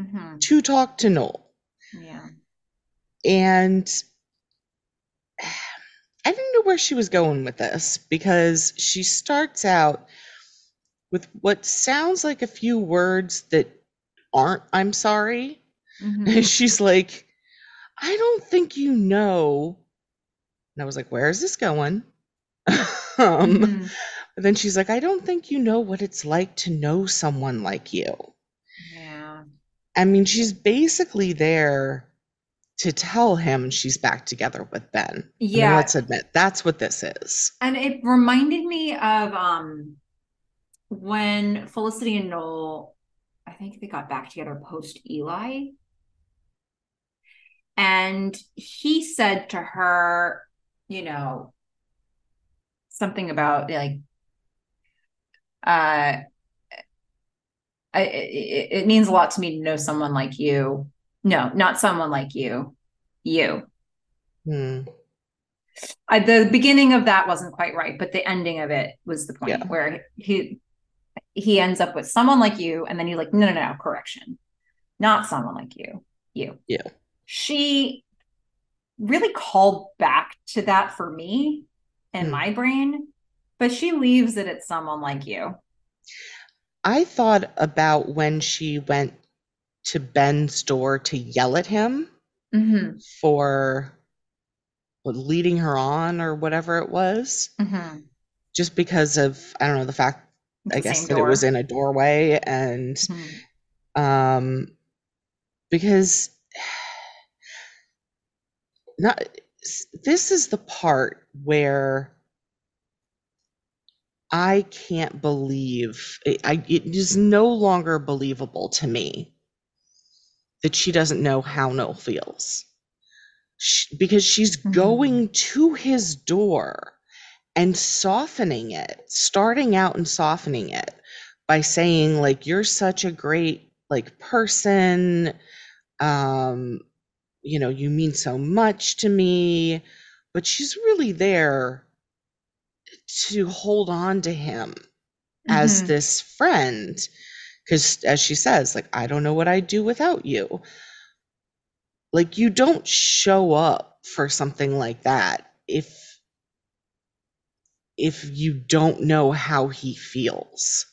mm-hmm. to talk to Noel. Yeah. And I didn't know where she was going with this because she starts out with what sounds like a few words that aren't I'm sorry. Mm-hmm. She's like, I don't think you know. And I was like, where is this going? um, mm-hmm. But then she's like, I don't think you know what it's like to know someone like you. I mean, she's basically there to tell him she's back together with Ben. Yeah. I mean, let's admit that's what this is. And it reminded me of um when Felicity and Noel, I think they got back together post Eli. And he said to her, you know, something about like uh I, it, it means a lot to me to know someone like you. No, not someone like you. You. Hmm. I, the beginning of that wasn't quite right, but the ending of it was the point Yeah. where he he ends up with someone like you, and then you're like, no, no, no, correction, not someone like you, you. Yeah. She really called back to that for me in Hmm. my brain, but she leaves it at someone like you. I thought about when she went to Ben's door to yell at him Mm-hmm. for leading her on or whatever it was, Mm-hmm. just because of, I don't know, the fact, I guess, that it was in a doorway and Mhm. um because not this is the part where I can't believe it, I, it is no longer believable to me that she doesn't know how Noel feels. Sh because she's Mhm. going to his door and softening it, starting out and softening it by saying like you're such a great like person um you know you mean so much to me but she's really there to hold on to him as Mhm. this friend because as she says like i don't know what i'd do without you like you don't show up for something like that if if you don't know how he feels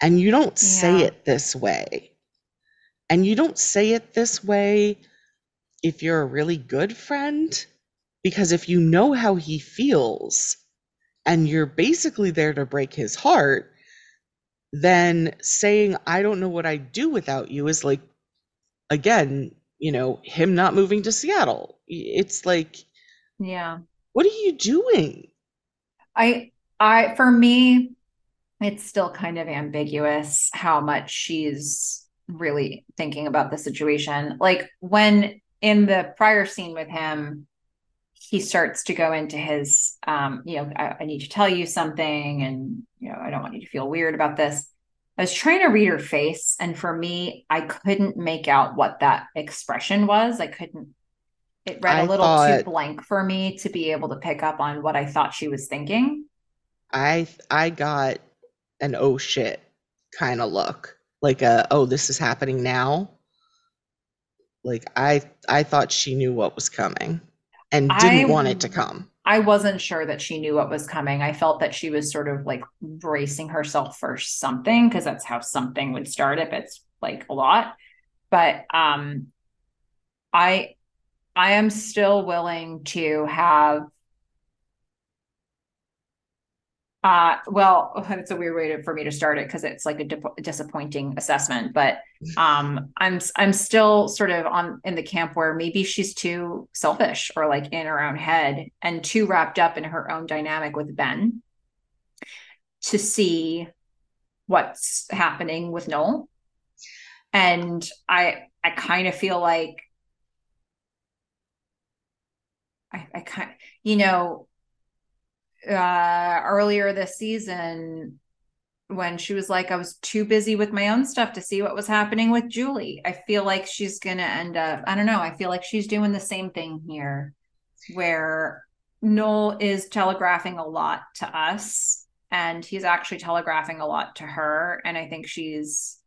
and you don't say Yeah. it this way and you don't say it this way if you're a really good friend because if you know how he feels and you're basically there to break his heart then saying i don't know what i'd do without you is like again you know him not moving to seattle it's like Yeah. what are you doing I I for me it's still kind of ambiguous how much she's really thinking about the situation. Like when in the prior scene with him he starts to go into his um you know I, I need to tell you something and you know I don't want you to feel weird about this. I was trying to read her face and for me I couldn't make out what that expression was. I couldn't it read a I little thought- too blank for me to be able to pick up on what I thought she was thinking. i i got an oh shit kind of look like a oh this is happening now like i i thought she knew what was coming and didn't I- want it to come I wasn't sure that she knew what was coming. I felt that she was sort of like bracing herself for something because that's how something would start if it's like a lot. But um I I am still willing to have uh well it's a weird way for me to start it because it's like a dip- disappointing assessment but um i'm i'm still sort of on in the camp where maybe she's too selfish or like in her own head and too wrapped up in her own dynamic with ben to see what's happening with noel. And i i kind of feel like i i kind you know uh earlier this season when she was like I was too busy with my own stuff to see what was happening with Julie. I feel like she's going to end up I don't know, I feel like she's doing the same thing here where Noel is telegraphing a lot to us and he's actually telegraphing a lot to her and I think she's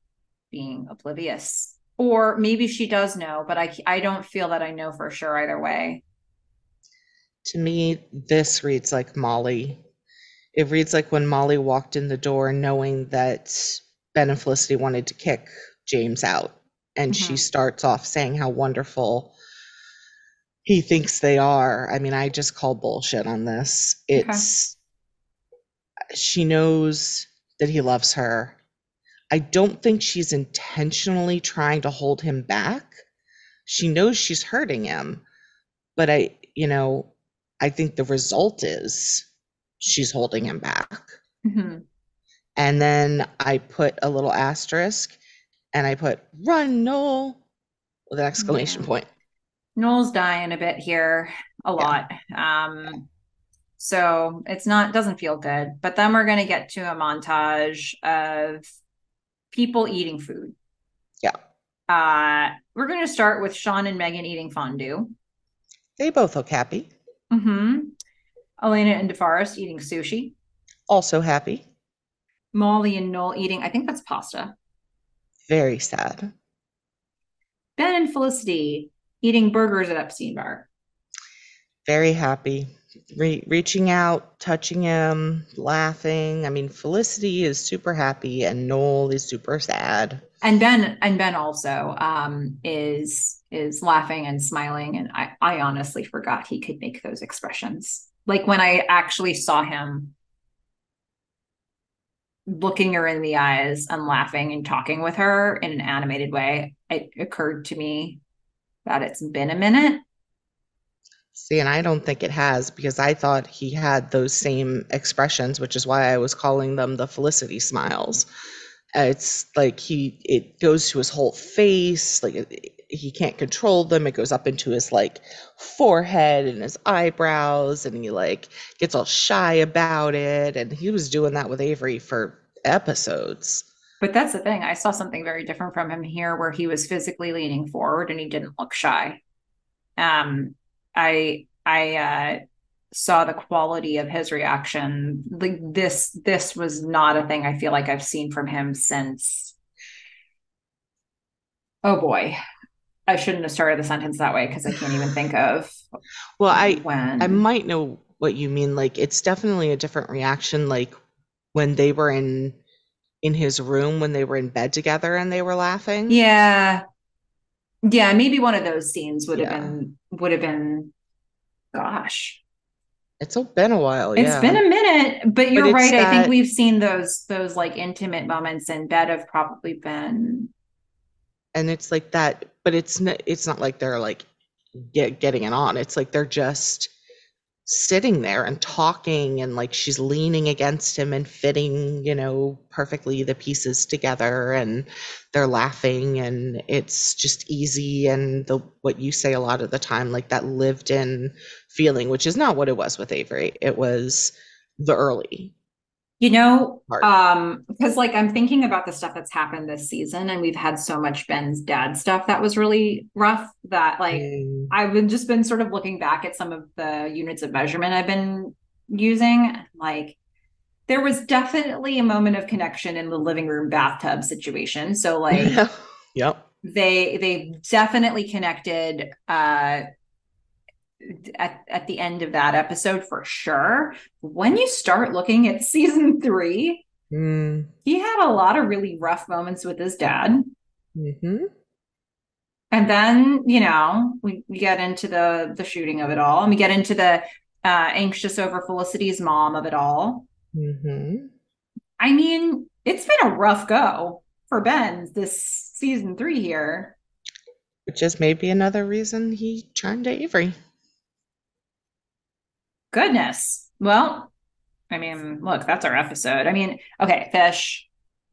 being oblivious. Or maybe she does know, but I I don't feel that I know for sure either way. To me, this reads like Molly. It reads like when Molly walked in the door knowing that Ben and Felicity wanted to kick James out. And she Mhm. starts off saying how wonderful he thinks they are. I mean, I just call bullshit on this. It's, she knows that he loves her. I don't think she's intentionally trying to hold him back. She knows she's hurting him. But I, you know, I think the result is she's holding him back. Mhm. And then I put a little asterisk and I put run Noel with an exclamation Yeah. point. Noel's dying a bit here, a Yeah. lot. Um, so it's not doesn't feel good. But then we're gonna get to a montage of people eating food. Yeah. Uh, we're gonna start with Sean and Meghan eating fondue. They both look happy. Hmm Elena and DeForrest eating sushi. Also happy. Molly and Noel eating, I think that's pasta. Very sad. Ben and Felicity eating burgers at Epstein Bar. Very happy. Re- reaching out, touching him, laughing. I mean, Felicity is super happy and Noel is super sad. And Ben and Ben also um, is is laughing and smiling. And I, I honestly forgot he could make those expressions. Like when I actually saw him looking her in the eyes and laughing and talking with her in an animated way, it occurred to me that it's been a minute. See, and I don't think it has because I thought he had those same expressions, which is why I was calling them the Felicity smiles. It's like he, it goes to his whole face, like he can't control them. It goes up into his like forehead and his eyebrows, and he like gets all shy about it. And he was doing that with Avery for episodes. But that's the thing. I saw something very different from him here where he was physically leaning forward and he didn't look shy. Um I I uh saw the quality of his reaction. Like this this was not a thing I feel like I've seen from him since Oh boy. I shouldn't have started the sentence that way because I can't even think of Well, I when I might know what you mean. Like it's definitely a different reaction like when they were in in his room when they were in bed together and they were laughing. Yeah. Yeah, maybe one of those scenes would have been would have been gosh. It's been a while, It's yeah. been a minute, but you're it's right. I think we've seen those those like intimate moments in bed have probably been and it's like that but it's not it's not like they're like get, getting it on. It's like they're just sitting there and talking and like she's leaning against him and fitting you know perfectly the pieces together and they're laughing and it's just easy and the what you say a lot of the time like that lived in feeling which is not what it was with Avery. It was the early You know, um, because like I'm thinking about the stuff that's happened this season, and we've had so much Ben's dad stuff that was really rough that like Mm, I've just been sort of looking back at some of the units of measurement I've been using. Like there was definitely a moment of connection in the living room bathtub situation. So like yep they they definitely connected uh at, at the end of that episode for sure. When you start looking at season three, mm, he had a lot of really rough moments with his dad. hmm And then, you know, we, we get into the the shooting of it all, and we get into the uh anxious over Felicity's mom of it all. hmm I mean, it's been a rough go for Ben this season three here. which is maybe another reason he turned to Avery. Goodness. Well, I mean, look, that's our episode. I mean, okay, Fish.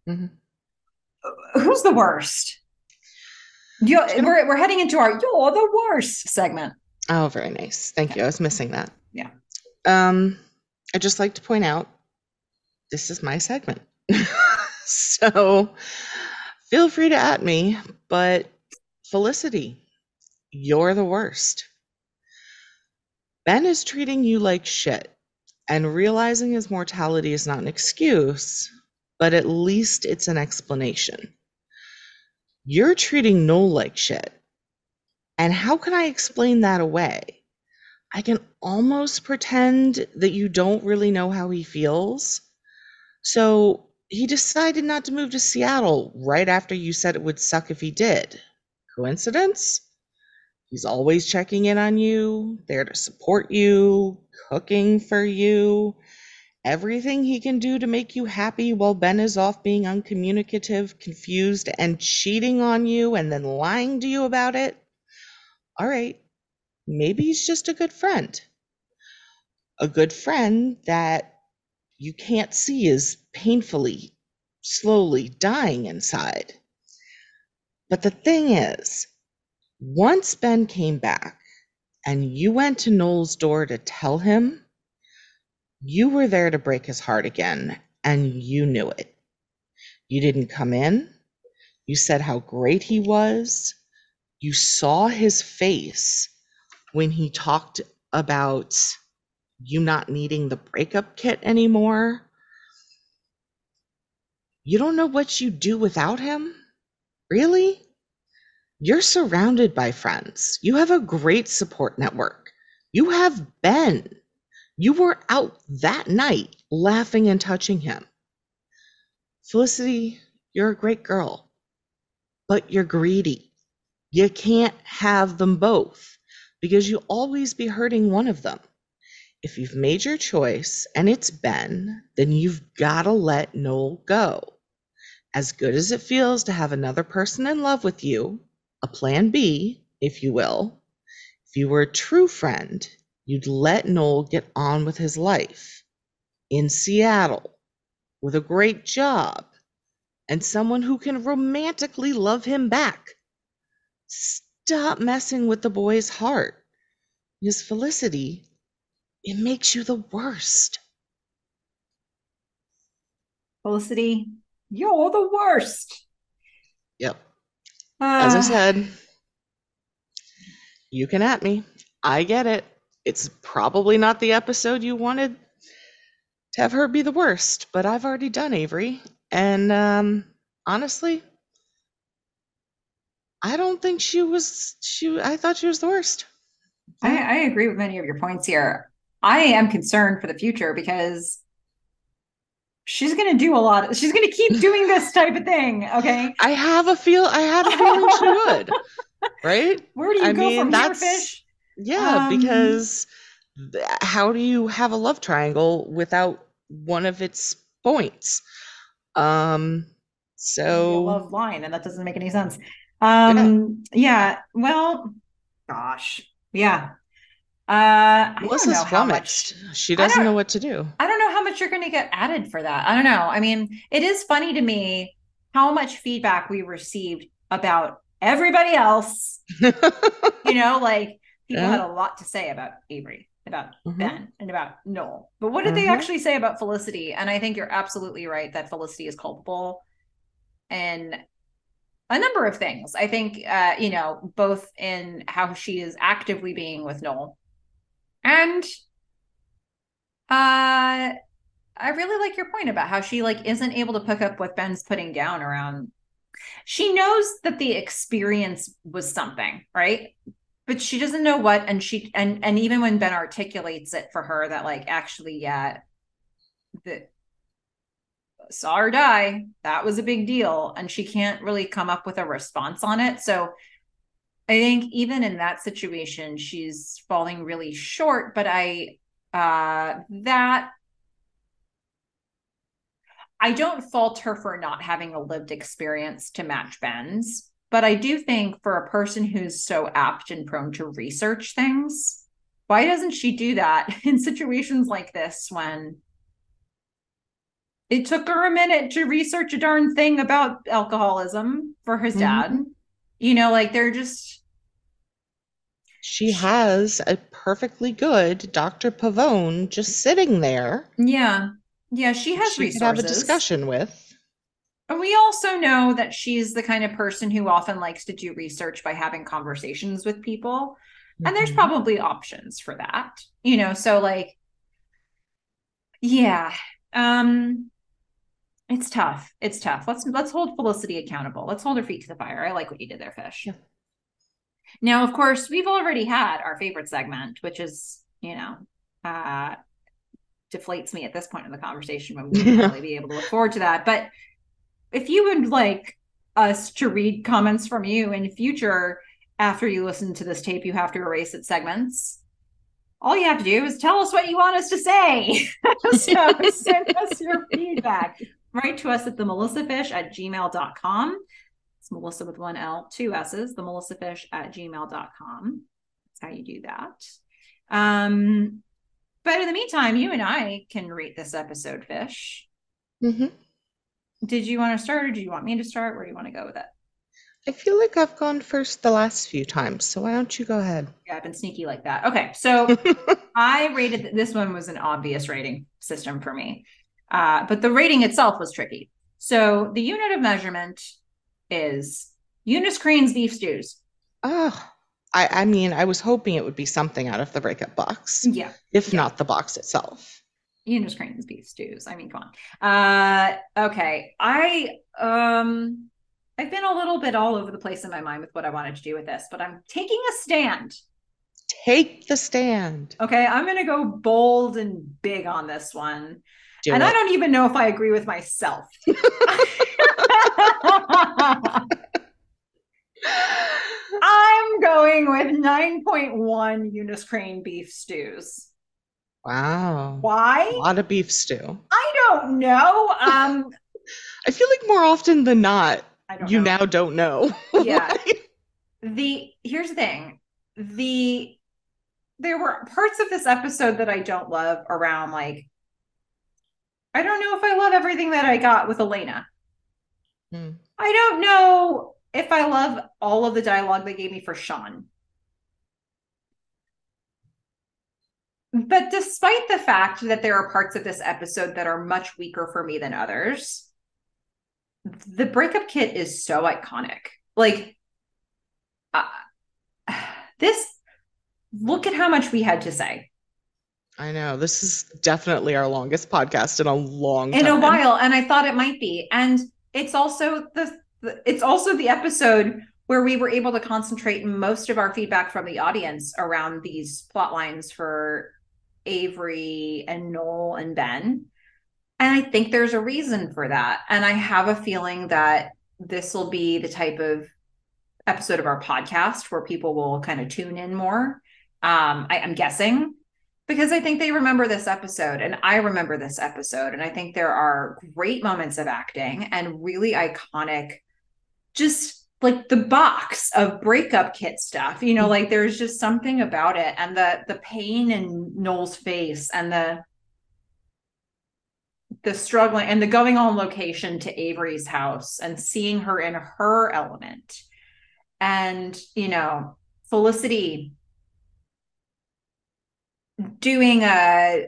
Mhm. Who's the worst? You, we're we're heading into our "You're the worst" segment. Oh, very nice. Thank you. I was missing that. Yeah. Um, I'd just like to point out this is my segment. so feel free to at me, but Felicity, you're the worst. Ben is treating you like shit, and realizing his mortality is not an excuse, but at least it's an explanation. You're treating Noel like shit. And how can I explain that away? I can almost pretend that you don't really know how he feels. So he decided not to move to Seattle right after you said it would suck if he did. Coincidence? He's always checking in on you, there to support you, cooking for you, everything he can do to make you happy while Ben is off being uncommunicative, confused, and cheating on you and then lying to you about it. All right, maybe he's just a good friend. A good friend that you can't see is painfully, slowly dying inside. But the thing is, once Ben came back and you went to Noel's door to tell him, you were there to break his heart again, and you knew it. You didn't come in. You said how great he was. You saw his face when he talked about you not needing the breakup kit anymore. You don't know what you'd do without him? Really? You're surrounded by friends. You have a great support network. You have Ben. You were out that night laughing and touching him. Felicity, you're a great girl, but you're greedy. You can't have them both because you'll always be hurting one of them. If you've made your choice and it's Ben, then you've got to let Noel go. As good as it feels to have another person in love with you, a plan B, if you will, if you were a true friend, you'd let Noel get on with his life in Seattle with a great job and someone who can romantically love him back. Stop messing with the boy's heart. His Felicity, it makes you the worst. Felicity, you're the worst. Yep. As I Ah, said, you can at me. I get it. It's probably not the episode you wanted to have her be the worst, but I've already done Avery. And um, honestly, I don't think she was. She. I thought she was the worst. I, I agree with many of your points here. I am concerned for the future because she's going to do a lot. Of, she's going to keep doing this type of thing. Okay. I have a feel. I had a feeling she would. Right? Where do you I go mean, from here, that's- fish? Yeah, Um, because how do you have a love triangle without one of its points? Um. So. love line, and that doesn't make any sense. Um, yeah. Well, gosh, yeah. Uh, Melissa's know how much. flummoxed. She doesn't know what to do. I don't know how much you're going to get added for that. I don't know. I mean, it is funny to me how much feedback we received about everybody else. You know, like people Yeah. had a lot to say about Avery, about Mhm. Ben, and about Noel. But what did they Mhm. actually say about Felicity? And I think you're absolutely right that Felicity is culpable in a number of things. I think, uh, you know, both in how she is actively being with Noel and uh I really like your point about how she like isn't able to pick up what Ben's putting down around. She knows that the experience was something, right? But she doesn't know what and she and and even when Ben articulates it for her that like actually yeah the saw her die, that was a big deal and she can't really come up with a response on it. So I think even in that situation she's falling really short, but I uh that I don't fault her for not having a lived experience to match Ben's, but I do think for a person who's so apt and prone to research things, why doesn't she do that in situations like this when it took her a minute to research a darn thing about alcoholism for his dad? You know, like they're just She has a perfectly good Dr. Pavone just sitting there. yeah. Yeah, she has she resources. could have a discussion with. And we also know that she's the kind of person who often likes to do research by having conversations with people. And there's Mhm. probably options for that. You know, so like yeah. Um it's tough. It's tough. Let's let's hold Felicity accountable. Let's hold her feet to the fire. I like what you did there, Fish. Yeah. Now, of course, we've already had our favorite segment, which is, you know, uh deflates me at this point in the conversation when we Yeah. really be able to look forward to that. But if you would like us to read comments from you in future after you listen to this tape, you have to erase its segments. All you have to do is tell us what you want us to say. so send us your feedback. Write to us at the melissafish at gmail.com. It's Melissa with one L, two S's, the melissafish at gmail.com. That's how you do that. Um, but in the meantime, you and I can rate this episode, Fish. Mhm. Did you want to start or do you want me to start? Where do you want to go with it? I feel like I've gone first the last few times, so why don't you go ahead? Yeah, I've been sneaky like that. Okay, so I rated this one was an obvious rating system for me, uh, but the rating itself was tricky. So the unit of measurement is Eunice Crane's beef stews. oh, I, I mean, I was hoping it would be something out of the breakup box, Yeah. if Yeah. not the box itself. Eunice Crane's beef stews. I mean, come on. Uh okay. I um I've been a little bit all over the place in my mind with what I wanted to do with this, but I'm taking a stand. Take the stand. Okay. I'm gonna go bold and big on this one. Do and I don't even know if I agree with myself. I'm going with 9.1 Eunice Crane beef stews. wow. Why? A lot of beef stew. I don't know. Um, I feel like more often than not, you know. now don't know. Yeah. the here's the thing the there were parts of this episode that i don't love around like i don't know if i love everything that i got with elena Hmm. i don't know if i love all of the dialogue they gave me for sean but despite the fact that there are parts of this episode that are much weaker for me than others the breakup kit is so iconic like uh, this look at how much we had to say I know. This is definitely our longest podcast in a long in time. a while and i thought it might be and it's also the, it's also the episode where we were able to concentrate most of our feedback from the audience around these plot lines for avery and noel and ben. And i think there's a reason for that. And i have a feeling that this will be the type of episode of our podcast where people will kind of tune in more. Um I, i'm guessing because I think they remember this episode and I remember this episode. And I think there are great moments of acting and really iconic, just like the box of breakup kit stuff. You know, mm-hmm. like there's just something about it and the the pain in Noel's face and the the struggling and the going on location to Avery's house and seeing her in her element. And, you know, Felicity doing a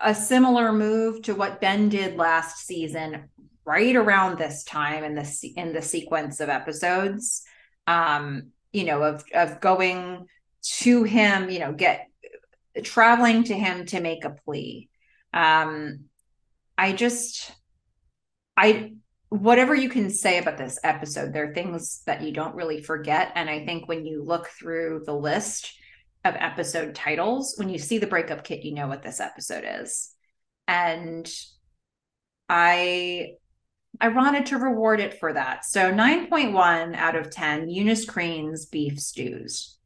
a similar move to what Ben did last season, right around this time in the in the sequence of episodes, um, you know, of of going to him, you know, get traveling to him to make a plea. Um, I just, I whatever you can say about this episode, there are things that you don't really forget, and I think when you look through the list of episode titles when you see the breakup kit you know what this episode is and i i wanted to reward it for that so 9.1 out of 10 eunice crane's beef stews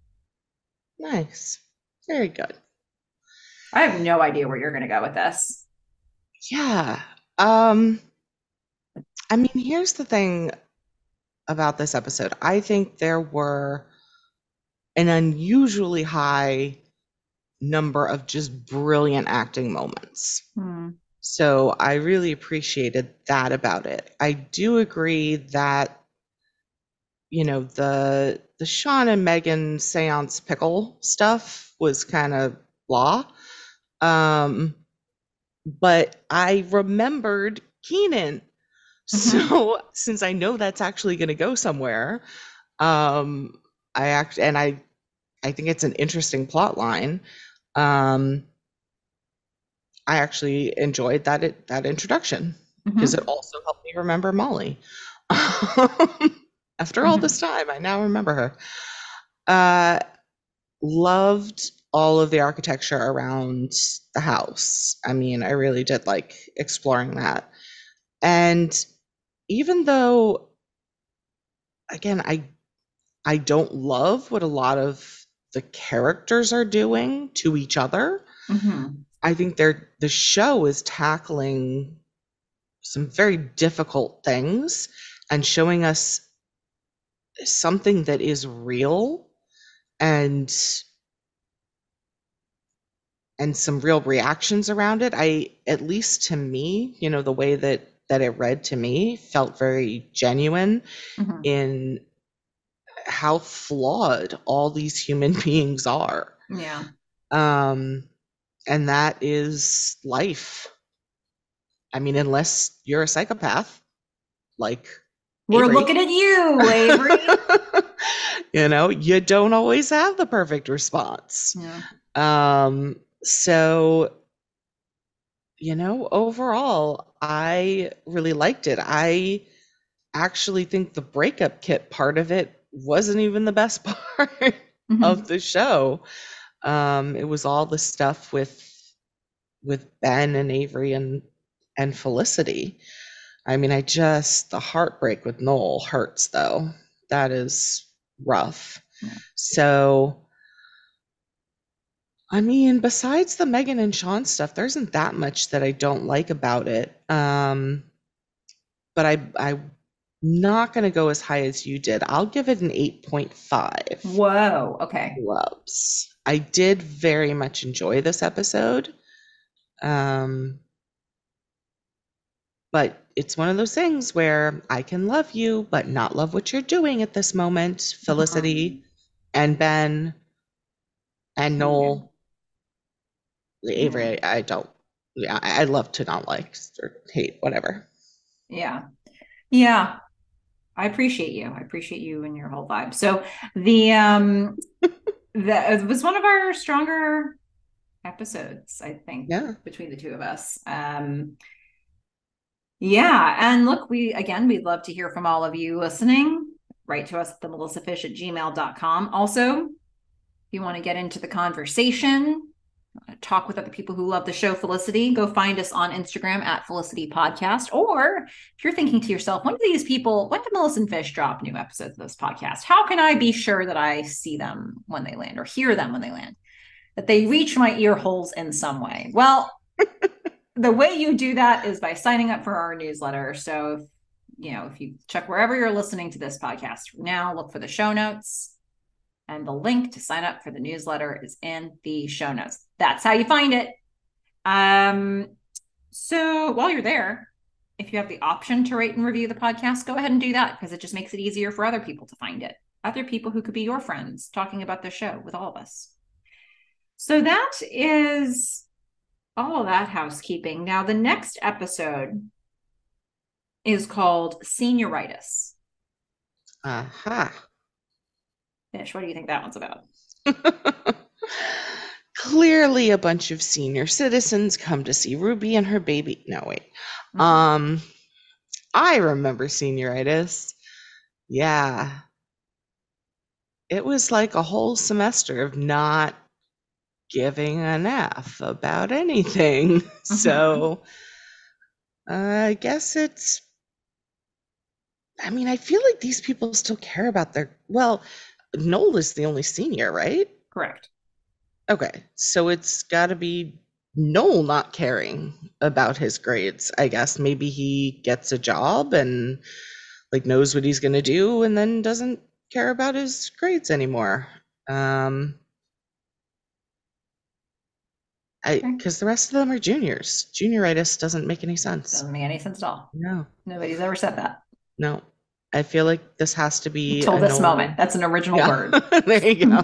Nice. Very good. i have no idea where you're going to go with this Yeah. Um I mean, here's the thing about this episode. I think there were an unusually high number of just brilliant acting moments. Hmm. So I really appreciated that about it. I do agree that you know the the Sean and Meghan seance pickle stuff was kind of blah. Um but I remembered Kenan. So since I know that's actually going to go somewhere, um I act and I I think it's an interesting plot line. Um I actually enjoyed that it, that introduction because Mhm. it also helped me remember Molly. After all this time, I now remember her. Uh, loved all of the architecture around the house. I mean, I really did like exploring that. And even though, again, I I don't love what a lot of the characters are doing to each other. Mhm. I think they're the show is tackling some very difficult things and showing us something that is real and and some real reactions around it. I at least to me, you know, the way that that it read to me felt very genuine Mhm. in how flawed all these human beings are. yeah Um, and that is life. I mean, unless you're a psychopath, like we're Avery. looking at you avery you know, you don't always have the perfect response. Yeah. Um, so, you know, overall, I really liked it. I actually think the breakup kit part of it wasn't even the best part Mhm. of the show. Um, it was all the stuff with with Ben and Avery and and Felicity. I mean, I just the heartbreak with Noel hurts though. That is rough. Yeah. So I mean, besides the Meghan and Sean stuff, there isn't that much that I don't like about it. Um, but I I'm not gonna go as high as you did. I'll give it an 8.5 Whoa. Okay. clubs. I did very much enjoy this episode. Um, but it's one of those things where I can love you, but not love what you're doing at this moment. Felicity uh-huh. and Ben and mm-hmm. Noel. Avery, I, I don't. Yeah, I- I'd love to not like or hate, whatever. Yeah. Yeah. I appreciate you. I appreciate you and your whole vibe. So the um that was one of our stronger episodes, I think, Yeah. between the two of us. Um yeah, and look, we again we'd love to hear from all of you listening. Write to us at the melissafish at gmail.com. Also, if you want to get into the conversation, talk with other people who love the show Felicity, go find us on Instagram at Felicity Podcast. Or if you're thinking to yourself, when do these people, when do Melissa and Fish drop new episodes of this podcast? How can I be sure that I see them when they land or hear them when they land? That they reach my ear holes in some way? Well, the way you do that is by signing up for our newsletter. So, if, you know, if you check wherever you're listening to this podcast now, look for the show notes. And the link to sign up for the newsletter is in the show notes. That's how you find it. Um, so while you're there, if you have the option to rate and review the podcast, go ahead and do that because it just makes it easier for other people to find it. Other people who could be your friends talking about the show with all of us. So that is all that housekeeping. Now, the next episode is called Senioritis. Aha. Fish, what do you think that one's about? Clearly, a bunch of senior citizens come to see Ruby and her baby. No, wait. Mhm. Um, I remember senioritis. Yeah. It was like a whole semester of not giving an F about anything. So I guess it's. I mean, I feel like these people still care about their. Well, Noel is the only senior, right? Correct. Okay, so it's got to be Noel not caring about his grades. I guess maybe he gets a job and like knows what he's gonna do, and then doesn't care about his grades anymore. Um, I because the rest of them are juniors. Junioritis doesn't make any sense. Doesn't make any sense at all. No, Nobody's ever said that no. I feel like this has to be until this moment. That's an original Yeah. word. there you go.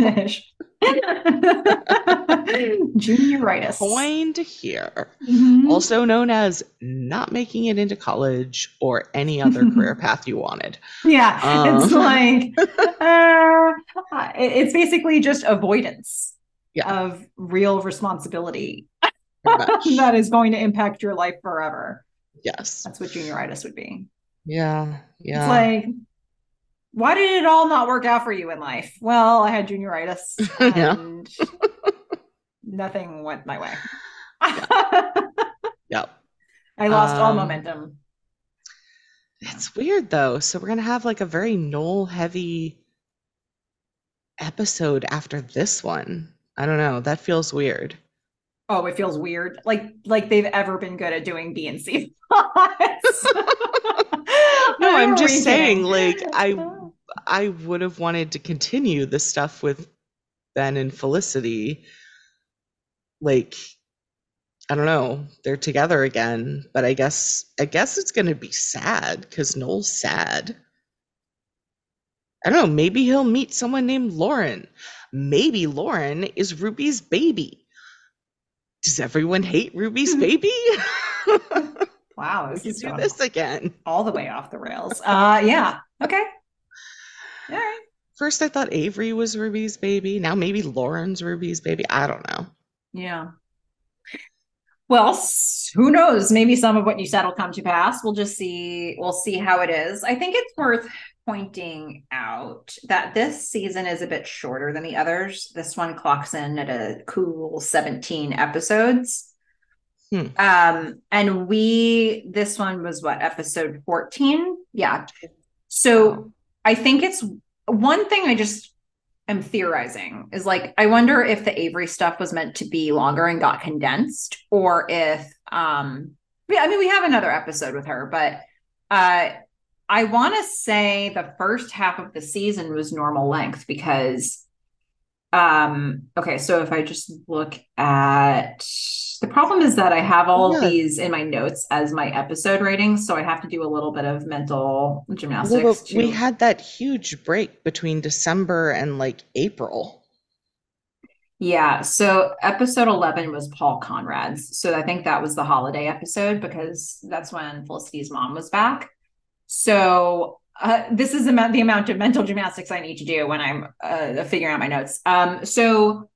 Junioritis. Coined here. Mhm. also known as not making it into college or any other career path you wanted. Yeah, it's Um. like uh, it's basically just avoidance Yeah. of real responsibility that is going to impact your life forever. yes. That's what junioritis would be. Yeah. Yeah. It's like, why did it all not work out for you in life? Well, I had junioritis and nothing went my way. yep. I lost all Um, momentum. It's weird though. So we're gonna have like a very Noel heavy episode after this one. I don't know. That feels weird. Oh, it feels weird. Like like they've ever been good at doing B and C plots. No, I'm just saying, like, I I would have wanted to continue the stuff with Ben and Felicity. Like, I don't know, they're together again, but I guess I guess it's gonna be sad because Noel's sad. I don't know, maybe he'll meet someone named Lauren. Maybe Lauren is Ruby's baby. Does everyone hate Ruby's baby? Wow, we can do this again. all the way off the rails. Uh yeah. Okay. All right. First, I thought Avery was Ruby's baby. Now maybe Lauren's Ruby's baby. I don't know. Yeah. Well, who knows? Maybe some of what you said will come to pass. We'll just see. We'll see how it is. I think it's worth pointing out that this season is a bit shorter than the others. This one clocks in at a cool 17 episodes. Hmm. Um, and we, this one was what, episode 14? Yeah. So I think it's one thing I just am theorizing is like, I wonder if the Avery stuff was meant to be longer and got condensed, or if, um, yeah, I mean, we have another episode with her, but uh, I want to say the first half of the season was normal length because um okay so if i just look at the problem is that i have all yeah. of these in my notes as my episode ratings so i have to do a little bit of mental gymnastics well, we had that huge break between december and like april yeah so episode 11 was paul conrad's so i think that was the holiday episode because that's when felicity's mom was back so uh, this is the amount, of mental gymnastics I need to do when I'm uh, figuring out my notes. Um, so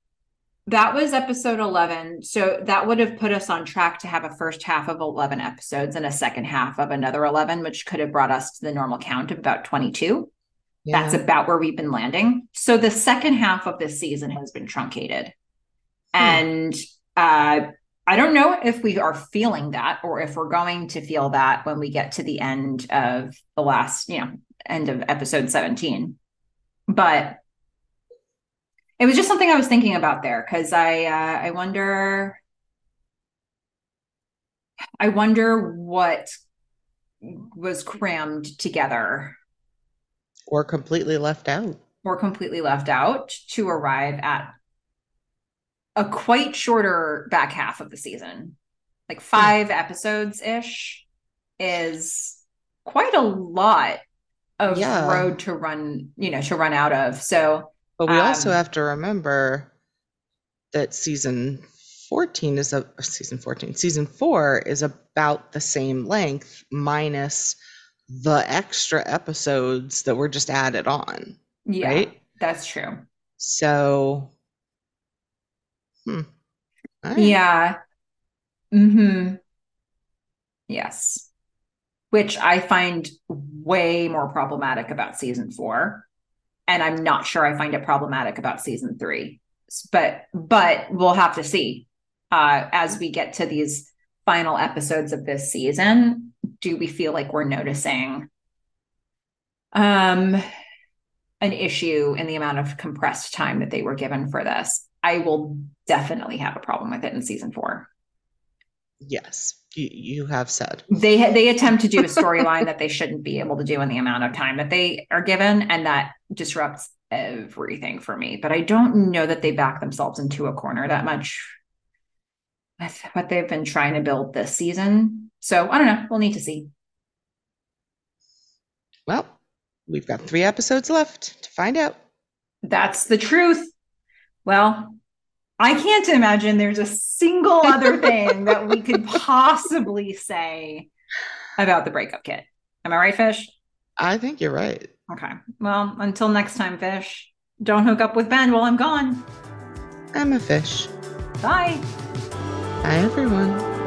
that was episode 11. So that would have put us on track to have a first half of 11 episodes and a second half of another 11, which could have brought us to the normal count of about 22. Yeah. That's about where we've been landing. So the second half of this season has been truncated. Hmm. And uh, I don't know if we are feeling that or if we're going to feel that when we get to the end of the last, you know, end of episode 17. But it was just something I was thinking about there because I uh, I wonder I wonder what was crammed together or completely left out or completely left out to arrive at a quite shorter back half of the season, like five mm. episodes ish, is quite a lot of yeah. road to run, you know, to run out of. So, but we um, also have to remember that season 14 is a season 14, season four is about the same length minus the extra episodes that were just added on. Yeah, right? that's true. So Hmm. Right. Yeah. Hmm. Yes. Which I find way more problematic about season four, and I'm not sure I find it problematic about season three. But but we'll have to see uh, as we get to these final episodes of this season. Do we feel like we're noticing um an issue in the amount of compressed time that they were given for this? I will definitely have a problem with it in season four. Yes, you, you have said they they attempt to do a storyline that they shouldn't be able to do in the amount of time that they are given, and that disrupts everything for me. But I don't know that they back themselves into a corner that much with what they've been trying to build this season. So I don't know. We'll need to see. Well, we've got three episodes left to find out. That's the truth. Well, I can't imagine there's a single other thing that we could possibly say about the breakup kit. Am I right, Fish? I think you're right. Okay. Well, until next time, Fish, don't hook up with Ben while I'm gone. I'm a fish. Bye. Bye, everyone.